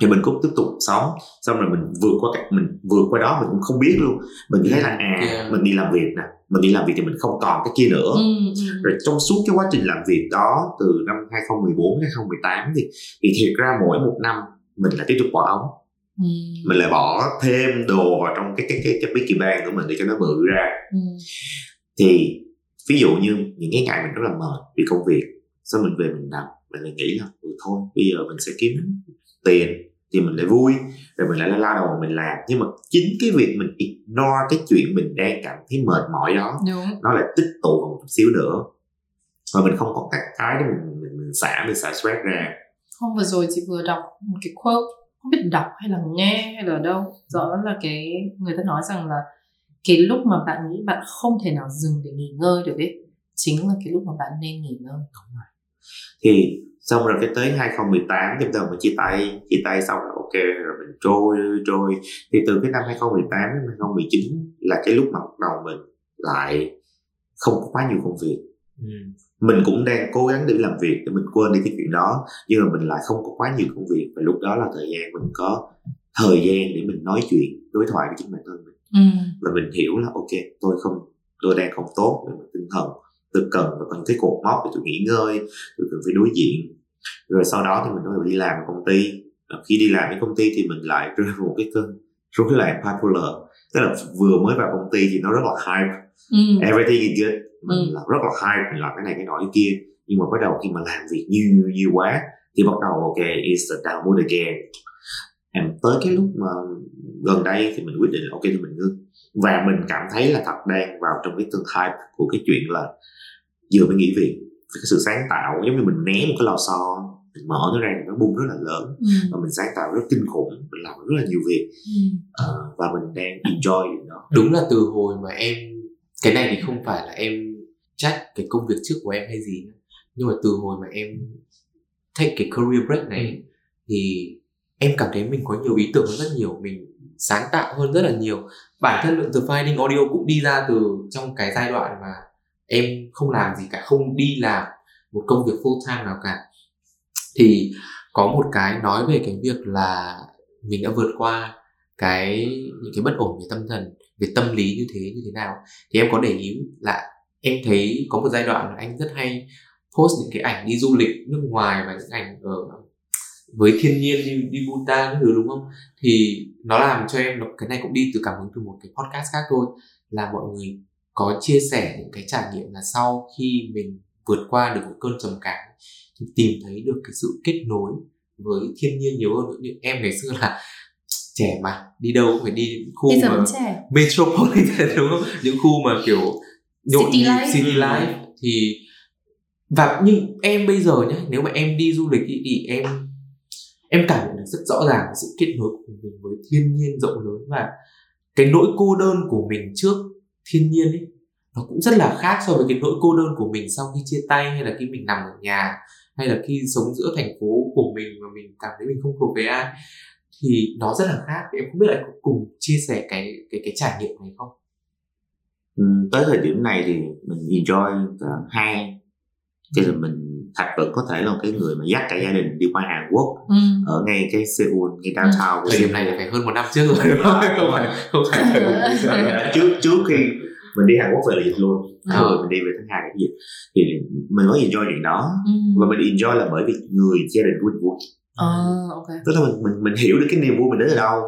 thì mình cũng tiếp tục sống xong rồi mình vượt qua cái mình vượt qua đó mình cũng không biết luôn mình thấy là à yeah. mình đi làm việc nè mình đi làm việc thì mình không còn cái kia nữa ừ, ừ. rồi trong suốt cái quá trình làm việc đó từ năm 2014 2018 thì thì thiệt ra mỗi một năm mình lại tiếp tục bỏ ống ừ. mình lại bỏ thêm đồ vào trong cái cái cái cái piggy bank của mình để cho nó bự ra ừ. thì ví dụ như những cái ngày mình rất là mệt vì công việc sau mình về mình nằm mình lại nghĩ là ừ, thôi bây giờ mình sẽ kiếm tiền thì mình lại vui rồi mình lại la la đầu mình làm. Nhưng mà chính cái việc mình ignore cái chuyện mình đang cảm thấy mệt mỏi đó Đúng. nó lại tích tụ một chút xíu nữa. Và mình không có các cái để mình mình, mình xả mình xả stress ra. Hôm vừa rồi chị vừa đọc một cái quote không biết đọc hay là nghe hay là đâu. Rõ là cái người ta nói rằng là cái lúc mà bạn nghĩ bạn không thể nào dừng để nghỉ ngơi được ấy chính là cái lúc mà bạn nên nghỉ ngơi. Đúng rồi thì xong rồi cái tới 2018 thì bắt đầu mình chia tay chia tay xong rồi ok rồi mình trôi trôi thì từ cái năm 2018 đến 2019 là cái lúc mà bắt đầu mình lại không có quá nhiều công việc. Ừ. mình cũng đang cố gắng đi làm việc để mình quên đi cái chuyện đó nhưng mà mình lại không có quá nhiều công việc. Và lúc đó là thời gian mình có thời gian để mình nói chuyện đối thoại với chính bản thân mình. Ừ. và mình hiểu là ok tôi không tôi đang không tốt về mặt tinh thần tôi cần và có những cái cột mốc để tôi nghỉ ngơi tôi cần phải đối diện. Rồi sau đó thì mình bắt đầu đi làm ở công ty. Khi đi làm với công ty thì mình lại rơi vào một cái cơn rối loạn bipolar. Tức là vừa mới vào công ty thì nó rất là hype. Mm. everything is good. Mình mm. làm rất là hype mình làm cái này cái nọ cái kia. Nhưng mà bắt đầu khi mà làm việc nhiều nhiều nhiều quá thì bắt đầu ok it's the downward again. Em tới cái lúc mà gần đây thì mình quyết định là ok thì mình ngưng. Và mình cảm thấy là thật đang vào trong cái cơn hype của cái chuyện là vừa mới nghỉ việc cái sự sáng tạo giống như mình né một cái lò xo mình mở nó ra nó bung rất là lớn ừ. và mình sáng tạo rất kinh khủng mình làm rất là nhiều việc ừ. uh, và mình đang enjoy điều đó đúng là từ hồi mà em cái này thì không phải là em trách cái công việc trước của em hay gì nhưng mà từ hồi mà em take cái career break này ừ. thì em cảm thấy mình có nhiều ý tưởng hơn rất nhiều mình sáng tạo hơn rất là nhiều bản thân lượng The Finding Audio cũng đi ra từ trong cái giai đoạn mà em không làm gì cả, không đi làm một công việc full time nào cả. Thì có một cái nói về cái việc là mình đã vượt qua cái, những cái bất ổn về tâm thần, về tâm lý như thế như thế nào. Thì em có để ý là em thấy có một giai đoạn là anh rất hay post những cái ảnh đi du lịch nước ngoài và những ảnh ở với thiên nhiên như đi Bhutan cái thứ, đúng không? Thì nó làm cho em, cái này cũng đi từ cảm hứng từ một cái podcast khác thôi, là mọi người có chia sẻ những cái trải nghiệm là sau khi mình vượt qua được một cơn trầm cảm thì tìm thấy được cái sự kết nối với thiên nhiên nhiều hơn nữa như em ngày xưa là <tsk> trẻ mà đi đâu cũng phải đi khu Bây giờ mà trẻ. metropolitan đúng không những khu mà kiểu nhộn city life. city life thì và nhưng em bây giờ nhé nếu mà em đi du lịch thì, thì em em cảm nhận được rất rõ ràng sự kết nối của mình với thiên nhiên rộng lớn và cái nỗi cô đơn của mình trước thiên nhiên ấy nó cũng rất là khác so với cái nỗi cô đơn của mình sau khi chia tay hay là khi mình nằm ở nhà hay là khi sống giữa thành phố của mình mà mình cảm thấy mình không thuộc về ai thì nó rất là khác. Em không biết là cùng chia sẻ cái cái cái trải nghiệm này không? Ừ, tới thời điểm này thì mình enjoy cả hai. Cho nên mình thật vẫn có thể là cái người mà dắt cả gia đình đi qua Hàn Quốc ừ. ở ngay cái Seoul ngay ừ. downtown ừ. thời điểm này là phải hơn một năm trước rồi không phải không phải trước trước khi mình đi Hàn Quốc về là dịch luôn ừ. rồi mình đi về tháng hai là dịch thì mình có enjoy chuyện đó ừ. và mình enjoy là bởi vì người gia đình của mình vui à, okay. tức là mình, mình mình hiểu được cái niềm vui mình đến từ đâu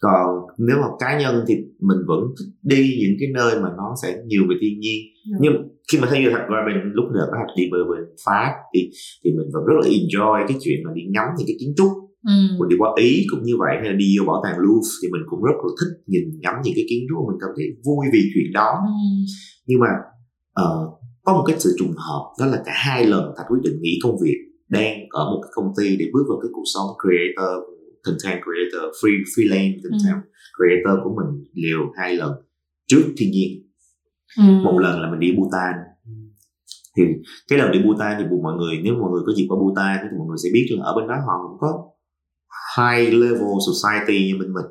còn nếu mà cá nhân thì mình vẫn thích đi những cái nơi mà nó sẽ nhiều về thiên nhiên ừ. nhưng khi mà thấy như thật ra mình lúc nào có đi bờ bên pháp thì thì mình vẫn rất là enjoy cái chuyện mà đi ngắm những cái kiến trúc ừ. mình đi qua ý cũng như vậy hay là đi vô bảo tàng Louvre thì mình cũng rất là thích nhìn ngắm những cái kiến trúc mình cảm thấy vui vì chuyện đó ừ. nhưng mà uh, có một cái sự trùng hợp đó là cả hai lần thạch quyết định nghỉ công việc đang ở một cái công ty để bước vào cái cuộc sống creator content creator free freelance content ừ. creator của mình liều hai lần. Trước thiên nhiên. Ừ. một lần là mình đi Bhutan. Thì cái lần đi Bhutan thì mọi người nếu mọi người có dịp qua Bhutan thì mọi người sẽ biết là ở bên đó họ cũng có high level society như bên mình.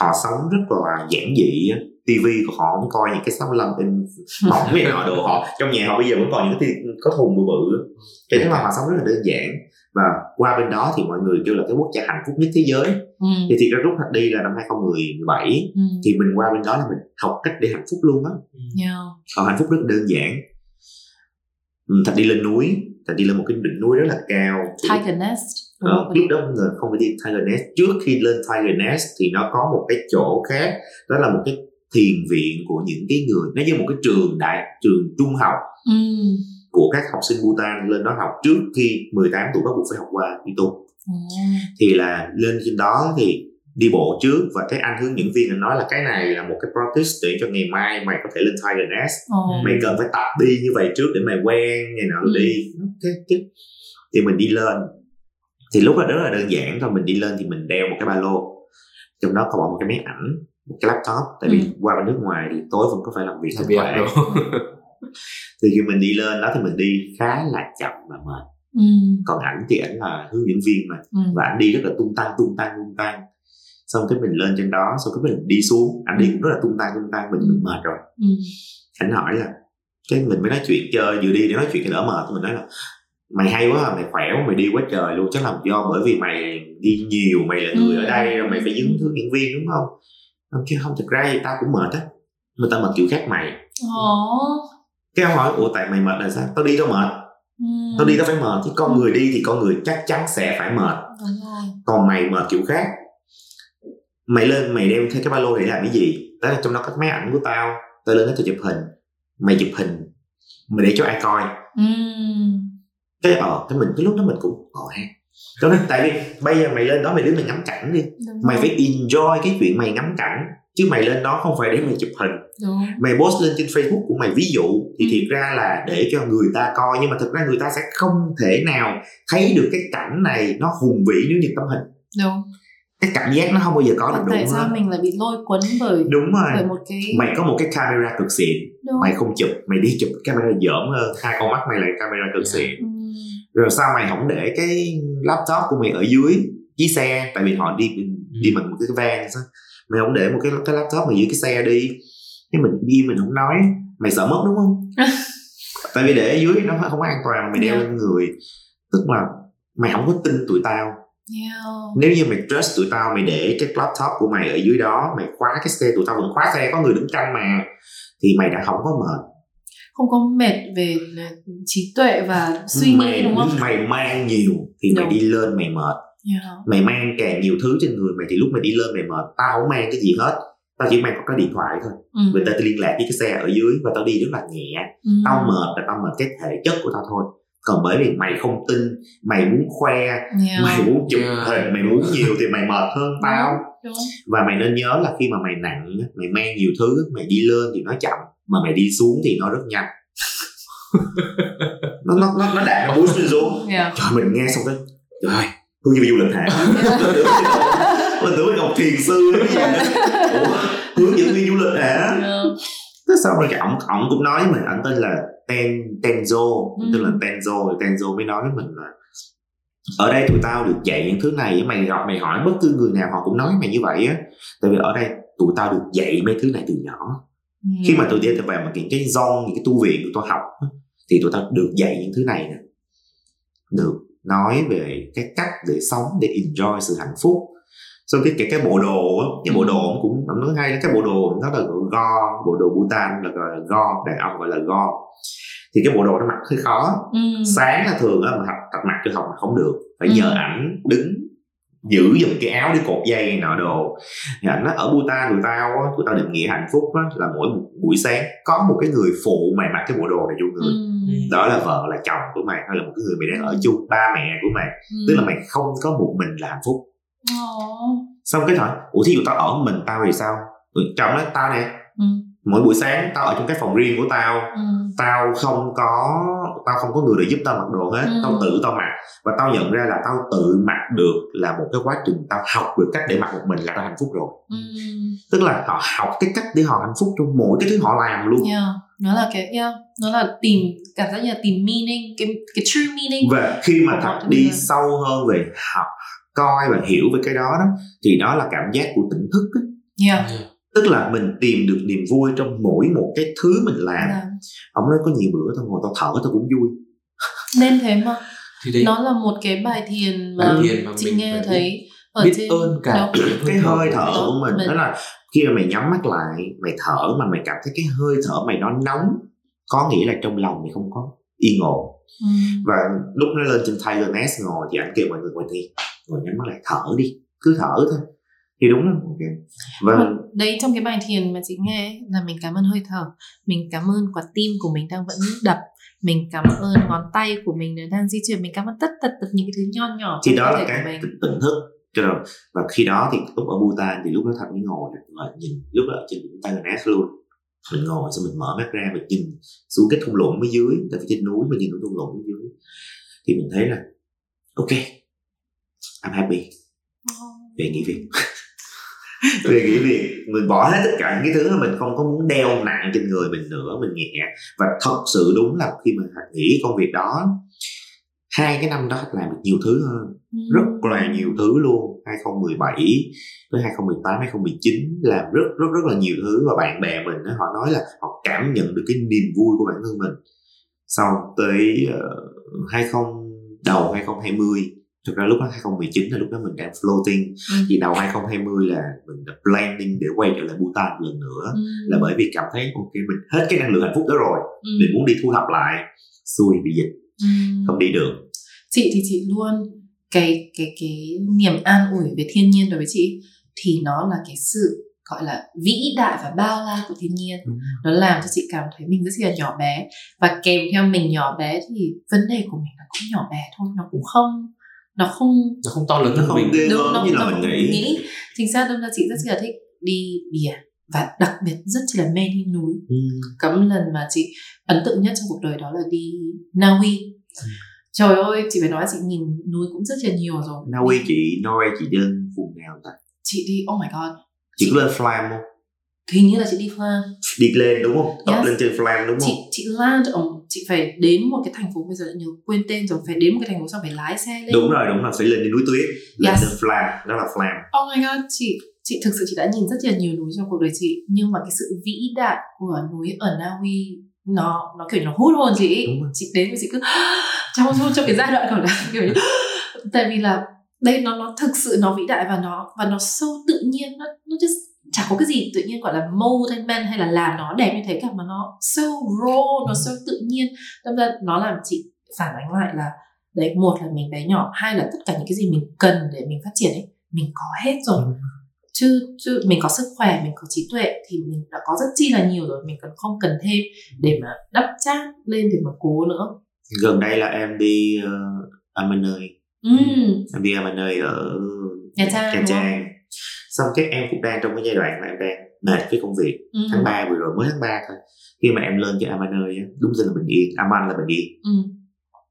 Họ sống rất là giản dị TV của họ không coi những cái 65 inch mỏng này nọ đồ họ. Trong nhà họ bây giờ vẫn còn những cái có thùng bự bự cái thế mà họ sống rất là đơn giản và qua bên đó thì mọi người kêu là cái quốc gia hạnh phúc nhất thế giới. Ừ. thì thiệt ra thật đi là năm 2017 ừ. thì mình qua bên đó là mình học cách để hạnh phúc luôn á. Yeah. họ hạnh phúc rất là đơn giản. Ừ, thật đi lên núi thật đi lên một cái đỉnh núi rất là cao. Tiger Nest. Ờ, lúc đó người không phải đi Tiger Nest. Trước khi lên Tiger Nest thì nó có một cái chỗ khác đó là một cái thiền viện của những cái người nó như một cái trường đại trường trung học. Ừ. của các học sinh Bhutan lên đó học trước khi 18 tuổi bắt buộc phải học qua đi tu. Ừ. thì là lên trên đó thì đi bộ trước và cái anh hướng dẫn viên anh nói là cái này là một cái practice để cho ngày mai mày có thể lên Tiger Nest. Ừ. mày cần phải tập đi như vậy trước để mày quen ngày nào ừ. đi. Cái, cái thì mình đi lên. Thì lúc đó rất là đơn giản thôi mình đi lên thì mình đeo một cái ba lô. Trong đó có bỏ một cái máy ảnh một cái laptop. Tại vì ừ. qua bên nước ngoài thì tối vẫn có phải làm việc thanh toán <laughs> <laughs> thì khi mình đi lên đó thì mình đi khá là chậm và mệt ừ. còn ảnh thì ảnh là hướng dẫn viên mà ừ. và ảnh đi rất là tung tăng tung tăng tung tăng xong cái mình lên trên đó xong cái mình đi xuống ảnh đi cũng rất là tung tăng tung tăng mình mình mệt rồi ừ. ảnh hỏi là cái mình mới nói chuyện chơi vừa đi để nói chuyện cái đỡ mệt mình nói là mày hay quá à, mày khỏe quá mày đi quá trời luôn chắc là do bởi vì mày đi nhiều mày là người ừ. ở đây rồi mày phải dứng hướng dẫn viên đúng không không chứ không thực ra thì tao cũng mệt á mà tao mệt kiểu khác mày Ồ. cái ông hỏi ủa tại mày mệt là sao? Tao đi tao mệt. Ừ. tao đi tao phải mệt chứ con người đi thì con người chắc chắn sẽ phải mệt. Còn mày mệt kiểu khác. Mày lên mày đem theo cái ba lô để làm cái gì? Đó là trong đó có máy ảnh của tao. Tao lên đó tao chụp hình. Mày chụp hình mày để cho ai coi. Ừ. Cái ờ cái mình cái lúc đó mình cũng ờ ha. Cho nên tại vì bây giờ mày lên đó mày đứng mày ngắm cảnh đi. Đúng mày rồi. phải enjoy cái chuyện mày ngắm cảnh chứ mày lên đó không phải để mày chụp hình Đúng. mày post lên trên facebook của mày ví dụ thì ừ. thiệt ra là để cho người ta coi nhưng mà thực ra người ta sẽ không thể nào thấy được cái cảnh này nó hùng vĩ nếu như tấm hình Đúng cái cảm giác nó không bao giờ có được tại sao mình lại bị lôi cuốn bởi đúng rồi bởi một cái mày có một cái camera cực xịn đúng. mày không chụp mày đi chụp camera dởm hơn hai con mắt mày là camera cực xịn ừ. rồi sao mày không để cái laptop của mày ở dưới chiếc xe tại vì họ đi đi ừ. mình một cái van sao mày không để một cái cái laptop mày dưới cái xe đi. Cái mình im mình không nói. Mày sợ mất đúng không? <laughs> Tại vì để ở dưới nó không có an toàn mày đeo yeah. lên người. Tức là mày không có tin tụi tao. Yeah. Nếu như mày trust tụi tao mày để cái laptop của mày ở dưới đó mày khóa cái xe tụi tao vẫn khóa xe có người đứng canh mà thì mày đã không có mệt. Không có mệt về trí tuệ và suy mày, nghĩ đúng không? mày mang nhiều thì mày đi lên mày mệt yeah. mày mang càng nhiều thứ trên người mày thì lúc mày đi lên mày mệt tao không mang cái gì hết tao chỉ mang có cái điện thoại thôi ừ. người ta liên lạc với cái xe ở dưới và tao đi rất là nhẹ ừ. tao mệt là tao mệt cái thể chất của tao thôi còn bởi vì mày không tin mày muốn khoe yeah. mày muốn chụp yeah. hình mày muốn nhiều thì mày mệt hơn tao Đúng. và mày nên nhớ là khi mà mày nặng mày mang nhiều thứ mày đi lên thì nó chậm mà mày đi xuống thì nó rất nhanh <laughs> nó nó nó nó đạt nó lên xuống yeah. trời mình nghe xong cái trời hướng dẫn du lịch hả? <laughs> Mình tưởng mình học thiền sư <laughs> Ủa, hướng dẫn viên du lịch hả? Thế sau rồi cái ổng ổng cũng nói với mình ảnh tên là Ten Tenzo ừ. tức là Tenzo Tenzo mới nói với mình là ở đây tụi tao được dạy những thứ này mày gặp mày hỏi bất cứ người nào họ cũng nói mày như vậy á. Tại vì ở đây tụi tao được dạy mấy thứ này từ nhỏ. Ừ. khi mà tụi đi về mà những cái zone những cái tu viện tụi tao học thì tụi tao được dạy những thứ này nè. Được nói về cái cách để sống để enjoy sự hạnh phúc xong cái cái cái bộ đồ cái bộ ừ. đồ cũng nói hay cái bộ đồ nó là go bộ đồ Bhutan là go đàn ông gọi là go thì cái bộ đồ nó mặc hơi khó ừ. sáng là thường á mà tập mặc cho học mà không được phải ừ. nhờ ảnh đứng giữ giùm cái áo để cột dây nọ đồ thì ảnh nói ở Bhutan tụi tao á tụi tao định nghĩa hạnh phúc á là mỗi buổi sáng có một cái người phụ mày mặc cái bộ đồ này vô người ừ. Đó là vợ là chồng của mày hay là một cái người mày đang ở chung ba mẹ của mày ừ. tức là mày không có một mình là hạnh phúc xong cái hỏi ủa thí dụ tao ở mình tao thì sao chồng nói tao nè ừ. mỗi buổi sáng tao ở trong cái phòng riêng của tao ừ. tao không có tao không có người để giúp tao mặc đồ hết ừ. tao tự tao mặc và tao nhận ra là tao tự mặc được là một cái quá trình tao học được cách để mặc một mình là tao hạnh phúc rồi ừ. tức là họ học cái cách để họ hạnh phúc trong mỗi cái thứ họ làm luôn yeah. nó là cái yeah. nó là tìm cảm giác như là tìm meaning cái cái true meaning. Và khi mà thật đi là... sâu hơn về học coi và hiểu về cái đó đó thì đó là cảm giác của tỉnh thức ấy. Yeah. Tức là mình tìm được niềm vui trong mỗi một cái thứ mình làm. À. ông nói có nhiều bữa tao ngồi tao thở tao cũng vui. <laughs> Nên thế mà. Thì đấy, nó là một cái bài thiền mà, bài thiền mà chị nghe thấy ở biết trên ơn cả đó. cái hơi thở của mình. Đó là khi mà mày nhắm mắt lại mày thở mà mày cảm thấy cái hơi thở mày nó nóng có nghĩa là trong lòng mày không có yên ổn. Ừ. và lúc nó lên trên Tiger Nest ngồi thì anh kêu mọi người ngồi đi ngồi nhắm mắt lại thở đi. Cứ thở thôi. Thì đúng rồi ok. Vâng đấy trong cái bài thiền mà chị nghe là mình cảm ơn hơi thở. Mình cảm ơn quả tim của mình đang vẫn đập. Mình cảm ơn ngón tay của mình đang di chuyển. Mình cảm ơn tất tật tật những cái thứ nho nhỏ thì đó là cái tỉnh, thức. Cho nên và khi đó thì lúc ở Bhutan thì lúc đó thật mới ngồi và nhìn lúc đó trên đỉnh Taganas luôn mình ngồi xong mình mở mắt ra mình nhìn xuống cái thung lũng phía dưới. Tại vì trên núi mình nhìn xuống thung lũng phía dưới thì mình thấy là ok I'm happy. Về nghỉ việc. <laughs> Về nghỉ việc. Mình bỏ hết tất cả những cái thứ mà mình không có muốn đeo nặng trên người mình nữa. Mình nhẹ. Và thật sự đúng là khi mà nghỉ công việc đó hai cái năm đó làm được nhiều thứ hơn. Ừ. rất là nhiều thứ luôn. 2017 tới 2018 2019 làm rất rất rất là nhiều thứ. Và bạn bè mình họ nói là họ cảm nhận được cái niềm vui của bản thân mình. Sau tới uh, 20 đầu 2020 thực ra lúc đó 2019 là lúc đó mình đang floating. Ừ. thì đầu 2020 là mình đã planning để quay trở lại Bhutan một lần nữa. Ừ. là bởi vì cảm thấy ok mình hết cái năng lượng hạnh phúc đó rồi. Ừ. mình muốn đi thu thập lại. Xui bị dịch ừ. không đi được. Chị thì chị luôn cái cái cái niềm an ủi về thiên nhiên đối với chị thì nó là cái sự gọi là vĩ đại và bao la của thiên nhiên. Nó làm cho chị cảm thấy mình rất là nhỏ bé. Và kèm theo mình nhỏ bé thì vấn đề của mình là cũng nhỏ bé thôi nó cũng không nó không nó không to lớn hơn mình. đúng, nó, như là mình nghĩ. nghĩ. Chính xác đâm ra chị rất là thích đi biển và đặc biệt rất là mê đi núi. Ừ. cấm lần mà chị ấn tượng nhất trong cuộc đời đó là đi Na Uy ừ. trời ơi chị phải nói chị nhìn núi cũng rất là nhiều rồi. Na Uy chị Norway chị đến vùng nào ta? Chị đi oh my god. Chị, chị có lên Flam không? Hình như là chị đi Flam. Đi lên đúng không? Yes. lên trên Flam đúng không? chị chị land ở chị phải đến một cái thành phố bây giờ nhớ quên tên rồi phải đến một cái thành phố xong phải lái xe lên. Đúng rồi đúng rồi phải lên đến núi tuyết. Lên yes. lên Flam đó là Flam. Oh my god chị chị thực sự chị đã nhìn rất là nhiều núi trong cuộc đời chị nhưng mà cái sự vĩ đại của núi ở Na Uy nó nó kiểu nó hút hồn chị chị đến và chị cứ <gasps> trong trong cái giai đoạn còn là <laughs> kiểu như <gasps> tại vì là đây nó nó thực sự nó vĩ đại và nó và nó so tự nhiên nó nó just chả có cái gì tự nhiên gọi là mold men hay là làm nó đẹp như thế cả mà nó so raw nó so tự nhiên. Đâm ra nó làm chị phản ánh lại là đấy một là mình bé nhỏ hai là tất cả những cái gì mình cần để mình phát triển ấy mình có hết rồi. Ừ. chứ chứ mình có sức khỏe mình có trí tuệ thì mình đã có rất chi là nhiều rồi mình còn không cần thêm để mà đắp chát lên để mà cố nữa gần đây là em đi uh, Amanơi ừ. em đi Amanơi ở Nha Trang, Nha Trang xong cái em cũng đang trong cái giai đoạn mà em đang mệt với công việc ừ. tháng 3 vừa rồi mới tháng 3 thôi khi mà em lên cho Aman ơi đúng ra là bình yên Aman là bình yên ừ.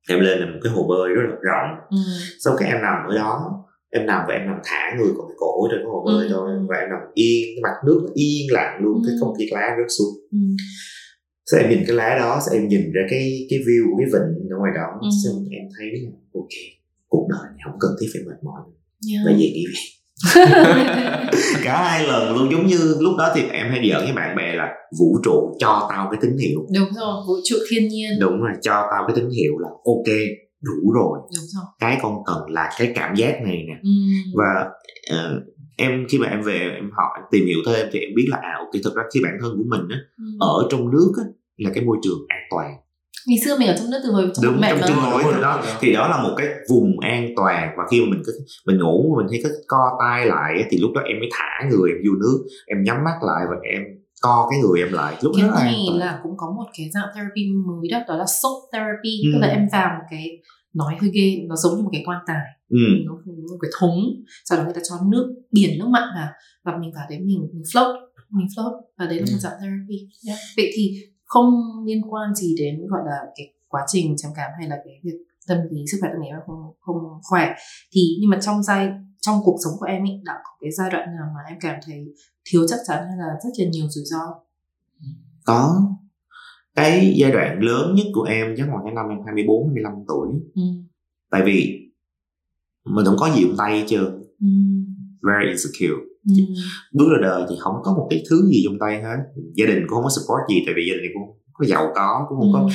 em lên là một cái hồ bơi rất là rộng ừ. xong cái em nằm ở đó em nằm và em nằm thả người còn cái cổ trên cái hồ bơi ừ. thôi và em nằm yên cái mặt nước nó yên lặng luôn ừ. cái không khí lá rớt xuống ừ. Sau em nhìn cái lá đó, sau em nhìn ra cái cái view của cái vịnh ở ngoài đó, ừ. xong em thấy ok, cuộc đời này không cần thiết phải mệt mỏi yeah. và về nghỉ việc cả hai lần luôn giống như lúc đó thì em hay giỡn với bạn bè là vũ trụ cho tao cái tín hiệu đúng rồi vũ trụ thiên nhiên đúng rồi cho tao cái tín hiệu là ok đủ rồi. Đúng rồi. Cái con cần là cái cảm giác này nè. Ừ. và uh, em khi mà em về em hỏi tìm hiểu thêm thì em biết là à ok thực ra khi bản thân của mình á ừ. ở trong nước á là cái môi trường an toàn. Ngày xưa mình ở trong nước từ hồi trong đúng mẹ trong trứng gối đó. Thì đó là một cái vùng an toàn và khi mà mình cứ mình ngủ mình thấy cứ co tay lại thì lúc đó em mới thả người em vô nước. Em nhắm mắt lại và em co cái người em lại. Lúc cái đó này là cũng có một cái dạng therapy mới đó đó là soap therapy. Ừ. tức là em vào một cái nói hơi ghê nó giống như một cái quan tài. Ừ. nó một cái thúng. Sau đó người ta cho nước biển nước mặn vào và mình vào đấy mình, mình float mình float và đấy là một dạng therapy. Yeah. vậy thì không liên quan gì đến gọi là cái quá trình trầm cảm hay là cái việc tâm lý sức khỏe tâm lý không không khỏe. Thì nhưng mà trong giai trong cuộc sống của em ấy đã có cái giai đoạn nào mà em cảm thấy thiếu chắc chắn hay là rất là nhiều rủi ro? Có cái giai đoạn lớn nhất của em chắc là cái năm em 24 25 tuổi ừ. tại vì mình không có gì trong tay hết trơn ừ. very insecure ừ. bước ra đời thì không có một cái thứ gì trong tay hết gia đình cũng không có support gì tại vì gia đình cũng không có giàu có cũng không ừ. có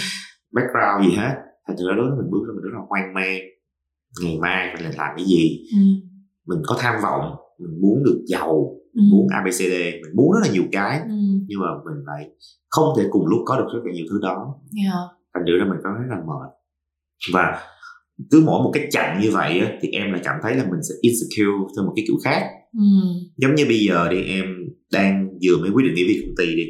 background gì hết thành thử với mình bước ra mình rất là hoang mang ngày mai phải làm cái gì ừ. mình có tham vọng mình muốn được giàu ừ. muốn abcd mình muốn rất là nhiều cái ừ. nhưng mà mình lại không thể cùng lúc có được rất là nhiều thứ đó yeah. thành thử ra mình cảm thấy là mệt và cứ mỗi một cái chặng như vậy á, thì em lại cảm thấy là mình sẽ insecure theo một cái kiểu khác ừ. giống như bây giờ đi em đang vừa mới quyết định nghỉ việc công ty đi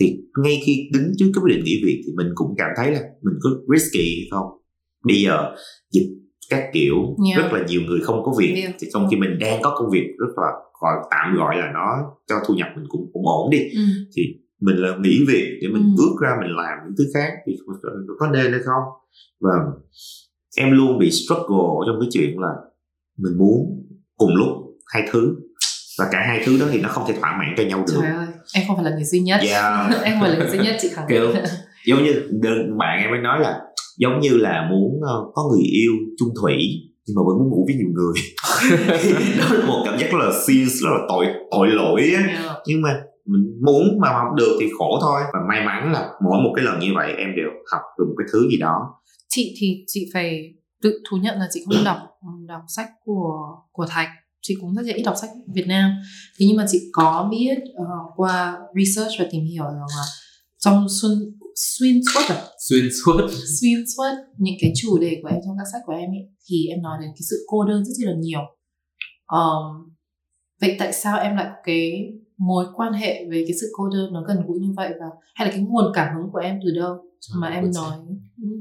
thì ngay khi đứng trước cái quyết định nghỉ việc thì mình cũng cảm thấy là mình có risky hay không bây giờ dịch các kiểu yeah. rất là nhiều người không có việc yeah. thì trong khi mình đang có công việc rất là gọi tạm gọi là nó cho thu nhập mình cũng, cũng ổn đi. Ừ. thì mình là nghỉ việc để mình ừ. bước ra mình làm những thứ khác thì có nên hay không? Và em luôn bị struggle trong cái chuyện là mình muốn cùng lúc hai thứ. Và cả hai thứ đó thì nó không thể thỏa mãn cho nhau được. Trời ơi, em không phải là người duy nhất. Yeah. <laughs> em không phải là người duy nhất chị khẳng định. giống như đơn bạn em mới nói là giống như là muốn uh, có người yêu chung thủy nhưng mà vẫn muốn ngủ với nhiều người. <laughs> Đó là một cảm giác là serious rất là tội tội lỗi á. Yeah. nhưng mà mình muốn mà không được thì khổ thôi. Và may mắn là mỗi một cái lần như vậy em đều học được một cái thứ gì đó. Chị thì chị phải tự thú nhận là chị không <clears throat> đọc đọc sách của của thạch. Chị cũng rất là ít đọc sách Việt Nam. Thế nhưng mà chị có biết uh, qua research và tìm hiểu rằng là trong xuân xuyên suốt à? xuyên suốt. Xuyên suốt. Những cái chủ đề của em trong các sách của em ấy thì em nói đến cái sự cô đơn rất là nhiều. Um, vậy tại sao em lại cái mối quan hệ về cái sự cô đơn nó gần gũi như vậy và hay là cái nguồn cảm hứng của em từ đâu mà em nói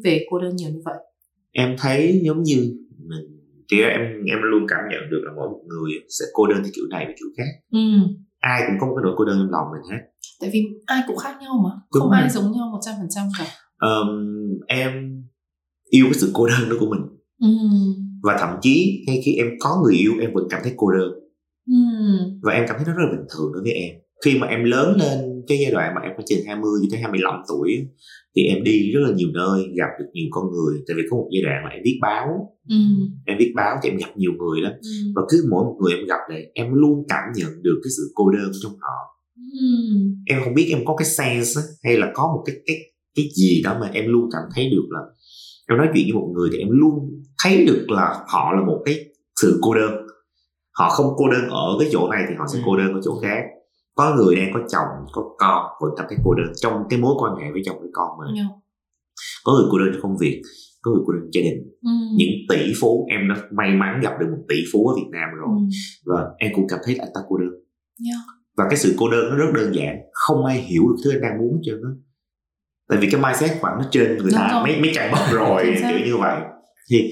về cô đơn nhiều như vậy? Em thấy giống như mình thì em em luôn cảm nhận được là mỗi một người sẽ cô đơn theo kiểu này và kiểu khác. Ừ. ai cũng có nỗi cô đơn trong lòng mình hết tại vì ai cũng khác nhau mà Đúng không rồi. ai giống nhau một trăm phần trăm cả um, em yêu cái sự cô đơn đó của mình ừ. và thậm chí ngay khi em có người yêu em vẫn cảm thấy cô đơn ừ. và em cảm thấy nó rất là bình thường đối với em khi mà em lớn lên cái giai đoạn mà em phải trên 20 cho tới 25 tuổi thì em đi rất là nhiều nơi gặp được nhiều con người tại vì có một giai đoạn mà em viết báo ừ. em viết báo thì em gặp nhiều người lắm ừ. và cứ mỗi một người em gặp này em luôn cảm nhận được cái sự cô đơn trong họ ừ. em không biết em có cái sense hay là có một cái cái cái gì đó mà em luôn cảm thấy được là em nói chuyện với một người thì em luôn thấy được là họ là một cái sự cô đơn họ không cô đơn ở cái chỗ này thì họ sẽ ừ. cô đơn ở chỗ khác có người đang có chồng có con vẫn cảm thấy cô đơn trong cái mối quan hệ với chồng với con mà yeah. Dạ. có người cô đơn trong công việc có người cô đơn gia đình ừ. những tỷ phú em đã may mắn gặp được một tỷ phú ở Việt Nam rồi ừ. và em cũng cảm thấy là anh ta cô đơn yeah. Dạ. và cái sự cô đơn nó rất đơn giản không ai hiểu được thứ anh đang muốn hết trơn á tại vì cái mindset của nó trên người ta rồi. mấy mấy chặng bậc rồi kiểu như vậy thì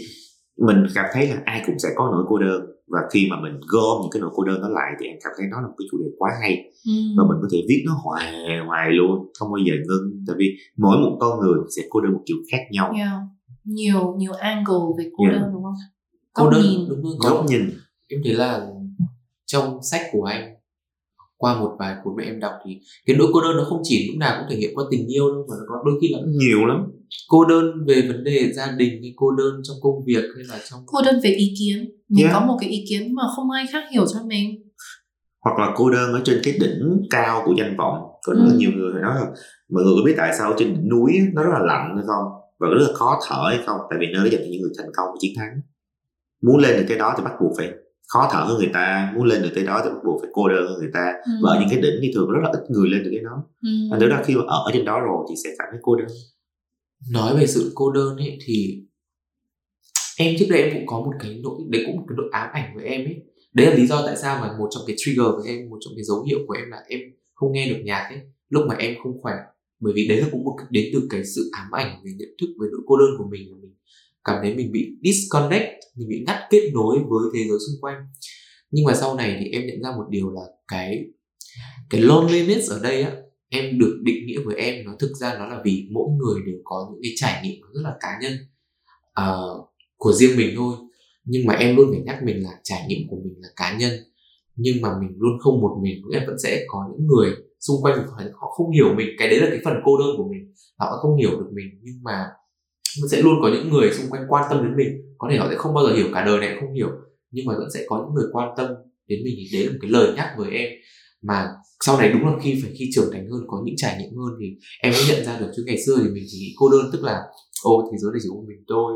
mình cảm thấy là ai cũng sẽ có nỗi cô đơn và khi mà mình gom những cái nỗi cô đơn đó lại thì em cảm thấy nó là một cái chủ đề quá hay ừ. và mình có thể viết nó hoài hoài luôn không bao giờ ngưng tại vì mỗi một con người sẽ cô đơn một kiểu khác nhau yeah. nhiều nhiều angle về cô yeah. đơn đúng không cô đơn nhìn. đúng không góc nhìn em thấy là trong sách của anh qua một vài cuốn mà em đọc thì cái nỗi cô đơn nó không chỉ lúc nào cũng thể hiện qua tình yêu đâu mà nó có đôi khi là nhiều lắm. cô đơn về vấn đề gia đình hay cô đơn trong công việc hay là trong cô đơn về ý kiến. Mình yeah. có một cái ý kiến mà không ai khác hiểu cho mình. Hoặc là cô đơn ở trên cái đỉnh cao của danh vọng. Có rất là ừ. nhiều người nói là mọi người có biết tại sao trên đỉnh núi nó rất là lạnh hay không? Và rất là khó thở hay không? Tại vì nơi đó dành cho những người thành công và chiến thắng. Muốn lên được cái đó thì bắt buộc phải khó thở hơn người ta muốn lên được tới đó thì bắt buộc phải cô đơn hơn người ta. Ừ. và ở những cái đỉnh thì thường rất là ít người lên được cái đó. Ừ. thử ra khi mà ở trên đó rồi thì sẽ cảm thấy cô đơn. Nói về sự cô đơn ấy thì em trước đây em cũng có một cái nỗi đấy cũng một cái nỗi ám ảnh với em ấy. Đấy là lý do tại sao mà một trong cái trigger của em một trong cái dấu hiệu của em là em không nghe được nhạc ấy. Lúc mà em không khỏe. Bởi vì đấy là cũng một đến từ cái sự ám ảnh về nhận thức về nỗi cô đơn của mình mình cảm thấy mình bị disconnect mình bị ngắt kết nối với thế giới xung quanh. Nhưng mà sau này thì em nhận ra một điều là cái cái loneliness ở đây á em được định nghĩa với em nó thực ra nó là vì mỗi người đều có những cái trải nghiệm rất là cá nhân uh, của riêng mình thôi. Nhưng mà em luôn phải nhắc mình là trải nghiệm của mình là cá nhân. Nhưng mà mình luôn không một mình em vẫn sẽ có những người xung quanh mình họ không hiểu mình. Cái đấy là cái phần cô đơn của mình họ không hiểu được mình. Nhưng mà sẽ luôn có những người xung quanh quan tâm đến mình. Có thể họ sẽ không bao giờ hiểu cả đời này, không hiểu. Nhưng mà vẫn sẽ có những người quan tâm đến mình. Thì đấy là một cái lời nhắc với em. Mà sau này đúng là khi phải khi trưởng thành hơn, có những trải nghiệm hơn thì em mới nhận ra được. Chứ ngày xưa thì mình chỉ nghĩ cô đơn, tức là ô thế giới này chỉ có mình tôi.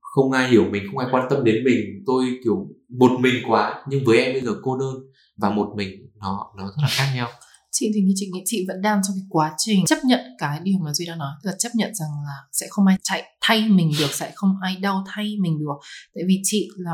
Không ai hiểu mình, không ai quan tâm đến mình. Tôi kiểu một mình quá. Nhưng với em bây giờ cô đơn và một mình, nó nó rất là khác nhau. Chị thì chị nghĩ chị vẫn đang trong cái quá trình chấp nhận cái điều mà duy đang nói tức là chấp nhận rằng là sẽ không ai chạy thay mình được sẽ không ai đau thay mình được. Tại vì chị là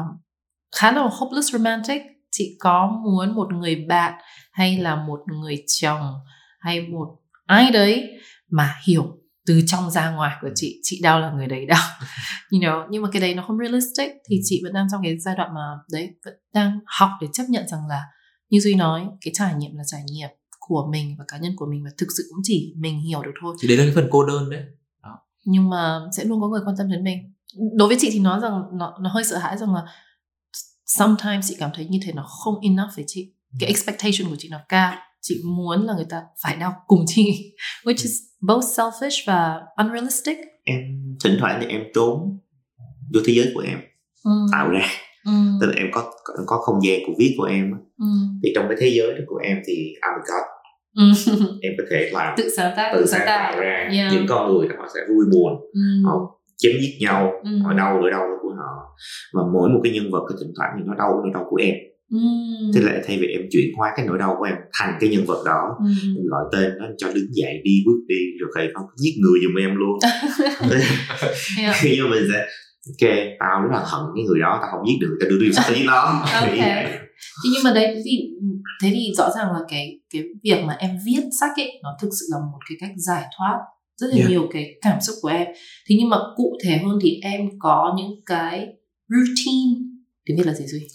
khá là hopeless romantic. Chị có muốn một người bạn hay là một người chồng hay một ai đấy mà hiểu từ trong ra ngoài của chị chị đau là người đấy đau. <laughs> You know nhưng mà cái đấy nó không realistic. Thì chị vẫn đang trong cái giai đoạn mà đấy vẫn đang học để chấp nhận rằng là như duy nói cái trải nghiệm là trải nghiệm của mình và cá nhân của mình và thực sự cũng chỉ mình hiểu được thôi thì đấy là cái phần cô đơn đấy đó. nhưng mà sẽ luôn có người quan tâm đến mình đối với chị thì nói rằng nó nó hơi sợ hãi rằng là sometimes chị cảm thấy như thế nó không enough với chị cái ừ. expectation của chị nó cao chị muốn là người ta phải đau cùng chị which is both selfish và unrealistic em thỉnh thoảng thì em trốn vô thế giới của em ừ. tạo ra ừ. tức là em có có không gian của viết của em ừ. thì trong cái thế giới của em thì I'm a god. Em có thể làm tự sáng tác tự sáng tạo ra yeah. những con người họ sẽ vui buồn ừ. họ chém giết nhau ừ. họ đau nỗi đau của họ và mỗi một cái nhân vật cái thỉnh thoảng thì nó đau nỗi đau của em Mm. Thế là thay vì em chuyển hóa cái nỗi đau của em thành cái nhân vật đó mm. em gọi tên nó cho đứng dậy đi bước đi rồi thầy không giết người giùm em luôn yeah. nhưng mà mình sẽ ok tao rất là hận cái người đó tao không giết được tao đưa đi tao giết nó okay. <laughs> Thì nhưng mà đấy thì thế thì rõ ràng là cái cái việc mà em viết sách ấy nó thực sự là một cái cách giải thoát rất là yeah. nhiều cái cảm xúc của em. Thế nhưng mà cụ thể hơn thì em có những cái routine tiếng việt là gì duy?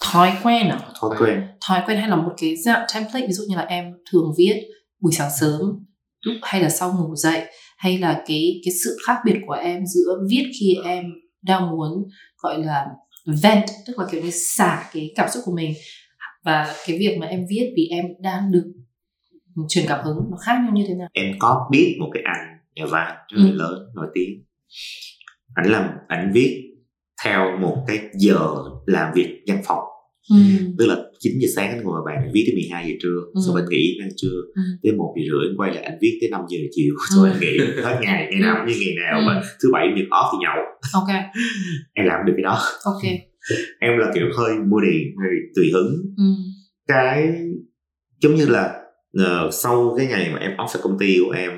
Thói quen à? Thói quen. Thói quen hay là một cái dạng template ví dụ như là em thường viết buổi sáng sớm hay là sau ngủ dậy hay là cái cái sự khác biệt của em giữa viết khi em đang muốn gọi là vent tức là kiểu như xả cái cảm xúc của mình. Và cái việc mà em viết vì em đang được truyền cảm hứng nó khác nhau như thế nào? Em có biết một cái anh nhà văn rất là ừ. lớn nổi tiếng. Ảnh làm ảnh viết theo một cái giờ làm việc văn phòng ừ. tức là 9 giờ sáng anh ngồi bàn viết tới 12 giờ trưa ừ. xong anh nghỉ ăn trưa ừ. tới một giờ rưỡi anh quay lại anh viết tới 5 giờ chiều <laughs> rồi ừ. anh nghỉ hết ngày ngày nào như ngày nào ừ. mà thứ bảy nhật off thì nhậu ok <laughs> em làm được cái đó ok <laughs> em là kiểu hơi mua điện hơi tùy hứng ừ. cái giống như là uh, sau cái ngày mà em off công ty của em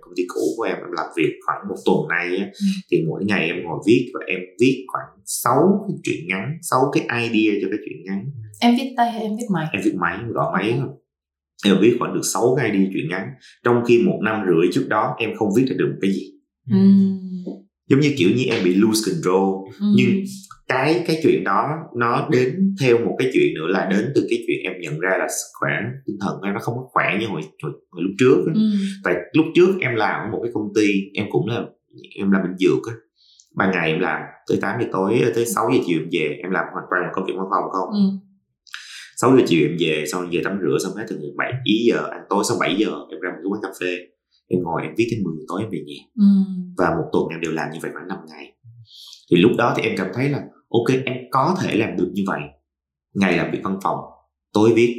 công ty cũ của em em làm việc khoảng một tuần nay á, ừ. thì mỗi ngày em ngồi viết và em viết khoảng 6 cái chuyện ngắn 6 cái idea cho cái chuyện ngắn em viết tay hay em viết máy em viết máy gõ máy không em viết khoảng được 6 cái idea chuyện ngắn trong khi một năm rưỡi trước đó em không viết ra được một cái gì ừ. giống như kiểu như em bị lose control ừ. nhưng cái cái chuyện đó nó đến theo một cái chuyện nữa là đến từ cái chuyện em nhận ra là sức khỏe tinh thần em nó không có khỏe như hồi hồi, hồi lúc trước ấy. Ừ. tại lúc trước em làm ở một cái công ty em cũng là em làm bệnh dược á ban ngày em làm tới 8 giờ tối tới 6 giờ chiều em về em làm hoàn toàn một công việc văn phòng không ừ. 6 giờ chiều em về xong về tắm rửa xong hết từ 7 ý giờ ăn tối xong 7 giờ em ra một cái quán cà phê em ngồi em viết đến 10 giờ tối em về nhà ừ. và một tuần em đều làm như vậy khoảng 5 ngày thì lúc đó thì em cảm thấy là ok em có thể làm được như vậy. Ngày làm việc văn phòng tối viết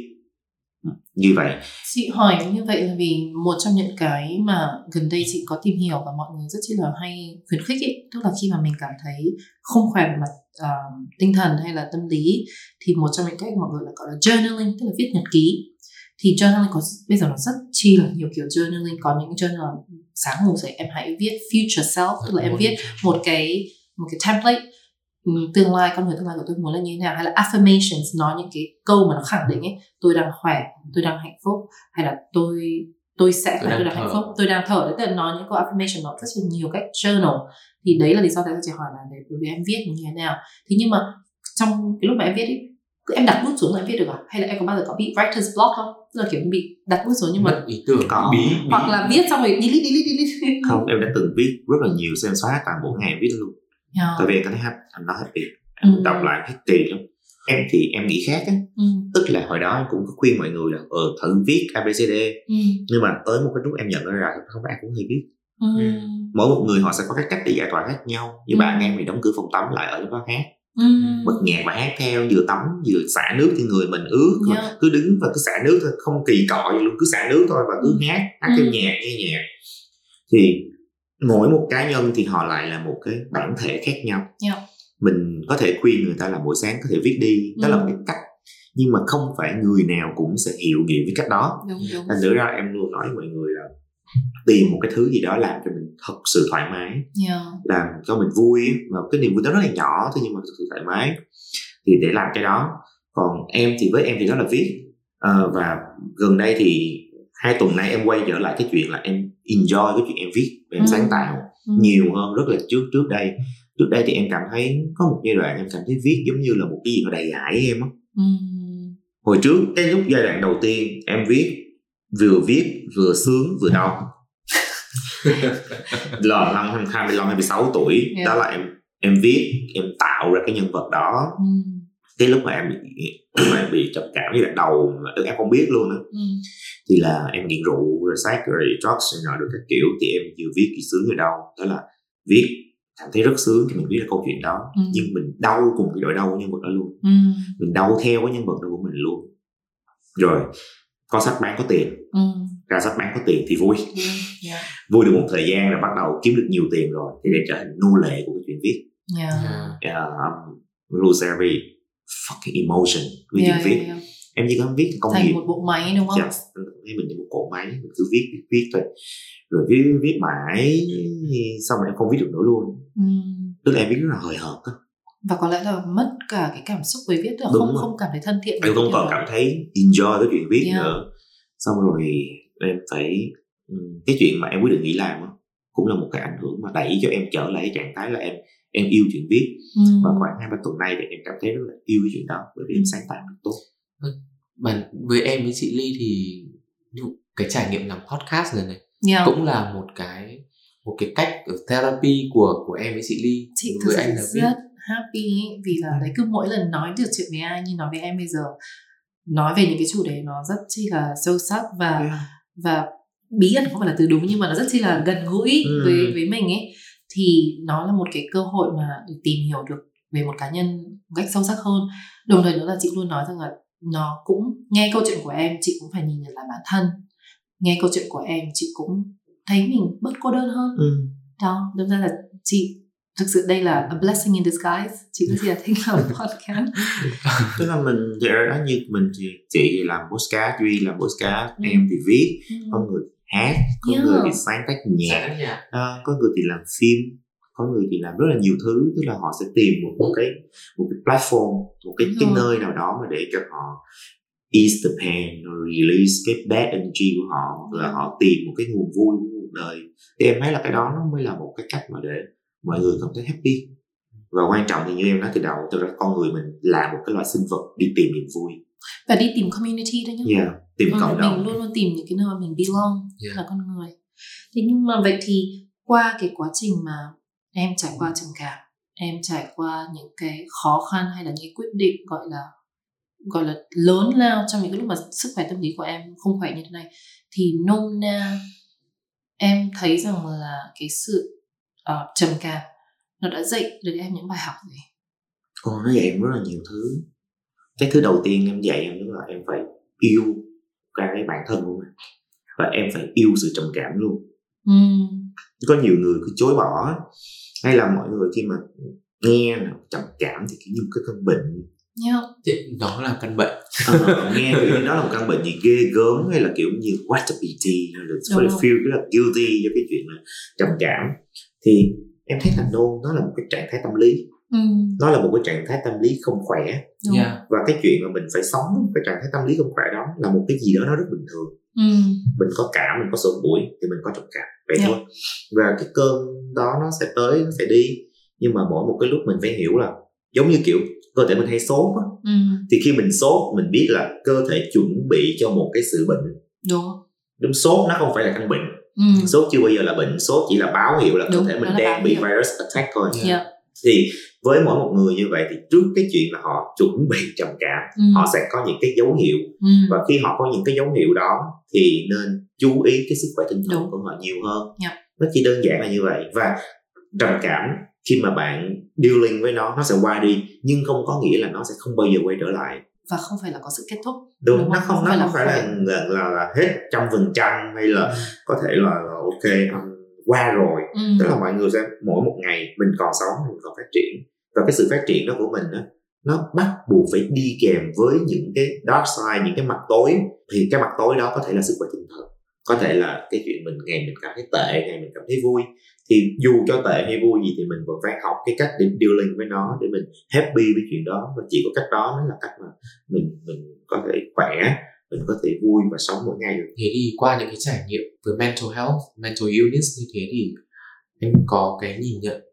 ừ, như vậy. Chị hỏi như vậy là vì một trong những cái mà gần đây chị có tìm hiểu và mọi người rất chi là hay khuyến khích ý, tức là khi mà mình cảm thấy không khỏe về mặt uh, tinh thần hay là tâm lý thì một trong những cách mọi người là gọi là journaling tức là viết nhật ký. Thì journaling có bây giờ nó rất chi là nhiều kiểu journaling. Có những journal sáng ngủ dậy em hãy viết future self tức là em viết một cái một cái template tương lai con người tương lai của tôi muốn là như thế nào? Hay là affirmations nói những cái câu mà nó khẳng định ấy tôi đang khỏe tôi đang hạnh phúc hay là tôi tôi sẽ tôi, tôi đang hạnh phúc tôi đang thở. Đấy tức là nói những câu affirmation nó rất là nhiều cách journal. Thì đấy là lý do tại sao chị hỏi là để với em viết như thế nào. Thì nhưng mà trong cái lúc mà em viết ấy em đặt bút xuống là em viết được à? Hay là em có bao giờ có bị writer's block không? Tức là kiểu bị đặt bút xuống nhưng mà ý tưởng có. bí, bí hoặc là viết xong rồi delete delete delete không em đã từng viết rất là nhiều xem xóa toàn bộ ngày viết luôn yeah. tại vì em cảm thấy anh nó happy em ừ. đọc lại hết kỳ lắm em thì em nghĩ khác á ừ. tức là hồi đó em cũng có khuyên mọi người là ờ thử viết abcd ừ. nhưng mà tới một cái lúc em nhận ra là không phải ai cũng hay viết ừ. mỗi một người họ sẽ có cái cách để giải tỏa khác nhau như ừ. bạn em thì đóng cửa phòng tắm lại ở đó hát ừ. bật nhạc và hát theo vừa tắm vừa xả nước trên người mình ướt yeah. Dạ. cứ đứng và cứ xả nước thôi không kỳ cọ gì luôn cứ xả nước thôi và cứ ừ. hát hát theo ừ. nhạc nghe nhạc thì mỗi một cá nhân thì họ lại là một cái bản thể khác nhau. Yeah. Mình có thể khuyên người ta là buổi sáng có thể viết đi đó ừ. là một cái cách. Nhưng mà không phải người nào cũng sẽ hiểu nghiệm với cách đó. Thành thử ra em luôn nói với mọi người là tìm một cái thứ gì đó làm cho mình thật sự thoải mái yeah. làm cho mình vui và cái niềm vui đó rất là nhỏ thôi nhưng mà thật sự thoải mái thì để làm cái đó. Còn em thì với em thì đó là viết. À, và gần đây thì hai tuần nay em quay trở lại cái chuyện là em enjoy cái chuyện em viết và em ừ. sáng tạo ừ. nhiều hơn rất là trước trước đây trước đây thì em cảm thấy có một giai đoạn em cảm thấy viết giống như là một cái gì mà đầy ải em á ừ. hồi trước cái lúc giai đoạn đầu tiên em viết vừa viết vừa sướng vừa đau là năm 25 26 tuổi yeah. đó là em em viết em tạo ra cái nhân vật đó mm. Cái lúc mà em bị mà em bị trầm cảm với lại đầu mà em không biết luôn á mm. thì là em nghiện rượu rồi sát rồi drugs rồi được các kiểu thì em vừa viết cái sướng vừa đau đó là viết cảm thấy rất sướng thì mình viết ra câu chuyện đó mm. nhưng mình đau cùng cái đội đau của nhân vật đó luôn mm. mình đau theo cái nhân vật đó của mình luôn rồi có sách bán có tiền ừ. ra sách bán có tiền thì vui yeah. Dạ. Dạ. vui được một thời gian rồi bắt đầu kiếm được nhiều tiền rồi thì để trở thành nô lệ của cái chuyện viết yeah. Yeah, um, lose every fucking emotion với yeah, viết yeah, yeah. em chỉ có viết công thành nghiệp một bộ máy đúng không? Yes, thấy mình như một cỗ máy mình cứ viết viết viết thôi rồi viết viết mãi xong rồi em không viết được nữa luôn ừ. tức là em viết rất là hời hợt á và có lẽ là mất cả cái cảm xúc với viết được không rồi. không cảm thấy thân thiện em không còn cảm thấy enjoy cái chuyện viết yeah. nữa xong rồi em phải cái chuyện mà em quyết định nghỉ làm đó, cũng là một cái ảnh hưởng mà đẩy cho em trở lại cái trạng thái là em em yêu chuyện viết ừ. và khoảng hai ba tuần nay thì em cảm thấy rất là yêu cái chuyện đó bởi vì em sáng tạo được tốt mà với em với chị Ly thì cái trải nghiệm làm podcast này này yeah. cũng là một cái một cái cách ở therapy của của em với chị Ly chị với anh là rất happy vì là đấy cứ mỗi lần nói được chuyện với ai như nói với em bây giờ nói về những cái chủ đề nó rất chi là sâu sắc và yeah. và bí ẩn không phải là từ đúng nhưng mà nó rất chi là gần gũi ừ. với với mình ấy thì nó là một cái cơ hội mà để tìm hiểu được về một cá nhân một cách sâu sắc hơn đồng thời nữa là chị luôn nói rằng là nó cũng nghe câu chuyện của em chị cũng phải nhìn nhận lại bản thân nghe câu chuyện của em chị cũng thấy mình bớt cô đơn hơn ừ. đó đâm ra là chị thực sự đây là a blessing in disguise chị có gì là thích làm <laughs> podcast tức là mình thì ở đó như mình thì chị làm podcast duy làm podcast ừ. em thì viết ừ. có người hát có yeah. người thì sáng tác nhạc. À, có người thì làm phim có người thì làm rất là nhiều thứ tức là họ sẽ tìm một, một cái một cái platform một cái, cái nơi nào đó mà để cho họ ease the pain release cái bad energy của họ hoặc là họ tìm một cái nguồn vui của cuộc đời. Thì em thấy là cái đó nó mới là một cái cách mà để mọi người cảm thấy happy. Và quan trọng thì như em nói từ đầu từ đó con người mình là một cái loại sinh vật đi tìm niềm vui. Và đi tìm community đó nhá. Yeah, tìm ừ, cộng đồng mình luôn luôn tìm những cái nơi mình belong yeah. là con người. Thế nhưng mà vậy thì qua cái quá trình mà em trải qua trầm cảm em trải qua những cái khó khăn hay là những quyết định gọi là gọi là lớn lao trong những cái lúc mà sức khỏe tâm lý của em không khỏe như thế này thì nôm na em thấy rằng là cái sự uh, trầm cảm nó đã dạy được em những bài học gì? Ồ, nó dạy em rất là nhiều thứ. Cái thứ đầu tiên em dạy em đó là em phải yêu cái bản thân của mình. Và em phải yêu sự trầm cảm luôn. Ừ. có nhiều người cứ chối bỏ. Hay là mọi người khi mà nghe là trầm cảm thì kiểu như một cái cơn bệnh. Yeah. đó là căn bệnh. À, nghe kiểu như đó là một căn bệnh gì ghê gớm hay là kiểu như what a pity hay là phải feel rất là guilty cho cái chuyện là trầm cảm. Thì em thấy là no nó là một cái trạng thái tâm lý ừ. nó là một cái trạng thái tâm lý không khỏe yeah. và cái chuyện mà mình phải sống cái trạng thái tâm lý không khỏe đó là một cái gì đó nó rất bình thường ừ. mình có cảm mình có sổ mũi thì mình có trầm cảm vậy yeah. thôi và cái cơn đó nó sẽ tới nó sẽ đi nhưng mà mỗi một cái lúc mình phải hiểu là giống như kiểu cơ thể mình hay sốt á ừ. thì khi mình sốt mình biết là cơ thể chuẩn bị cho một cái sự bệnh đúng đúng sốt nó không phải là căn bệnh ừ. sốt chưa bao giờ là bệnh sốt chỉ là báo hiệu là đúng, cơ thể mình đang bị hiệu. virus attack thôi yeah. Dạ. thì với mỗi một người như vậy thì trước cái chuyện là họ chuẩn bị trầm cảm ừ. họ sẽ có những cái dấu hiệu ừ. và khi họ có những cái dấu hiệu đó thì nên chú ý cái sức khỏe tinh thần Đúng. của họ nhiều hơn yeah. Dạ. nó chỉ đơn giản là như vậy và trầm cảm khi mà bạn dealing với nó nó sẽ qua đi nhưng không có nghĩa là nó sẽ không bao giờ quay trở lại và không phải là có sự kết thúc đúng, đúng nó không, không nó không phải là là, là, là hết trăm phần trăm hay là ừ. có thể là, là ok um, qua rồi ừ. tức là mọi người sẽ mỗi một ngày mình còn sống mình còn phát triển và cái sự phát triển đó của mình đó nó bắt buộc phải đi kèm với những cái dark side những cái mặt tối. Thì cái mặt tối đó có thể là sức khỏe tinh thần có thể là cái chuyện mình ngày mình cảm thấy tệ ngày mình cảm thấy vui. Thì dù cho tệ hay vui gì thì mình vẫn phải học cái cách để dealing với nó để mình happy với chuyện đó. Và chỉ có cách đó mới là cách mà mình mình có thể khỏe mình có thể vui và sống mỗi ngày được. Thế thì qua những cái trải nghiệm với mental health, mental illness như thế thì anh có cái nhìn nhận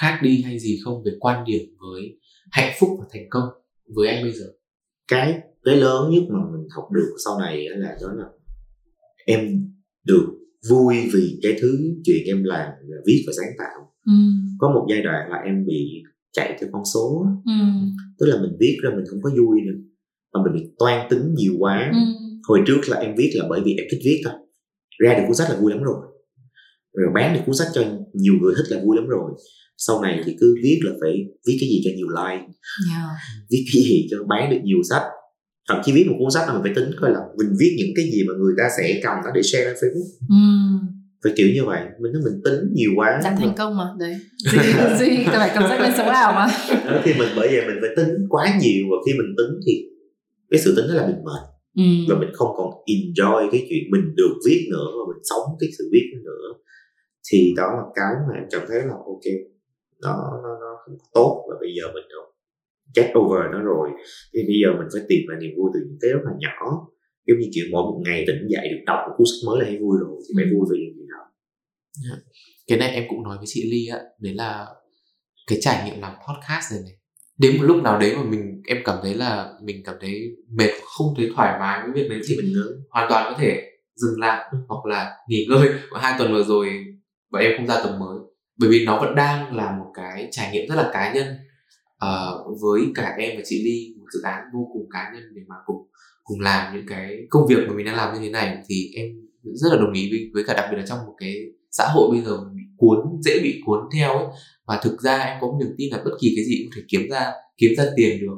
khác đi hay gì không về quan điểm với hạnh phúc và thành công với anh bây giờ? Cái cái lớn nhất mà mình học được sau này là đó là em được vui vì cái thứ chuyện em làm là viết và sáng tạo ừ. có một giai đoạn là em bị chạy theo con số ừ. tức là mình viết ra mình không có vui nữa mà mình bị toan tính nhiều quá ừ. hồi trước là em viết là bởi vì em thích viết thôi ra được cuốn sách là vui lắm rồi rồi bán được cuốn sách cho nhiều người thích là vui lắm rồi. Sau này thì cứ viết là phải viết cái gì cho nhiều like yeah. viết cái gì cho bán được nhiều sách. Thậm chí viết một cuốn sách là mình phải tính coi là mình viết những cái gì mà người ta sẽ cầm nó để share lên facebook. Ừ. phải kiểu như vậy mình nói mình tính nhiều quá. Dạng thành công mà đấy. Duy <laughs> duy phải cầm sách lên sống ảo mà. Khi mình bởi vậy mình phải tính quá nhiều và khi mình tính thì cái sự tính đó là mình mệt. Ừ. và mình không còn enjoy cái chuyện mình được viết nữa và mình sống cái sự viết nữa thì đó là cái mà em cảm thấy là ok nó nó nó không tốt và bây giờ mình không get over nó rồi. Thì bây giờ mình phải tìm lại niềm vui từ những cái rất là nhỏ. Giống như kiểu mỗi một ngày tỉnh dậy được đọc một cuốn sách mới là thấy vui rồi thì phải ừ. vui về những gì đó. Yeah. cái này em cũng nói với chị Ly á đấy là cái trải nghiệm làm podcast này này. Đến một lúc nào đấy mà mình em cảm thấy là mình cảm thấy mệt không thấy thoải mái với việc đấy thì mình hoàn toàn có thể dừng lại hoặc là nghỉ ngơi. Và hai tuần vừa rồi và em không ra tầm mới. Bởi vì nó vẫn đang là một cái trải nghiệm rất là cá nhân uh, với cả em và chị Ly một dự án vô cùng cá nhân để mà cùng cùng làm những cái công việc mà mình đang làm như thế này. Thì em rất là đồng ý với, với cả đặc biệt là trong một cái xã hội bây giờ bị cuốn dễ bị cuốn theo ấy. Và thực ra em có niềm tin là bất kỳ cái gì cũng thể kiếm ra kiếm ra tiền được.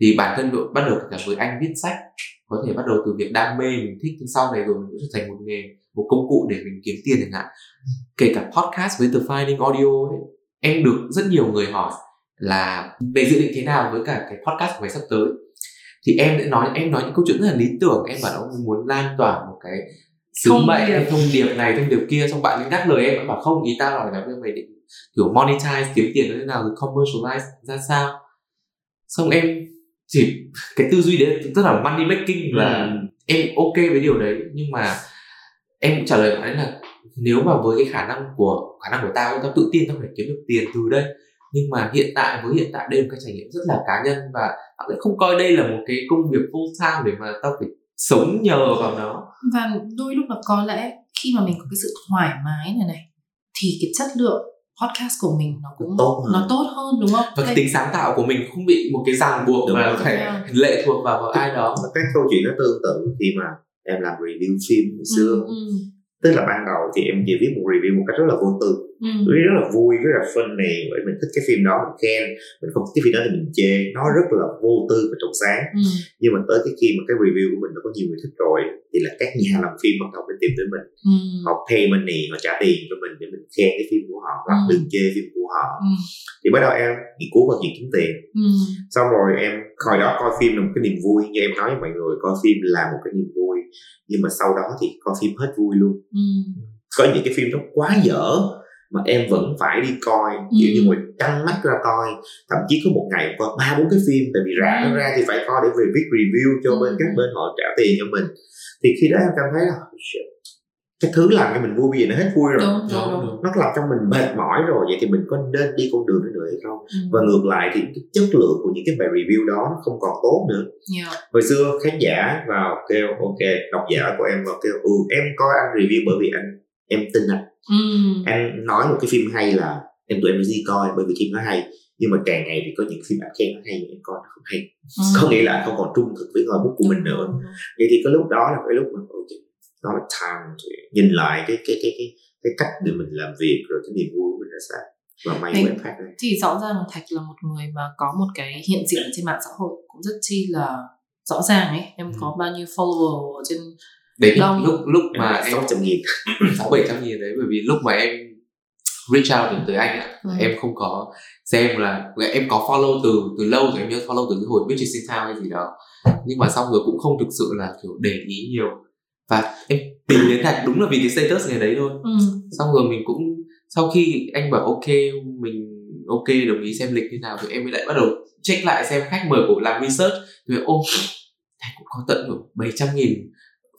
Thì bản thân đội bắt đầu cả với anh viết sách có thể bắt đầu từ việc đam mê mình thích sau này rồi mình sẽ thành một nghề một công cụ để mình kiếm tiền chẳng hạn. Kể cả podcast với The Finding Audio ấy, em được rất nhiều người hỏi là về dự định thế nào với cả cái podcast của mày sắp tới? Thì em đã nói em nói những câu chuyện rất là lý tưởng em bảo ông muốn lan tỏa một cái sứ mệnh hay thông điệp này thông điệp kia. Xong bạn nhắc lời em bảo không ý tao nói là mày định kiểu monetize kiếm tiền như thế nào rồi commercialize ra sao? Xong em chỉ cái tư duy đấy rất là money making là ừ. em ok với điều đấy nhưng mà em cũng trả lời bạn ấy là nếu mà với cái khả năng của khả năng của tao tao tự tin tao phải kiếm được tiền từ đây nhưng mà hiện tại với hiện tại đây là một cái trải nghiệm rất là cá nhân và tao sẽ không coi đây là một cái công việc full time để mà tao phải sống nhờ vào nó và đôi lúc là có lẽ khi mà mình có cái sự thoải mái này này thì cái chất lượng podcast của mình nó cũng tốt hơn. nó tốt hơn đúng không? Và cái tính sáng tạo của mình không bị một cái ràng buộc mà phải lệ thuộc vào, vào ai đó. Cái câu chuyện nó tương tự khi mà em làm review phim hồi xưa. Ừ, ừ tức là ban đầu thì em chỉ viết một review một cách rất là vô tư ừ. rất là vui rất là funny bởi mình thích cái phim đó mình khen mình không thích cái phim đó thì mình chê nó rất là vô tư và trong sáng ừ. nhưng mà tới cái khi mà cái review của mình nó có nhiều người thích rồi thì là các nhà làm phim bắt đầu mới tìm tới mình ừ. họ pay money họ trả tiền cho mình để mình khen cái phim của họ hoặc ừ. đừng chê phim của họ ừ. thì bắt đầu em nghĩ cố vào chuyện kiếm tiền ừ. xong rồi em hồi đó coi phim là một cái niềm vui như em nói với mọi người coi phim là một cái niềm vui nhưng mà sau đó thì coi phim hết vui luôn ừ. có những cái phim nó quá dở mà em vẫn phải đi coi ừ. kiểu như ngồi căng mắt ra coi thậm chí có một ngày coi ba bốn cái phim tại vì rã nó ra thì phải coi để về viết review cho ừ. bên các bên họ trả tiền cho mình thì khi đó em cảm thấy là cái thứ làm cho mình vui bây giờ nó hết vui rồi đúng, đúng, đúng. nó làm cho mình mệt mỏi rồi vậy thì mình có nên đi con đường đó nữa hay không ừ. và ngược lại thì cái chất lượng của những cái bài review đó nó không còn tốt nữa yeah. hồi xưa khán giả vào kêu ok độc giả của em vào kêu ừ em coi anh review bởi vì anh em tin anh ừ. anh nói một cái phim hay là em tụi em đi coi bởi vì phim nó hay nhưng mà càng ngày thì có những phim anh khen nó hay nhưng em coi nó không hay ừ. có nghĩa là không còn trung thực với ngòi bút của mình nữa vậy thì cái lúc đó là cái lúc mà okay, nó là time để nhìn lại cái cái cái cái cái cách để mình làm việc rồi cái niềm vui của mình là sao và may Đấy, web này thì rõ ràng thạch là một người mà có một cái hiện diện trên mạng xã hội cũng rất chi là rõ ràng ấy em ừ. có bao nhiêu follower trên đấy Đông. lúc lúc mà em sáu trăm nghìn <clears throat> sáu bảy trăm nghìn đấy bởi vì lúc mà em reach out đến tới anh ạ ừ. em không có xem là em có follow từ từ lâu rồi em nhớ follow từ cái hồi biết trên Town hay gì đó nhưng mà xong rồi cũng không thực sự là kiểu để ý nhiều và em tìm đến thạch đúng là vì cái status ngày đấy thôi ừ. xong rồi mình cũng sau khi anh bảo ok mình ok đồng ý xem lịch như nào thì em mới lại bắt đầu check lại xem khách mời của làm research thì ô thạch cũng có tận bảy trăm nghìn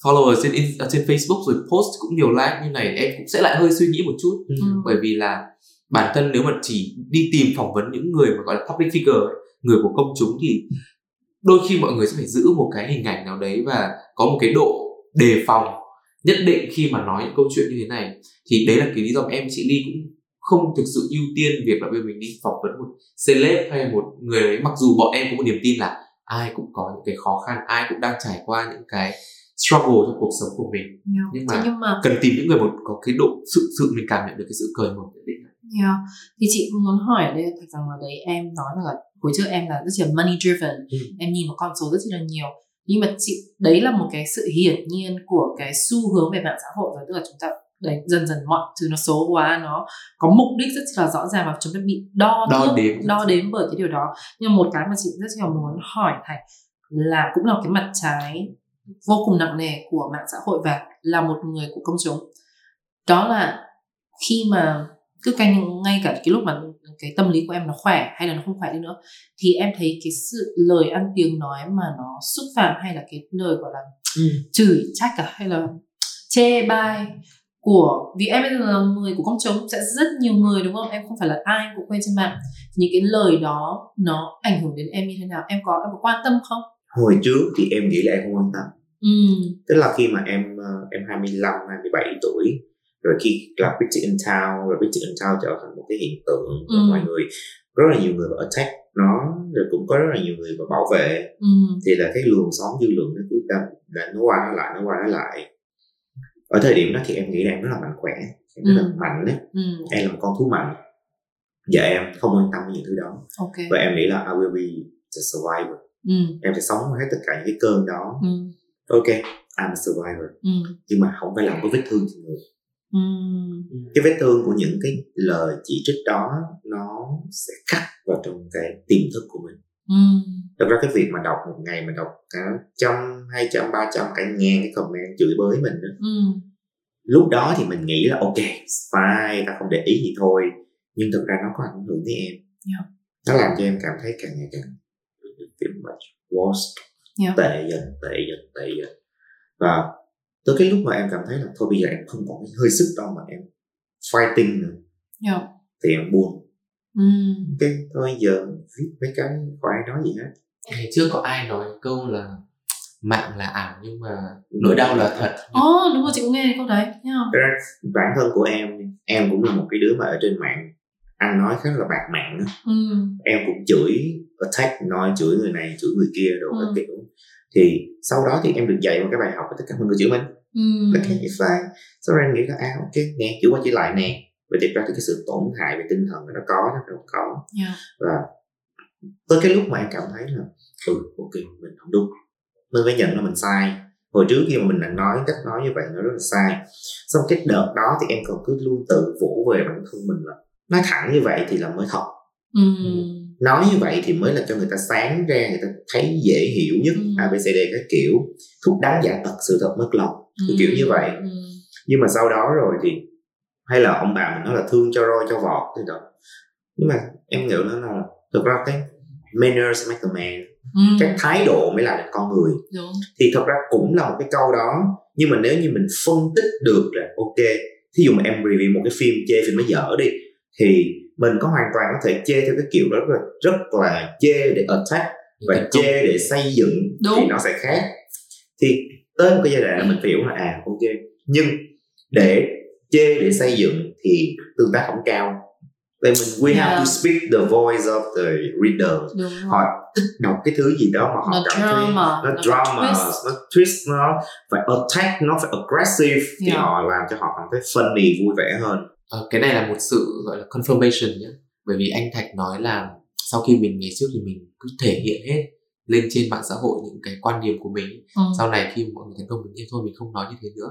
follower trên trên Facebook rồi post cũng nhiều like như này em cũng sẽ lại hơi suy nghĩ một chút. Ừ. bởi vì là bản thân nếu mà chỉ đi tìm phỏng vấn những người mà gọi là public figure ấy, người của công chúng thì đôi khi mọi người sẽ phải giữ một cái hình ảnh nào đấy và có một cái độ đề phòng nhất định khi mà nói những câu chuyện như thế này. Thì đấy là cái lý do em chị Ly cũng không thực sự ưu tiên việc là bây mình đi phỏng vấn một celeb hay một người đấy. Mặc dù bọn em có một niềm tin là ai cũng có những cái khó khăn ai cũng đang trải qua những cái struggle trong cuộc sống của mình yeah. nhưng mà, nhưng mà cần tìm những người một có cái độ sự sự mình cảm nhận được cái sự cởi mở nhất định yeah. thì chị muốn hỏi ở đây thật rằng là đấy em nói là hồi trước em là rất là money driven ừ. em nhìn một con số rất là nhiều nhưng mà chị đấy là một cái sự hiển nhiên của cái xu hướng về mạng xã hội rồi tức là chúng ta đấy dần dần mọi thứ nó số hóa nó có mục đích rất là rõ ràng và chúng ta bị đo đo đếm đo đếm bởi cái điều đó nhưng một cái mà chị rất là muốn hỏi thầy là cũng là cái mặt trái vô cùng nặng nề của mạng xã hội và là một người của công chúng. Đó là khi mà cứ canh ngay cả cái lúc mà cái tâm lý của em nó khỏe hay là nó không khỏe đi nữa thì em thấy cái sự lời ăn tiếng nói mà nó xúc phạm hay là cái lời gọi là ừ. chửi trách cả hay là chê bai của vì em bây giờ là người của công chúng sẽ rất nhiều người đúng không? Em không phải là ai cũng quen trên mạng. Những cái lời đó nó ảnh hưởng đến em như thế nào? Em có em có quan tâm không? Hồi trước thì em nghĩ là em không quan tâm ừ. tức là khi mà em ờ, em 25 27 tuổi rồi khi là Pretty in Town rồi Pretty in Town trở thành một cái hiện tượng ừ. mọi người rất là nhiều người vào attack nó rồi cũng có rất là nhiều người vào bảo vệ ừ. thì là cái luồng sóng dư luận nó cứ đâm là nó qua nó lại nó qua nó lại ở thời điểm đó thì em nghĩ là em rất là mạnh khỏe em rất ừ. là mạnh đấy ừ. em là một con thú mạnh và em không quan tâm những thứ đó okay. và em nghĩ là I will be the survivor ừ. em phải sống hết tất cả những cái cơn đó ừ. Ok I'm a survivor ừ. nhưng mà không phải làm có vết thương trên người ừ. cái vết thương của những cái lời chỉ trích đó nó sẽ khắc vào trong cái tiềm thức của mình ừ. thật ra cái việc mà đọc một ngày mà đọc cả trăm hai trăm ba trăm cả ngàn cái comment chửi bới mình đó ừ. lúc đó thì mình nghĩ là ok fine ta không để ý gì thôi nhưng thực ra nó có ảnh hưởng tới em yeah. nó làm cho em cảm thấy càng ngày càng kiểu much worse yeah. tệ dần tệ dần tệ dần và tới cái lúc mà em cảm thấy là thôi bây giờ em không còn cái hơi sức đâu mà em fighting nữa yeah. thì em buồn mm. ok thôi giờ viết mấy cái khỏi ai nói gì hết ngày trước có ai nói câu là mạng là ảo nhưng mà nỗi đau là thật Ồ oh, đúng rồi chị cũng nghe câu đấy yeah. bản thân của em em cũng là một cái đứa mà ở trên mạng ăn nói khá là bạc mạng ừ. em cũng chửi attack nói chửi người này chửi người kia đồ ừ. kiểu. Thì sau đó thì em được dạy một cái bài học với tất cả mọi người chửi mình. Ừ. ok it's fine. Sau đó em nghĩ là à ok nghe chửi qua chửi lại nè. Và thực ra thì cái sự tổn hại về tinh thần nó có nó không có. Yeah. và tới cái lúc mà em cảm thấy là ừ ok mình không đúng. Mình phải nhận là mình sai. Hồi trước khi mà mình đã nói cách nói như vậy nó rất là sai. Xong cái đợt đó thì em còn cứ luôn tự vỗ về bản thân mình là nói thẳng như vậy thì là mới thật ừ. nói như vậy thì mới là cho người ta sáng ra người ta thấy dễ hiểu nhất ừ. abcd cái kiểu thuốc đắng giả tật sự thật mất lòng ừ. kiểu như vậy ừ. nhưng mà sau đó rồi thì hay là ông bà mình nói là thương cho roi cho vọt thì đó nhưng mà em nghĩ nó là thực ra cái manners make the man ừ. cái thái độ mới nên con người Đúng. thì thật ra cũng là một cái câu đó nhưng mà nếu như mình phân tích được là ok thí dụ mà em review một cái phim chê phim nó dở đi thì mình có hoàn toàn có thể chê theo cái kiểu rất là rất là chê để attack và chê để xây dựng Đúng. thì nó sẽ khác thì tới một cái giai đoạn là mình hiểu là à ok nhưng để chê để xây dựng thì tương tác không cao Vậy mình we yeah. have to speak the voice of the reader họ thích đọc cái thứ gì đó mà họ nó cảm thấy nó, nó drama twist. nó twist nó phải attack nó phải aggressive thì Yeah. họ làm cho họ cảm thấy funny vui vẻ hơn Ờ, cái này là một sự gọi là confirmation nhé bởi vì anh Thạch nói là sau khi mình ngày trước thì mình cứ thể hiện hết lên trên mạng xã hội những cái quan điểm của mình. Ừ. sau này khi mọi người thành công mình nghĩ thôi mình không nói như thế nữa.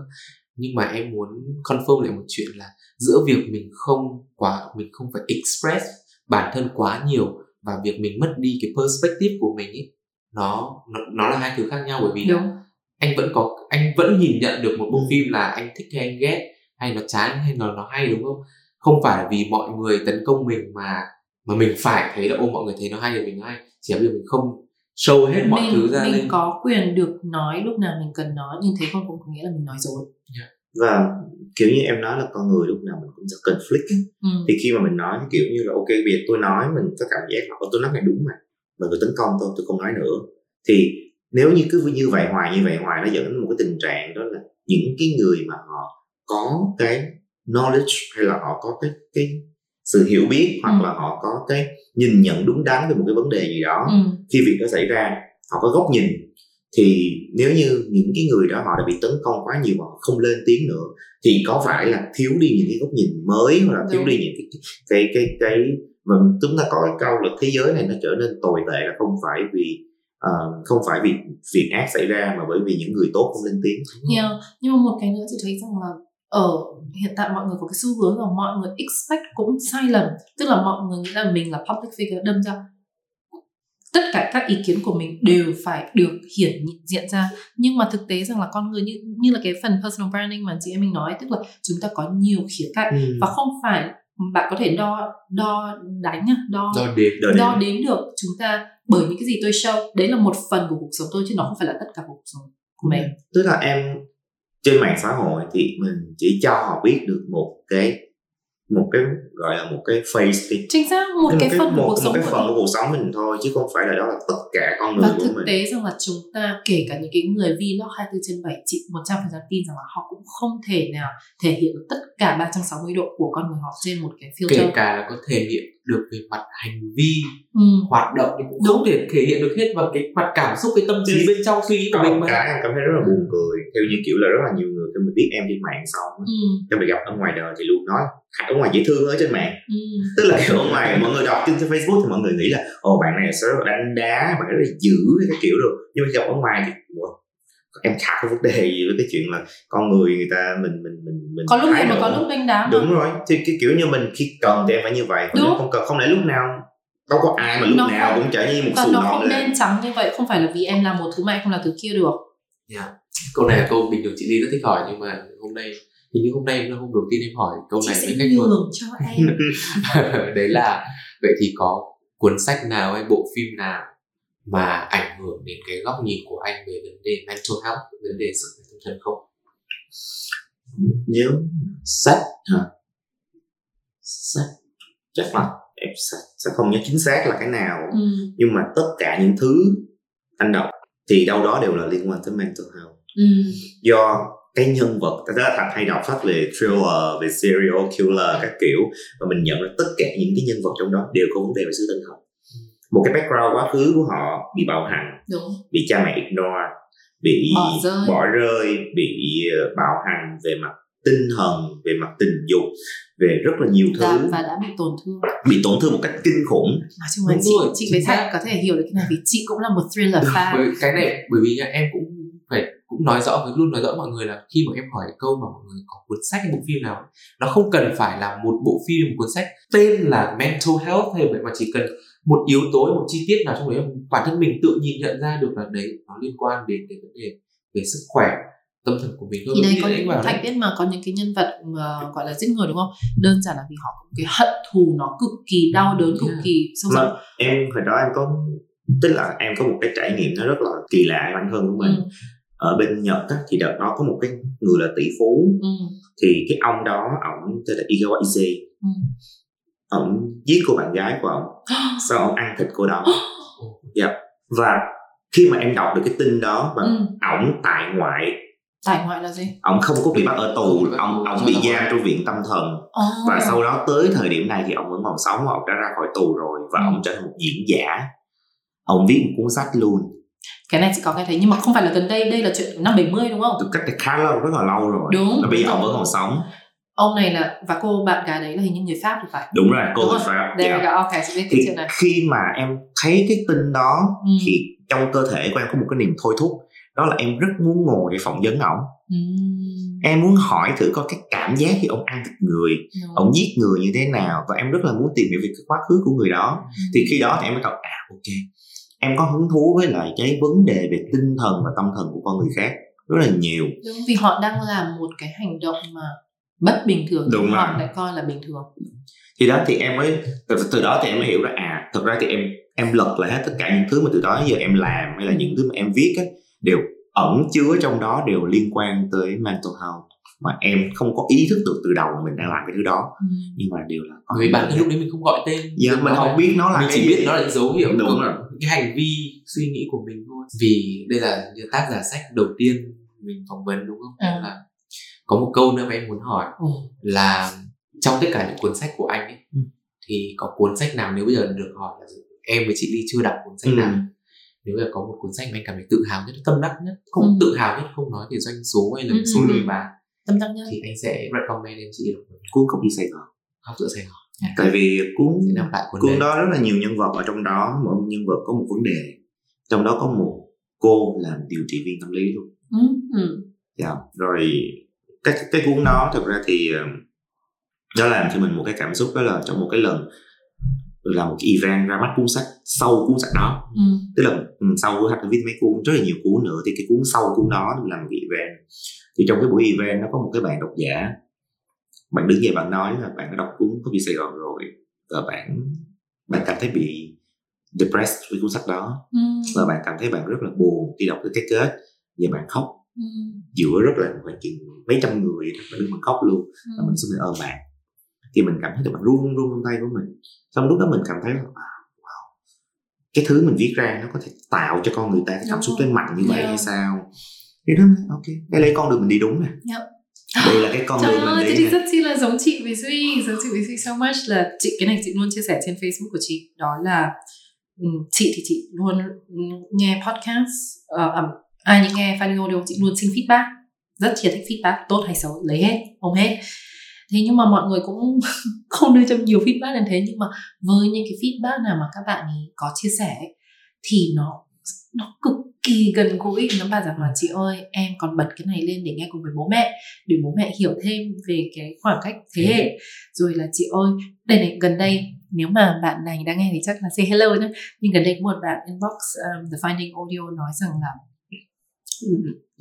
Nhưng mà em muốn confirm lại một chuyện là giữa việc mình không quá mình không phải express bản thân quá nhiều và việc mình mất đi cái perspective của mình ấy nó nó, nó là hai thứ khác nhau. Bởi vì Đúng. anh vẫn có anh vẫn nhìn nhận được một bộ phim là anh thích hay anh ghét hay nó chán hay nó nó hay đúng không? Không phải là vì mọi người tấn công mình mà mà mình phải thấy là ô mọi người thấy nó hay thì mình hay. Chỉ là vì mình không show hết mọi mình, thứ ra mình lên. có quyền được nói lúc nào mình cần nói nhưng thế không cũng có nghĩa là mình nói dối. Và kiểu như em nói là con người lúc nào mình cũng sẽ conflict ừ. thì khi mà mình nói kiểu như là ok bây giờ tôi nói mình có cảm giác là "Ồ, tôi nói này đúng mà mà người tấn công tôi tôi không nói nữa. Thì nếu như cứ như vậy hoài như vậy hoài nó dẫn đến một cái tình trạng đó là những cái người mà họ có cái knowledge hay là họ có cái cái sự hiểu biết hoặc Ừ. là họ có cái nhìn nhận đúng đắn về một cái vấn đề gì đó Ừ. khi việc đó xảy ra họ có góc nhìn thì nếu như những cái người đó họ đã bị tấn công quá nhiều mà họ không lên tiếng nữa thì có phải là thiếu đi những cái góc nhìn mới hoặc là thiếu đi những cái cái cái cái và chúng ta có cái câu là thế giới này nó trở nên tồi tệ là không phải vì ờ, không phải vì việc ác xảy ra mà bởi vì những người tốt không lên tiếng Yeah. Nhưng mà một cái nữa chị thấy rằng là ở hiện tại mọi người có cái xu hướng là mọi người expect cũng sai lầm. Tức là mọi người nghĩ là mình là public figure đâm ra tất cả các ý kiến của mình đều phải được hiển diện ra. Nhưng mà thực tế rằng là con người như như là cái phần personal branding mà chị em mình nói tức là chúng ta có nhiều khía cạnh và không phải bạn có thể đo đo đánh đo do đếm đo đến- đếm được chúng ta bởi những cái gì tôi show. Đấy là một phần của cuộc sống tôi chứ nó không phải là tất cả cuộc sống của mình tức là em trên mạng xã hội thì mình chỉ cho họ biết được một cái một cái gọi là một cái face đi. Chính xác một là cái phần một, của cuộc một sống cái của phần mình. của cuộc sống mình thôi chứ không phải là đó là tất cả con người và của thực mình. tế rằng là chúng ta kể cả những cái người vlog 24 trên 7 chị 100% tin rằng là họ cũng không thể nào thể hiện được tất cả 360 độ của con người họ trên một cái filter. Kể cả là có thể hiện được về mặt hành vi ừ. hoạt động thì cũng không thể thể hiện được hết. Vào cái mặt cảm xúc cái tâm trí bên trong suy nghĩ của mình một mà. cái em cảm thấy rất là buồn cười theo như kiểu là rất là nhiều người khi mình biết em trên mạng xong Ừ. khi mình gặp ở ngoài đời thì luôn nói "Hãy ở ngoài dễ thương ở trên mạng. Ừ. tức là kiểu ở ngoài mọi người đọc trên Facebook thì mọi người nghĩ là ồ bạn này sẽ rất là đánh đá bạn ấy rất là dữ cái kiểu rồi nhưng mà gặp ở ngoài thì "Ủa, em chả có vấn đề gì với cái chuyện là con người người ta mình mình mình mình có lúc này mà có lúc đánh đá đúng rồi. Thì cái kiểu như mình khi cần thì em phải như vậy còn không cần không lẽ lúc nào đâu có ai mà lúc Nó nào không- cũng trở như một xù nó không đen trắng như vậy không phải là vì em làm một thứ mà em không làm thứ kia được. Yeah. Câu này là câu bình thường chị Ly rất thích hỏi nhưng mà hôm nay hình như hôm nay là hôm đầu tiên em hỏi câu chị này sẽ với khách mời nhường cho em. <laughs> Đấy là vậy thì có cuốn sách nào hay bộ phim nào mà ảnh hưởng đến cái góc nhìn của anh về vấn đề mental health vấn đề sức khỏe tâm thần không? Nhớ sách hả? Sách. Chắc là em sẽ, sẽ không nhớ chính xác là cái nào. Ừ. nhưng mà tất cả những thứ anh đọc thì đâu đó đều là liên quan tới mental health Ừ. do cái nhân vật thật ra thành hay đọc sách về thriller về serial killer các kiểu và mình nhận ra tất cả những cái nhân vật trong đó đều có vấn đề về sức tinh thần. Một cái background quá khứ của họ bị bạo hành đúng. bị cha mẹ ignore bị Bỏ rơi. bỏ rơi bị ờ, bạo hành về mặt tinh thần về mặt tình dục về rất là nhiều thứ. Và, và đã bị tổn thương. Bị tổn thương một cách kinh khủng. Nói chung là Đúng chị rồi, chị chính với. Thạch có thể hiểu được cái này vì chị cũng là một thriller fan. bởi cái này bởi vì em cũng phải cũng nói rõ với luôn nói rõ mọi người là khi mà em hỏi câu mà mọi người có cuốn sách hay bộ phim nào nó không cần phải là một bộ phim một cuốn sách tên là mental health hay vậy mà chỉ cần một yếu tố một chi tiết nào trong đấy bản thân mình tự nhìn nhận ra được là đấy nó liên quan đến cái vấn đề về sức khỏe tâm thần của mình thôi thì như có Thạch đấy. biết mà có những cái nhân vật mà gọi là giết người đúng không đơn giản là vì họ có cái hận thù nó cực kỳ đau đớn cực Yeah. kỳ sâu sắc em hồi đó em có tức là em có một cái trải nghiệm nó rất là kỳ lạ ở bản thân của mình ừ. Ở bên nhật á, thì đợt đó có một cái người là tỷ phú ừ. thì cái ông đó ổng tên là Igawa Ise ừ. ổng giết cô bạn gái của ổng <gasps> sau ông ăn thịt cô đó yeah. <gasps> và khi mà em đọc được cái tin đó và ừ. ổng tại ngoại tại ngoại là gì ông không có bị bắt ở tù ông ông bị giam trong viện tâm thần oh. và sau đó tới thời điểm này thì ông vẫn còn sống và ông đã ra khỏi tù rồi và ừ. ông trở thành một diễn giả ông viết một cuốn sách luôn cái này chỉ có nghe thấy nhưng mà không phải là gần đây đây là chuyện năm 70 đúng không? Từ cách khá lâu rất là lâu rồi. Đúng. Và bây giờ ông vẫn còn sống. Ông này là và cô bạn gái đấy là hình như người Pháp thì phải. Đúng rồi, cô người Pháp. Đây yeah. ok, sẽ biết cái chuyện này. Khi mà em thấy cái tin đó ừ. thì trong cơ thể của em có một cái niềm thôi thúc đó là em rất muốn ngồi để phỏng vấn ổng ừ. em muốn hỏi thử coi cái cảm giác khi ông ăn thịt người Đúng. ông giết người như thế nào và em rất là muốn tìm hiểu về cái quá khứ của người đó ừ. thì khi đó thì em mới cầu à ok em có hứng thú với lại cái vấn đề về tinh thần và tâm thần của con người khác rất là nhiều. Đúng vì họ đang làm một cái hành động mà bất bình thường đúng họ lại coi là bình thường. Thì đó thì em mới từ, từ đó thì em mới hiểu ra à thật ra thì em em lật lại hết tất cả những thứ mà từ đó giờ em làm hay là những thứ mà em viết á đều ẩn chứa trong đó đều liên quan tới mental health mà em không có ý thức được từ đầu mình đang làm cái thứ đó ừ. nhưng mà đều là vì bản thân lúc đấy mình không gọi tên dạ mình không biết nó là mình chỉ biết nó là dấu hiệu đúng rồi cái hành vi suy nghĩ của mình thôi vì đây là tác giả sách đầu tiên mình phỏng vấn đúng không ừ. là có một câu nữa mà em muốn hỏi ừ. là trong tất cả những cuốn sách của anh ấy ừ. thì có cuốn sách nào nếu bây giờ được hỏi là em với chị Ly chưa đọc cuốn sách ừ. nào nếu là có một cuốn sách mà anh cảm thấy tự hào nhất tâm đắc nhất không ừ. tự hào nhất không nói về doanh số hay là ừ. số lượng bán tâm đắc nhất thì anh sẽ recommend em chị đọc cuốn không đi Sài Gòn học giữa Sài Gòn yeah. tại vì cuốn cuốn đó rất là nhiều nhân vật ở trong đó mỗi nhân vật có một vấn đề trong đó có một cô làm điều trị viên tâm lý luôn ừ. Ừ. Yeah. rồi cái cái cuốn đó thực ra thì ờ, nó làm cho mình một cái cảm xúc đó là trong một cái lần là một cái event ra mắt cuốn sách sau cuốn sách đó ừ. tức là ừ, sau sách viết mấy cuốn rất là nhiều cuốn nữa thì cái cuốn sau cuốn đó là một cái event thì trong cái buổi event nó có một cái bạn độc giả bạn đứng dậy bạn nói là bạn đã đọc cuốn có bị Sài Gòn rồi và bạn bạn cảm thấy bị depressed với cuốn sách đó ừ. và bạn cảm thấy bạn rất là buồn khi đọc cái kết và bạn khóc ừ. giữa rất là khoảng chừng mấy trăm người bạn đứng mà khóc luôn ừ. và mình xin ơn bạn thì mình cảm thấy được bạn run run trong tay của mình xong lúc đó mình cảm thấy là wow cái thứ mình viết ra nó có thể tạo cho con người ta cái cảm xúc tới mạnh như vậy yeah. hay sao thì đó ok. Đây là con đường mình đi đúng nè yep. đây là cái con đường mình đi thì rất chi là giống chị với duy giống chị với duy so much là chị cái này chị luôn chia sẻ trên facebook của chị. Đó là chị thì chị luôn nghe podcast uh, um, ai những nghe Fanny Audio chị luôn xin feedback. Rất chia thích feedback tốt hay xấu lấy hết không hết. Thế nhưng mà mọi người cũng <laughs> không đưa cho nhiều feedback đến thế nhưng mà với những cái feedback nào mà các bạn ấy có chia sẻ thì nó nó cực kỳ gần gũi. Nó bảo rằng là chị ơi em còn bật cái này lên để nghe cùng với bố mẹ để bố mẹ hiểu thêm về cái khoảng cách thế hệ. Rồi là chị ơi đây này gần đây nếu mà bạn này đang nghe thì chắc là say hello nhé nhưng gần đây có một bạn inbox um, the finding audio nói rằng là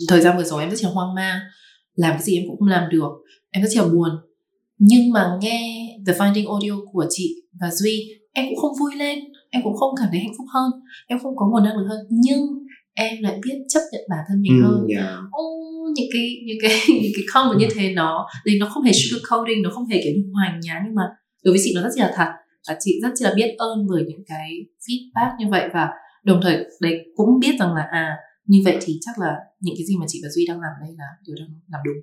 thời gian vừa rồi em rất là hoang mang làm cái gì em cũng không làm được em rất là buồn. Nhưng mà nghe The Finding Audio của chị và Duy em cũng không vui lên em cũng không cảm thấy hạnh phúc hơn em không có nguồn năng lượng hơn nhưng em lại biết chấp nhận bản thân mình ừ, hơn. yeah. oh, những cái những cái <laughs> những cái comment như thế nó thì nó không hề sugarcoating nó không hề kiểu hoành nhá nhưng mà đối với chị nó rất là thật và chị rất là biết ơn bởi những cái feedback như vậy và đồng thời đấy cũng biết rằng là à như vậy thì chắc là những cái gì mà chị và duy đang làm đây là điều đang làm đúng.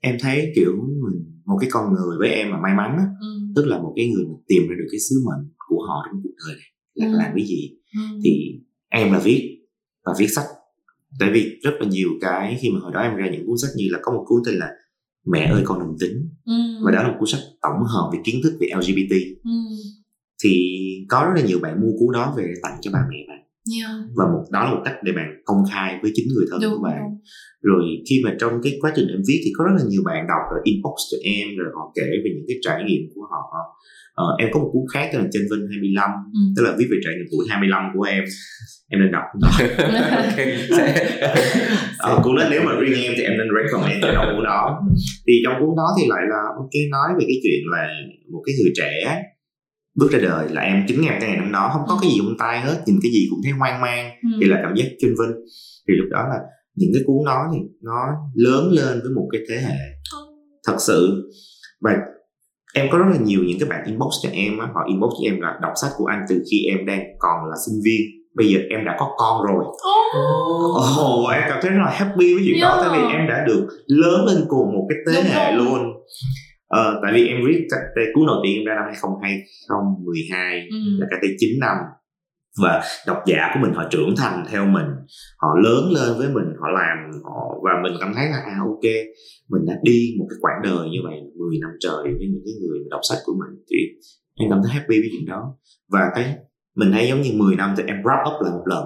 Em thấy kiểu mình một cái con người với em mà may mắn á ừ. tức là một cái người mà tìm ra được cái sứ mệnh của họ trong cuộc đời này là ừ. làm cái gì ừ. thì em là viết và viết sách tại vì rất là nhiều cái khi mà hồi đó em ra những cuốn sách như là có một cuốn tên là mẹ ơi con đồng tính ừ. và đó là một cuốn sách tổng hợp về kiến thức về lgbt ừ. thì có rất là nhiều bạn mua cuốn đó về tặng cho bà mẹ bạn yeah. và một đó là một cách để bạn công khai với chính người thân đúng, của bạn đúng. rồi khi mà trong cái quá trình em viết thì có rất là nhiều bạn đọc rồi inbox cho em rồi họ kể về những cái trải nghiệm của họ ờ, em có một cuốn khác tên là trên vinh 25 ừ. tức là viết về trải nghiệm tuổi 25 của em. Em nên đọc. <laughs> Ờ, cuốn đó nếu mà riêng em thì em nên recommend cho đọc cuốn đó. Thì trong cuốn đó thì lại là ok nói về cái chuyện là một cái người trẻ bước ra đời là em chính em cái ngày năm đó. Không có cái gì trong tay hết nhìn cái gì cũng thấy hoang mang. Ừ. thì là cảm giác chuyên vinh. Thì lúc đó là những cái cuốn đó thì nó lớn lên với một cái thế hệ thật sự. Và em có rất là nhiều những cái bạn inbox cho em á họ inbox cho em là đọc sách của anh từ khi em đang còn là sinh viên bây giờ em đã có con rồi oh. oh em cảm thấy rất là happy với chuyện yeah. đó tại vì em đã được lớn lên cùng một cái thế hệ luôn ờ, tại vì em viết cái cuốn đầu tiên em ra năm 2012 ừ. là cái tới 9 năm và độc giả của mình họ trưởng thành theo mình. Họ lớn lên với mình họ làm họ và mình cảm thấy là à ok mình đã đi một cái quãng đời như vậy 10 năm trời với những cái người đọc sách của mình thì em cảm thấy happy với chuyện đó. Và cái mình thấy giống như 10 năm thì em wrap up lại một lần.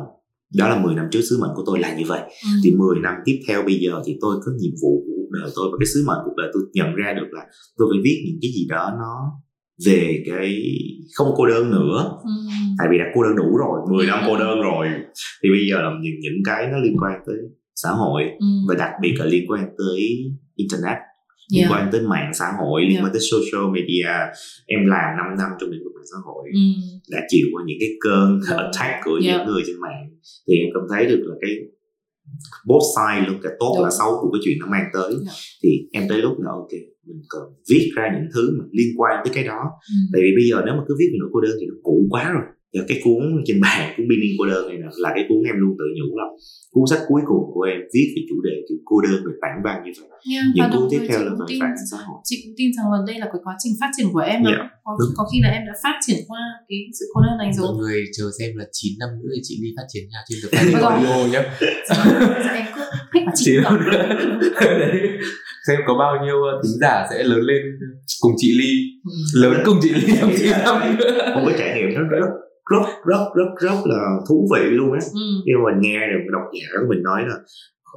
Đó là 10 năm trước sứ mệnh của tôi là như vậy. Ừ. thì 10 năm tiếp theo bây giờ thì tôi có nhiệm vụ của cuộc đời tôi và cái sứ mệnh cuộc đời tôi nhận ra được là tôi phải viết những cái gì đó nó về cái không cô đơn nữa ừ. tại vì đã cô đơn đủ rồi 10 năm cô đơn rồi thì bây giờ là những những cái nó liên quan tới xã hội ừ. và đặc biệt là liên quan tới internet liên yeah. quan tới mạng xã hội liên yeah. quan tới social media em làm 5 năm trong lĩnh vực mạng xã hội mm. đã chịu qua những cái cơn yeah. attack của yeah. những người trên mạng thì em cảm thấy được là cái both side luôn cả tốt Đúng. và xấu của cái chuyện nó mang tới yeah. thì em tới lúc là ok mình cần viết ra những thứ mà liên quan tới cái đó mm. tại vì bây giờ nếu mà cứ viết về nỗi cô đơn thì nó cũ quá rồi cái cuốn trên bàn cuốn Beginning cô đơn này là, là cái cuốn em luôn tự nhủ là cuốn sách cuối cùng của em viết về chủ đề kiểu cô đơn về tản văn như vậy. Yeah, những cuốn tiếp theo là về phản xã hội. chị cũng tin rằng là đây là cái quá trình phát triển của em yeah, có, có khi là em đã phát triển qua cái sự cô đơn này rồi. mọi người chờ xem là 9 năm nữa thì chị đi phát triển nhau trên tập Fanny Audio nhé em cứ thích vào chị. <laughs> Xem có bao nhiêu tính giả sẽ lớn lên cùng chị Ly. Ừ. lớn cùng chị Ly trong 9 năm nữa. Một cái trải nghiệm rất rất rất rất rất rất là thú vị luôn á. Ừ. khi mà mình nghe được độc giả của mình nói là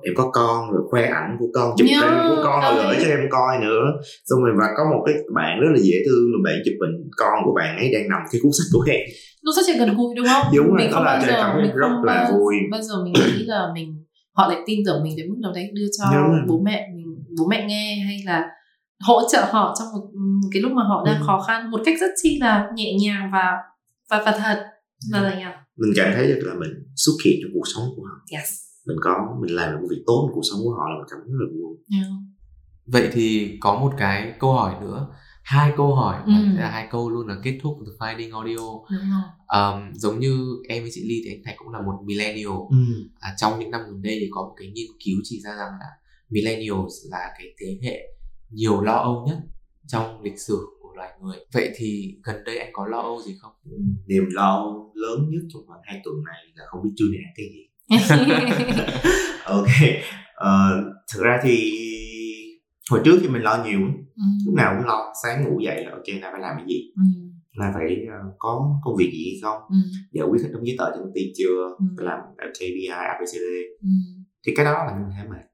em có con rồi khoe ảnh của con chụp yeah, hình của con rồi gửi cho em coi nữa. Xong rồi và có một cái bạn rất là dễ thương là bạn chụp hình con của bạn ấy đang nằm cái cuốn sách của em nó rất là gần gũi đúng không? Đúng rồi mình không bao giờ mình rất không là vui. bao giờ mình nghĩ là mình họ lại tin tưởng mình đến mức nào đấy đưa cho bố mẹ mình bố mẹ nghe hay là hỗ trợ họ trong một cái lúc mà họ đang ừ. khó khăn. Một cách rất chi là nhẹ nhàng và và và thật. Là là nhau mình cảm thấy được là mình xuất hiện trong cuộc sống của họ. Yes. mình có mình làm một việc tốt trong cuộc sống của họ là mình cảm thấy rất là vui. Yeah. vậy thì có một cái câu hỏi nữa. Hai câu hỏi. Ừ. là hai câu luôn là kết thúc từ Finding Audio. Um, giống như em với chị Ly thì anh Thành cũng là một millennial. Ừ. à, trong những năm gần đây thì có một cái nghiên cứu chỉ ra rằng là millennials là cái thế hệ nhiều lo âu nhất trong lịch sử loài người vậy thì gần đây anh có lo âu gì không ừ, niềm lo âu lớn nhất trong khoảng hai tuần này là không biết chưa này ăn cái gì <laughs> ok uh, thực ra thì hồi trước thì mình lo nhiều ừ. lúc nào cũng lo sáng ngủ dậy là ok là phải làm cái gì ừ. là phải uh, có công việc gì không ừ. giải quyết hết đống giấy tờ cho công ty chưa ừ. phải làm KPI ABCD ừ. thì cái đó là mình thấy mệt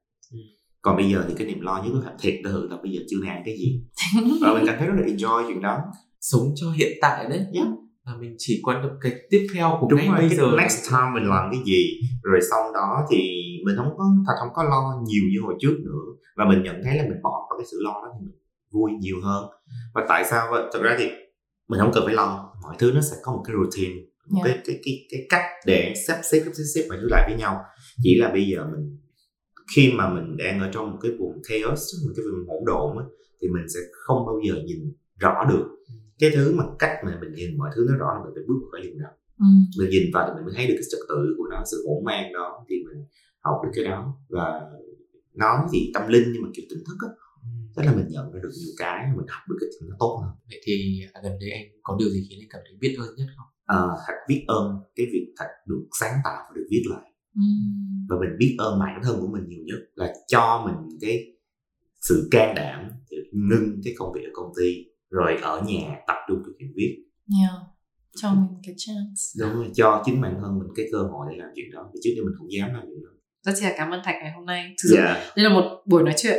còn bây giờ thì cái niềm lo nhất là thiệt sự là bây giờ chưa ăn cái gì. <laughs> Và mình cảm thấy rất là enjoy chuyện đó. Sống cho hiện tại đấy. Yeah. và mình chỉ quan tâm cái tiếp theo của Đúng ngay rồi, bây giờ. next time mình làm cái gì. Rồi sau đó thì mình không có thật không có lo nhiều như hồi trước nữa. Và mình nhận thấy là mình bỏ vào cái sự lo đó thì mình vui nhiều hơn. Và tại sao vậy? Thật ra thì mình không cần phải lo. Mọi thứ nó sẽ có một cái routine một yeah. cái, cái cái cái cách để sắp xếp sắp xếp mọi thứ lại với nhau. Chỉ là bây giờ mình khi mà mình đang ở trong một cái vùng chaos một cái vùng hỗn độn á, thì mình sẽ không bao giờ nhìn rõ được cái thứ mà cách mà mình nhìn mọi thứ nó rõ là mình phải bước vào cái vùng đó. Ừ. mình nhìn vào thì mình mới thấy được cái trật tự của nó sự hỗn mang đó thì mình học được cái đó. Và nói thì tâm linh nhưng mà kiểu tỉnh thức á tức là mình nhận ra được nhiều cái mình học được cái thứ nó tốt hơn. Vậy thì à, gần đây anh có điều gì khiến anh cảm thấy biết ơn nhất không? À, thật biết ơn cái việc thật được sáng tạo và được viết lại và mình biết ơn bản thân của mình nhiều nhất là cho mình cái sự can đảm để ngưng cái công việc ở công ty rồi ở nhà tập trung thực hiện viết yeah. cho mình cái chance. Đúng rồi cho chính bản thân mình cái cơ hội để làm chuyện đó vì trước đây mình không dám làm chuyện đó. Rất là cảm ơn thạch ngày hôm nay. Thực sự yeah. đây là một buổi nói chuyện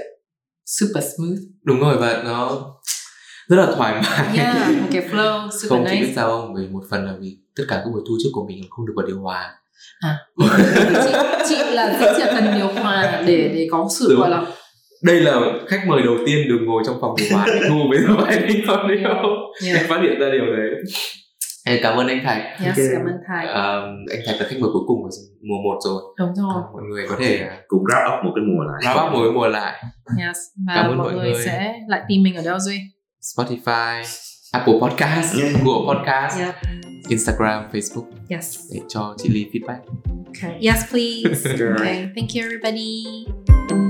super smooth. Đúng rồi và nó rất là thoải mái. Yeah, một cái flow super không nice. chỉ biết sao không vì một phần là vì tất cả các buổi thu trước của mình không được bật điều hòa à <laughs> chị, chị là rất là cần điều hòa để để có sự gọi là đây là khách mời đầu tiên được ngồi trong phòng điều hòa để thu với The Finding Audio yeah. em phát hiện ra điều đấy Em cảm ơn anh Thạch. Yes, okay. cảm ơn Thạch. Uh, anh Thạch là khách mời cuối cùng của mùa 1 rồi. Đúng rồi. Uh, mọi người có thể cùng wrap up một cái mùa lại. Wrap up một cái mùa lại. Yes. Và cảm ơn mọi, mọi người, người sẽ lại tìm mình ở đâu Duy? Spotify, Apple Podcast, yeah. Google Podcast, yeah. Instagram, Facebook. Yes. Để cho chị Ly feedback. Okay. Yes, please. <laughs> okay. Thank you, everybody.